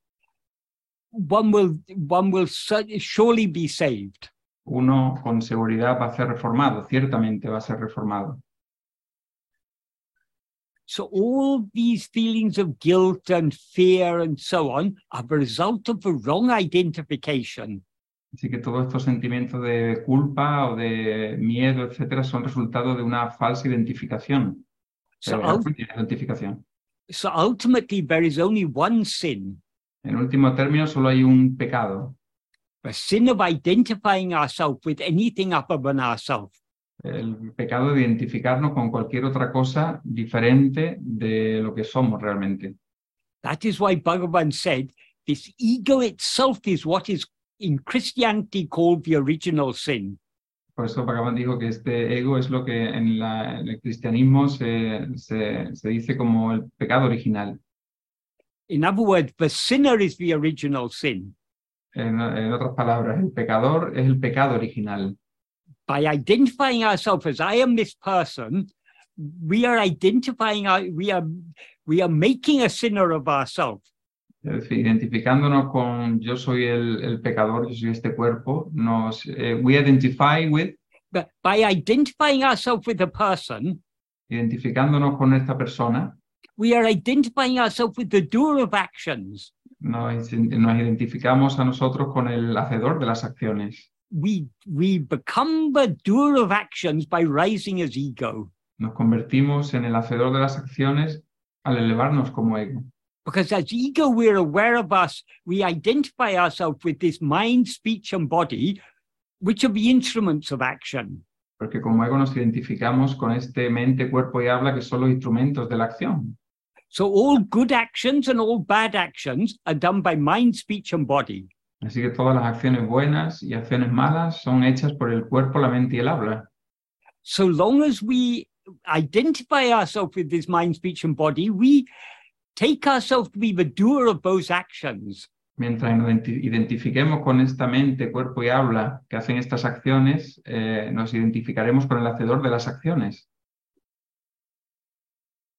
one will one will surely be saved. uno con seguridad va a ser reformado, ciertamente va a ser reformado. So all these feelings of guilt and fear and so on are the result of the wrong identification. Así que todos estos sentimientos de culpa o de miedo, etcétera, son resultado de una falsa identificación. So, identificación. so ultimately, there is only one sin: En último término, solo hay un pecado, the sin of identifying ourselves with anything other than ourselves. el pecado de identificarnos con cualquier otra cosa diferente de lo que somos realmente. That is why Bhagavan said, "This ego itself is what is in Christianity called the original sin." Por eso Bhagavan dijo que este ego es lo que en, la- en el cristianismo se, se- se dice como el pecado original. In other words, the sinner is the original sin. En, en otras palabras, el pecador es el pecado original. By identifying ourselves as I am this person, we are identifying our, we are we are making a sinner of ourselves. Es decir, identificándonos con yo soy el, el pecador, yo soy este cuerpo, nos, eh, we identify with, But by identifying ourselves with a person, identificándonos con esta persona, we are identifying ourselves with the doer of actions. nos, nos identificamos a nosotros con el hacedor de las acciones. We we become the doer of actions by rising as ego. Nos convertimos en el hacedor de las acciones al elevarnos como ego. Because as ego, we're aware of us, we identify ourselves with this mind, speech, and body, which are the instruments of action. Porque como ego nos identificamos con este mente, cuerpo y habla que son los instrumentos de la acción. So all good actions and all bad actions are done by mind, speech, and body. Así que todas las acciones buenas y acciones malas son hechas por el cuerpo, la mente y el habla. so long as we identify ourselves with this mind, speech, and body, we take ourselves to be the doer of those actions. Mientras nos identifiquemos con esta mente, cuerpo y habla que hacen estas acciones, eh, nos identificaremos con el hacedor de las acciones.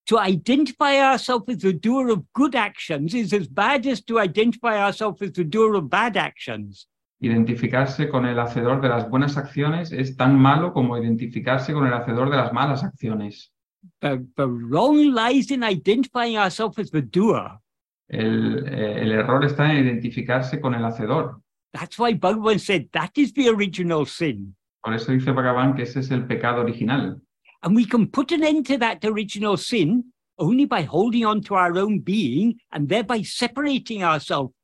To identify ourselves as the doer of good actions is as bad as to identify ourselves as the doer of bad actions. Identificarse con el hacedor de las buenas acciones es tan malo como identificarse con el hacedor de las malas acciones. The, the wrong lies in identifying ourselves as the doer. El, eh, el error está en identificarse con el hacedor. That's why Bhagavan said that is the original sin. Por eso dice Bhagavan que ese es el pecado original. And we can put an end to that original sin only by holding on to our own being and thereby separating ourselves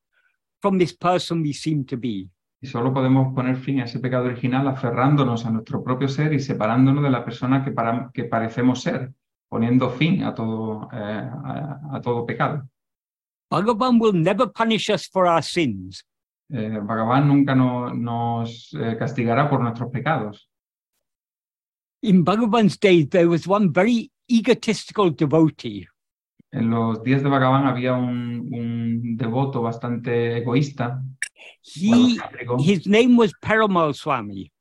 from this person we seem to be. Y solo podemos poner fin a ese pecado original aferrándonos a nuestro propio ser y separándonos de la persona que, para- que parecemos ser, poniendo fin a todo, eh, a, a todo pecado. Bhagavan will never punish us for our sins. Eh, Bhagavan nunca no- nos eh, castigará por nuestros pecados. In Bhagavan's day, there was one very egotistical devotee. En los días de Bhagavan había un, un devoto bastante egoísta, He, his name was Paramal Swami.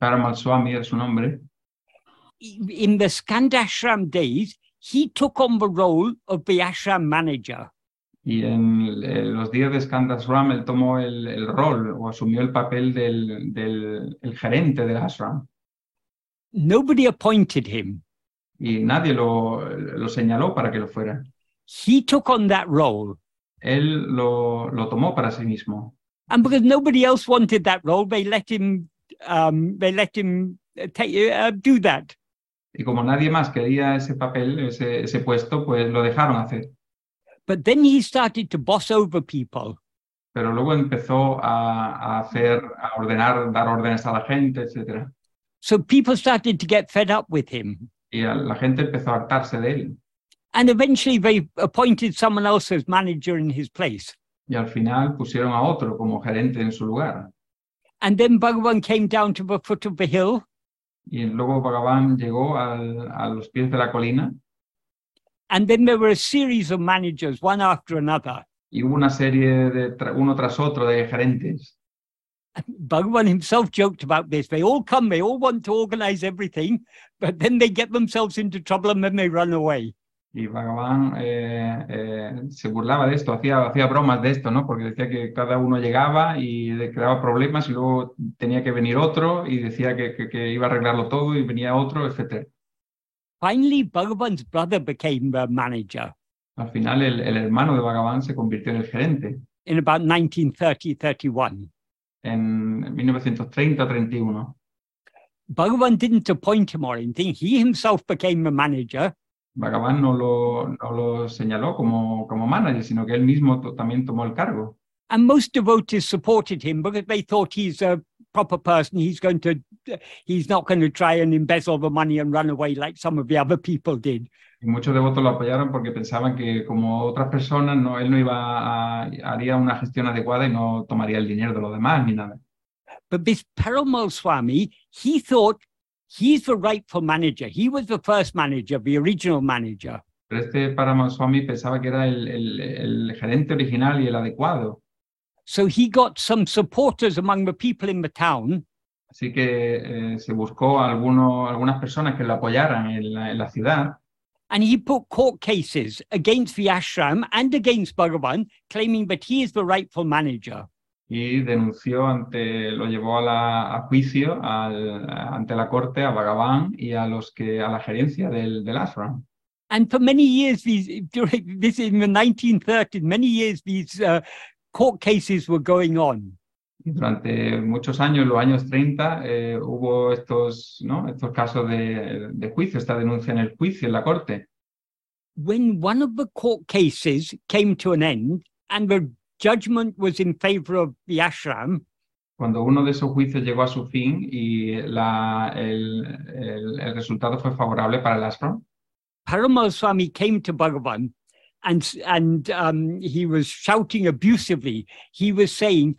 Paramal Swami era su nombre. In the Skandashram days, he took on the role of the ashram manager. Y en eh, los días de Skandasram él tomó el, el rol o asumió el papel del, del el gerente del ashram. Nobody appointed him. Y nadie lo, lo señaló para que lo fuera. He took on that role. Él lo, lo tomó para sí mismo. And because nobody else wanted that role, they let him, um, they let him uh, take, uh, do that. Y como nadie más quería ese papel, ese, ese puesto, pues lo dejaron hacer. But then he started to boss over people. Pero luego empezó a, a hacer, a ordenar, dar órdenes a la gente, etc. So people started to get fed up with him. Y la gente empezó a hartarse de él. And eventually they appointed someone else as manager in his place. Y al final pusieron a otro como gerente en su lugar. And then Bhagavan came down to the foot of the hill Y luego Bhagavan llegó al- a los pies de la colina And then there were a series of managers, one after another. y hubo una serie de tra- uno tras otro de gerentes. Bhagavan himself joked about this. They all come, they all want to organize everything, but then they get themselves into trouble and then they run away. Y Bhagavan eh, eh, se burlaba de esto, hacía, hacía bromas de esto, ¿no? Porque decía que cada uno llegaba y le creaba problemas y luego tenía que venir otro y decía que, que- que iba a arreglarlo todo y venía otro, etc. Finally, Bhagavan's brother became the manager Al final el, el hermano de Bhagavan se convirtió en el gerente in about 1930 31. En 1930-31. Bhagavan didn't appoint him or anything, he himself became the manager. Bhagavan no lo, no lo señaló como, como manager, sino que él mismo también tomó el cargo. And most devotees supported him because they thought he's a proper person. He's going to, he's not going to try and embezzle the money and run away like some of the other people did. Y muchos devotos lo apoyaron porque pensaban que como otras personas, no, él no iba a, haría una gestión adecuada y no tomaría el dinero de los demás ni nada. But this Paramal Swami, he thought he's the rightful manager. He was the first manager, the original manager. Pero este Paramal Swami pensaba que era el, el- el gerente original y el adecuado. So he got some supporters among the people in the town, Así que eh, se buscó a alguno- algunas personas que lo apoyaran en la, en la ciudad and he put court cases against the ashram and against Bhagavan, claiming that he is the rightful manager. y denunció ante, lo llevó a, la- a juicio al- ante la corte a Bhagavan y a los que a la gerencia del, del ashram. And for many years, these during this in the 1930s, many years these uh, court cases were going on. Durante muchos años, los años 30, eh, hubo estos, ¿no? estos casos de, de juicio, esta denuncia en el juicio, en la corte. When one of the court cases came to an end and the judgment was in favor of the ashram, Cuando uno de esos juicios llegó a su fin y la, el, el- el resultado fue favorable para el ashram, Paramal Swami came to Bhagavan and, and um, he was shouting abusively. He was saying,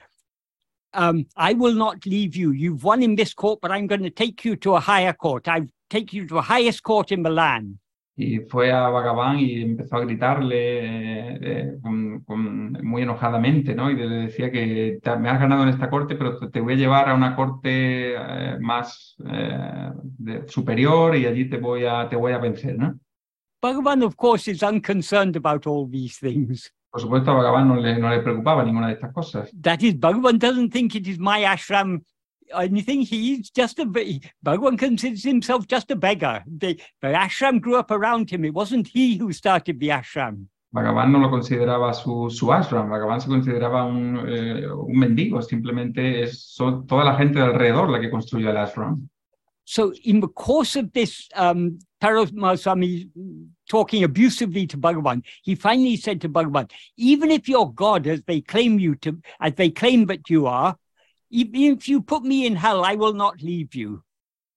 um, I will not leave you. You've won in this court, but I'm going to take you to a higher court. I've take you to the highest court in Milan. Y fue a Bhagavan y empezó a gritarle eh, eh, con- con- muy enojadamente, ¿no? Y le decía que "Te- me has ganado en esta corte, pero te- voy a llevar a una corte eh, más eh, de- superior y allí te voy a, te voy a vencer, ¿no? Bhagavan, of course, is unconcerned about all these things. Por supuesto, a Bhagavan no le, no le preocupaba ninguna de estas cosas. That is, Bhagavan doesn't think it is my ashram anything. He's just a, Bhagavan considers himself just a beggar. The, the ashram grew up around him. It wasn't he who started the ashram. Bhagavan no lo consideraba su, su ashram, Bhagavan se consideraba un, eh, un mendigo, simplemente es son toda la gente de alrededor la que construyó el ashram. So, in the course of this, um, Paramaswamy talking abusively to Bhagavan, he finally said to Bhagavan, even if you're God, as they claim you to, as they claim that you are, even if you put me in hell, I will not leave you.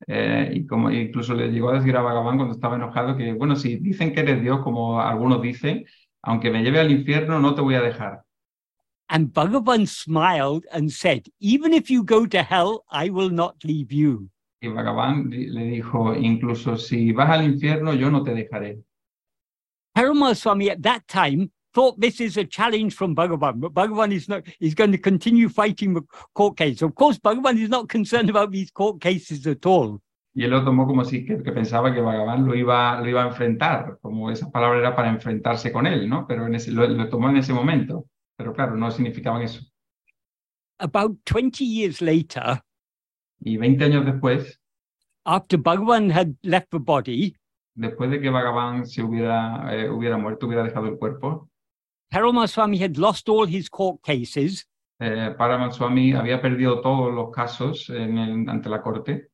Eh, y como incluso le llegó a decir a Bhagavan cuando estaba enojado que, bueno, si dicen que eres Dios, como algunos dicen, aunque me lleve al infierno, no te voy a dejar. And Bhagavan smiled and said, Even if you go to hell, I will not leave you. Y Bhagavan le dijo, incluso si vas al infierno, yo no te dejaré. Paramaswamy at that time thought this is a challenge from Bhagavan, but Bhagavan is not, is going to continue fighting the court case. Of course, Bhagavan is not concerned about these court cases at all. Y él lo tomó como si que, que pensaba que Bhagavan lo iba, lo iba a enfrentar, como esa palabra era para enfrentarse con él, ¿no? Pero en ese, lo, lo tomó en ese momento. Pero claro, no significaba eso. About 20 years later, Y 20 años después, after Bhagavan had left the body, después de que Bhagavan se hubiera, eh, hubiera muerto, hubiera dejado el cuerpo, Paramaswamy had lost all his court cases. eh, Paramaswamy había perdido todos los casos en el- ante la corte.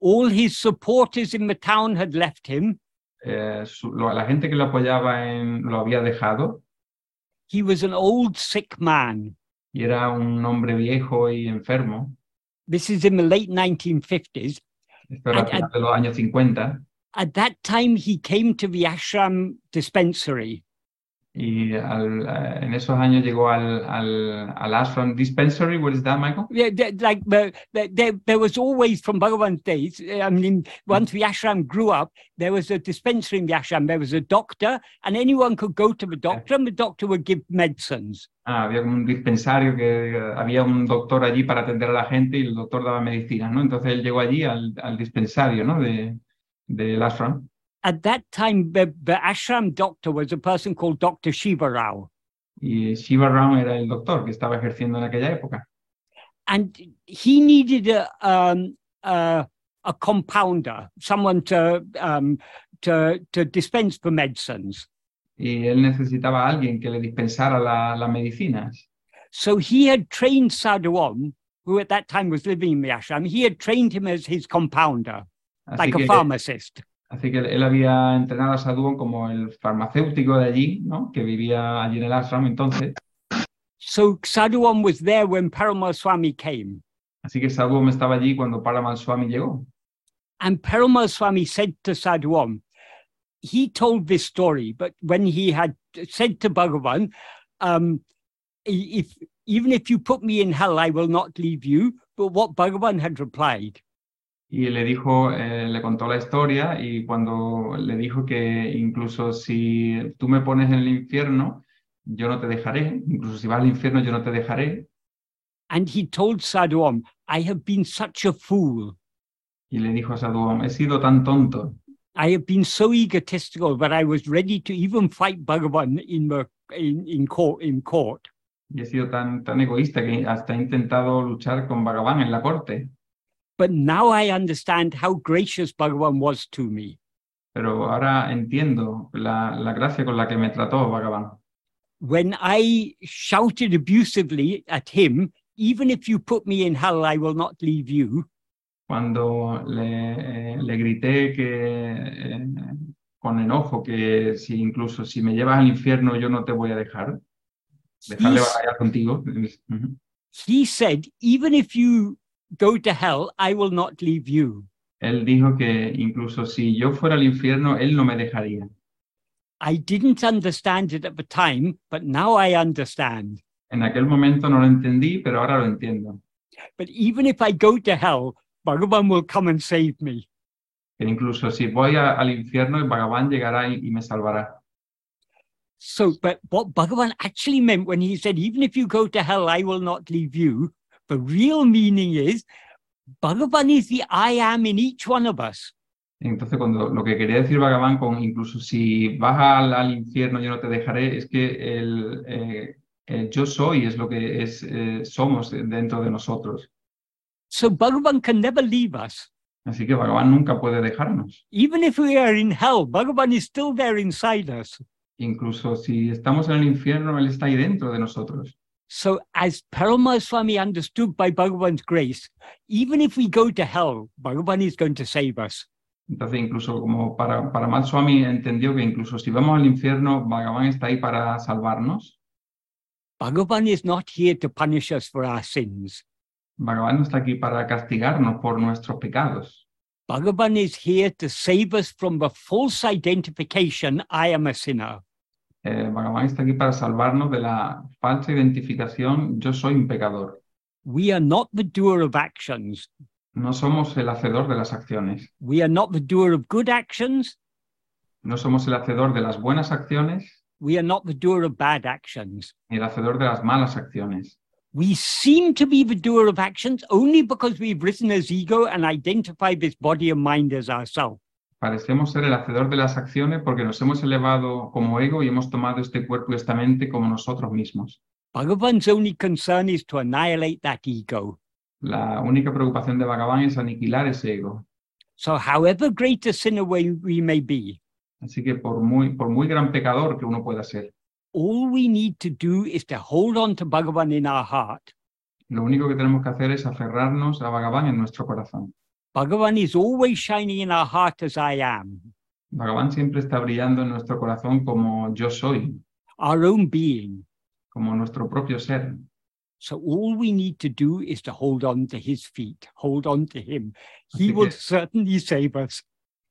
All his supporters in the town had left him. eh, su- lo- la gente que lo apoyaba en, lo había dejado He was an old sick man. y era un hombre viejo y enfermo. This is in the late 1950s. Esto era a And- and- finales de los años 50. At that time, he came to the ashram dispensary. Y al- eh, en esos años llegó al, al, al ashram dispensary. What is that, Michael? Yeah, like the, the, there, there was always from Bhagavan's days. I mean, once the ashram grew up, there was a dispensary in the ashram. There was a doctor, and anyone could go to the doctor, and the doctor would give medicines. Ah, había como un dispensario que eh, había un doctor allí para atender a la gente y el doctor daba medicinas, ¿no? Entonces él llegó allí al, al dispensario, ¿no? De, del ashram. At that time, the, the ashram doctor was a person called Dr. Shiva Rao. Y Shiva Ram era el doctor que estaba ejerciendo en aquella época. and he needed a um, a, a compounder, someone to um, to to dispense the medicines. Y él necesitaba a alguien que le dispensara la- las medicinas. So he had trained Sadhuam, who at that time was living in the ashram. He had trained him as his compounder, Así like a pharmacist. Así que él había entrenado a como el farmacéutico de allí, ¿no? Que vivía allí en el ashram entonces. So Sadhuam was there when Paramaswamy came, Así que Sadhuam estaba allí cuando llegó. and Paramaswamy said to Sadhuam, he told this story, but when he had said to Bhagavan, um, if even if you put me in hell, I will not leave you. But what Bhagavan had replied, Y le dijo, eh, le contó la historia y cuando le dijo que incluso si tú me pones en el infierno, yo no te dejaré, incluso si vas al infierno, yo no te dejaré. and he told Sadhuam, I have been such a fool. Y le dijo a Sadhuam, he sido tan tonto, I have been so egotistical that I was ready to even fight Bhagavan in in, in court in court. y he sido tan, tan egoísta que hasta he intentado luchar con Bhagavan en la corte. But now I understand how gracious Bhagavan was to me. Pero ahora entiendo la, la gracia con la que me trató Bhagavan. When I shouted abusively at him, even if you put me in hell, I will not leave you. Cuando le, eh, le grité que eh, con enojo que si incluso si me llevas al infierno yo no te voy a dejar, dejar de He's- batallar contigo. He said, even if you go to hell, I will not leave you. Él dijo que incluso si yo fuera al infierno, él no me dejaría. I didn't understand it at the time, but now I understand. En aquel momento no lo entendí, pero ahora lo entiendo. But even if I go to hell, Bhagavan will come and save me. Que incluso si voy a- al infierno, el Bhagavan llegará y, y me salvará. So, but what Bhagavan actually meant when he said, even if you go to hell, I will not leave you, the real meaning is Bhagavan is the I am in each one of us. Entonces, cuando lo que quería decir Bhagavan con incluso si vas al, al infierno, yo no te dejaré, es que el, eh, el yo soy es lo que es, eh, somos dentro de nosotros. So Bhagavan can never leave us. Así que Bhagavan nunca puede dejarnos. Even if we are in hell, Bhagavan is still there inside us. Incluso si estamos en el infierno, Él está ahí dentro de nosotros. So, as Paramaswami understood by Bhagavan's grace, even if we go to hell, Bhagavan is going to save us. Entonces, incluso como para, para entendió que incluso si vamos al infierno, Bhagavan está ahí para salvarnos. Bhagavan is not here to punish us for our sins. Bhagavan no está aquí para castigarnos por nuestros pecados. Bhagavan is here to save us from the false identification, I am a sinner. Eh, Bhagavan está aquí para salvarnos de la falsa identificación, yo soy un pecador. We are not the doer of actions. No somos el hacedor de las acciones. We are not the doer of good actions. No somos el hacedor de las buenas acciones We are not the doer of bad actions. ni el hacedor de las malas acciones. We seem to be the doer of actions only because we've risen as ego and identified this body and mind as ourself. Parecemos ser el hacedor de las acciones porque nos hemos elevado como ego y hemos tomado este cuerpo y esta mente como nosotros mismos. Bhagavan's only concern is to annihilate that ego. La única preocupación de Bhagavan es aniquilar ese ego. So, however great a sinner we, we may be, Así que por muy, por muy gran pecador que uno pueda ser, all we need to do is to hold on to Bhagavan in our heart. lo único que tenemos que hacer es aferrarnos a Bhagavan en nuestro corazón. Bhagavan is always shining in our heart as I am, Bhagavan siempre está brillando en nuestro corazón como yo soy, our own being. como nuestro propio ser. So, all we need to do is to hold on to his feet, hold on to him. He Así will que- certainly save us.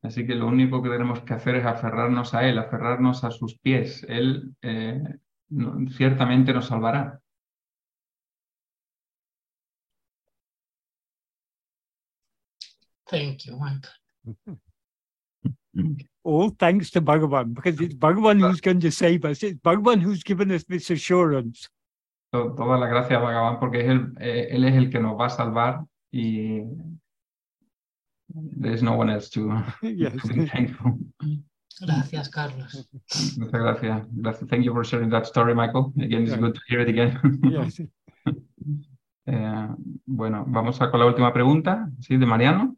Así que lo único que tenemos que hacer es aferrarnos a Él, aferrarnos a sus pies. Él eh, no- ciertamente nos salvará. Thank you, Michael. (laughs) All thanks to Bhagavan, because it's Bhagavan who's going to save us. It's Bhagavan who's given us this assurance. To- Toda la gracia a Bhagavan porque es eh, él es el que nos va a salvar y there's no one else to, Yes. (laughs) (laughs) to be thankful. Gracias, Carlos. Muchas gracias. Gracias. Thank you for sharing that story, Michael. Again, it's Yeah. good to hear it again. yes. Eh, bueno, vamos a con la última pregunta, ¿sí? De Mariano.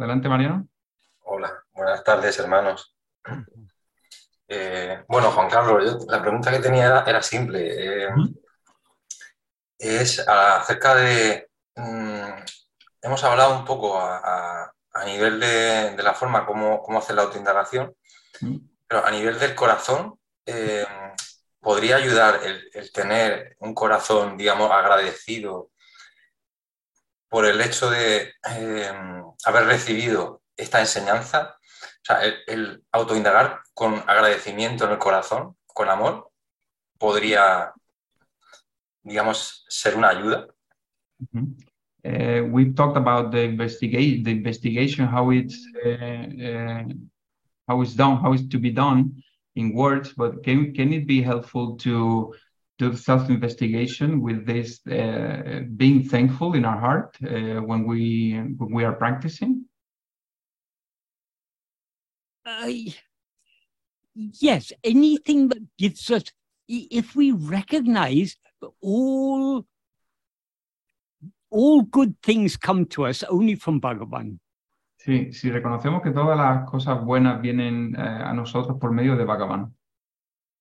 Adelante, Mariano. Hola, buenas tardes, hermanos. Eh, bueno, Juan Carlos, yo- la pregunta que tenía era, era simple. eh, es acerca de... mm, hemos hablado un poco a, a- a nivel de, de la forma como, cómo hacer la autoindagación, pero a nivel del corazón, eh, ¿podría ayudar el, el tener un corazón, digamos, agradecido por el hecho de eh, haber recibido esta enseñanza? O sea, el, autoindagar con agradecimiento en el corazón, con amor, podría, digamos, ser una ayuda. Mhm. Uh, we've talked about the investigate the investigation, how it's uh, how it's done, how it's to be done in words, but can can it be helpful to do self-investigation with this uh, being thankful in our heart uh, when we when we are practicing? Uh, yes, anything that gives us, if we recognize all, all good things come to us only from Bhagavan. Sí, si reconocemos que todas las cosas buenas vienen eh, a nosotros por medio de Bhagavan.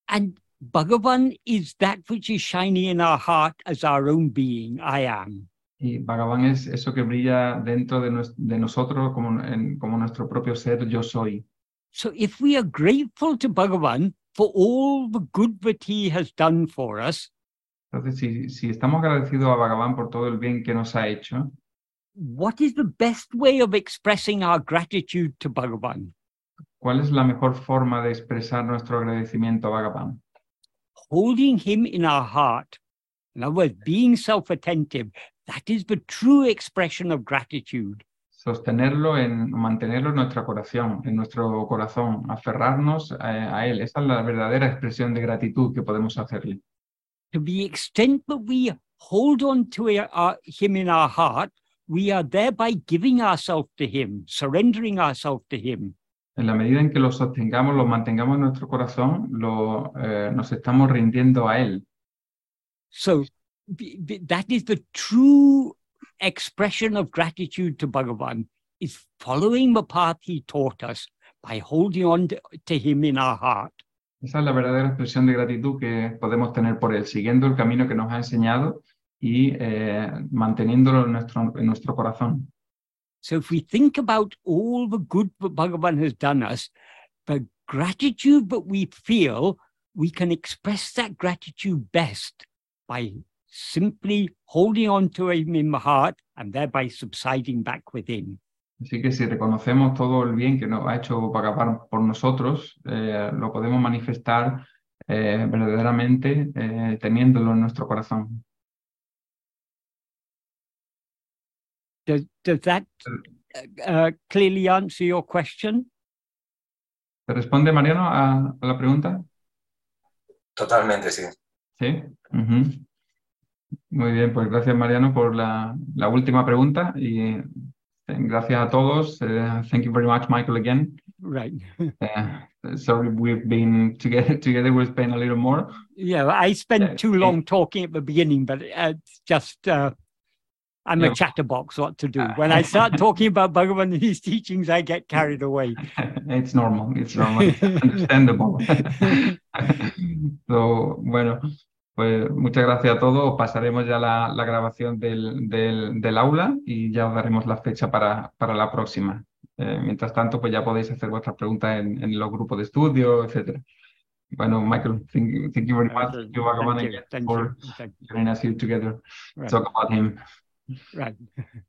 And Bhagavan is that which is shining in our heart as our own being, I am. Y Bhagavan es eso que brilla dentro de, nues- de nosotros como, en- como nuestro propio ser, yo soy. So if we are grateful to Bhagavan for all the good that he has done for us, Entonces, si, si estamos agradecidos a Bhagavan por todo el bien que nos ha hecho, what is the best way of expressing our gratitude to Bhagavan? ¿cuál es la mejor forma de expresar nuestro agradecimiento a Bhagavan? Holding him in our heart. In other words, being self attentive. That is the true expression of gratitude. sostenerlo, en mantenerlo en nuestro corazón, en nuestro corazón, aferrarnos a, a Él. Esa es la verdadera expresión de gratitud que podemos hacerle. To the extent that we hold on to our- our- Him in our heart, we are thereby giving ourselves to Him, surrendering ourselves to Him. En la medida en que lo sostengamos, lo mantengamos en nuestro corazón, lo, eh, nos estamos rindiendo a Él. So that is the true expression of gratitude to Bhagavan, is following the path he taught us by holding on to, to him in our heart. Esa es la verdadera expresión de gratitud que podemos tener por Él, siguiendo el camino que nos ha enseñado y eh, manteniéndolo en nuestro, en nuestro corazón. So if we think about all the good that Bhagavan has done us, the gratitude that we feel, we can express that gratitude best by simply holding on to him in the heart and thereby subsiding back within. Así que si reconocemos todo el bien que nos ha hecho Bhagavan por nosotros, eh, lo podemos manifestar eh, verdaderamente eh, teniéndolo en nuestro corazón. Does, does that uh, clearly answer your question? ¿Te responde Mariano a, a la pregunta? Totalmente, sí. Sí. Ujú. Muy bien, pues gracias Mariano por la, la última pregunta y eh, gracias a todos. Eh, thank you very much, Michael, again. Right. Uh, (laughs) sorry, we've been together. Together, we'll spend a little more. Yeah, I spent Yeah, too it- long talking at the beginning, but uh, it's just uh, I'm Yeah. a chatterbox. What to do when I start (laughs) talking about Bhagavan and his teachings, I get carried away. (laughs) It's normal. It's normal. It's understandable. (laughs) so, bueno, pues muchas gracias a todos. Pasaremos ya la, la grabación del, del, del aula y ya os daremos la fecha para, para la próxima. Eh, mientras tanto, pues ya podéis hacer vuestras preguntas en, en los grupos de estudio, etcétera. Bueno, Michael, thank you, thank you very much. Thank You, Bhagavan, you. again Thank for joining us here together. Right. Talk about him. Right. (laughs)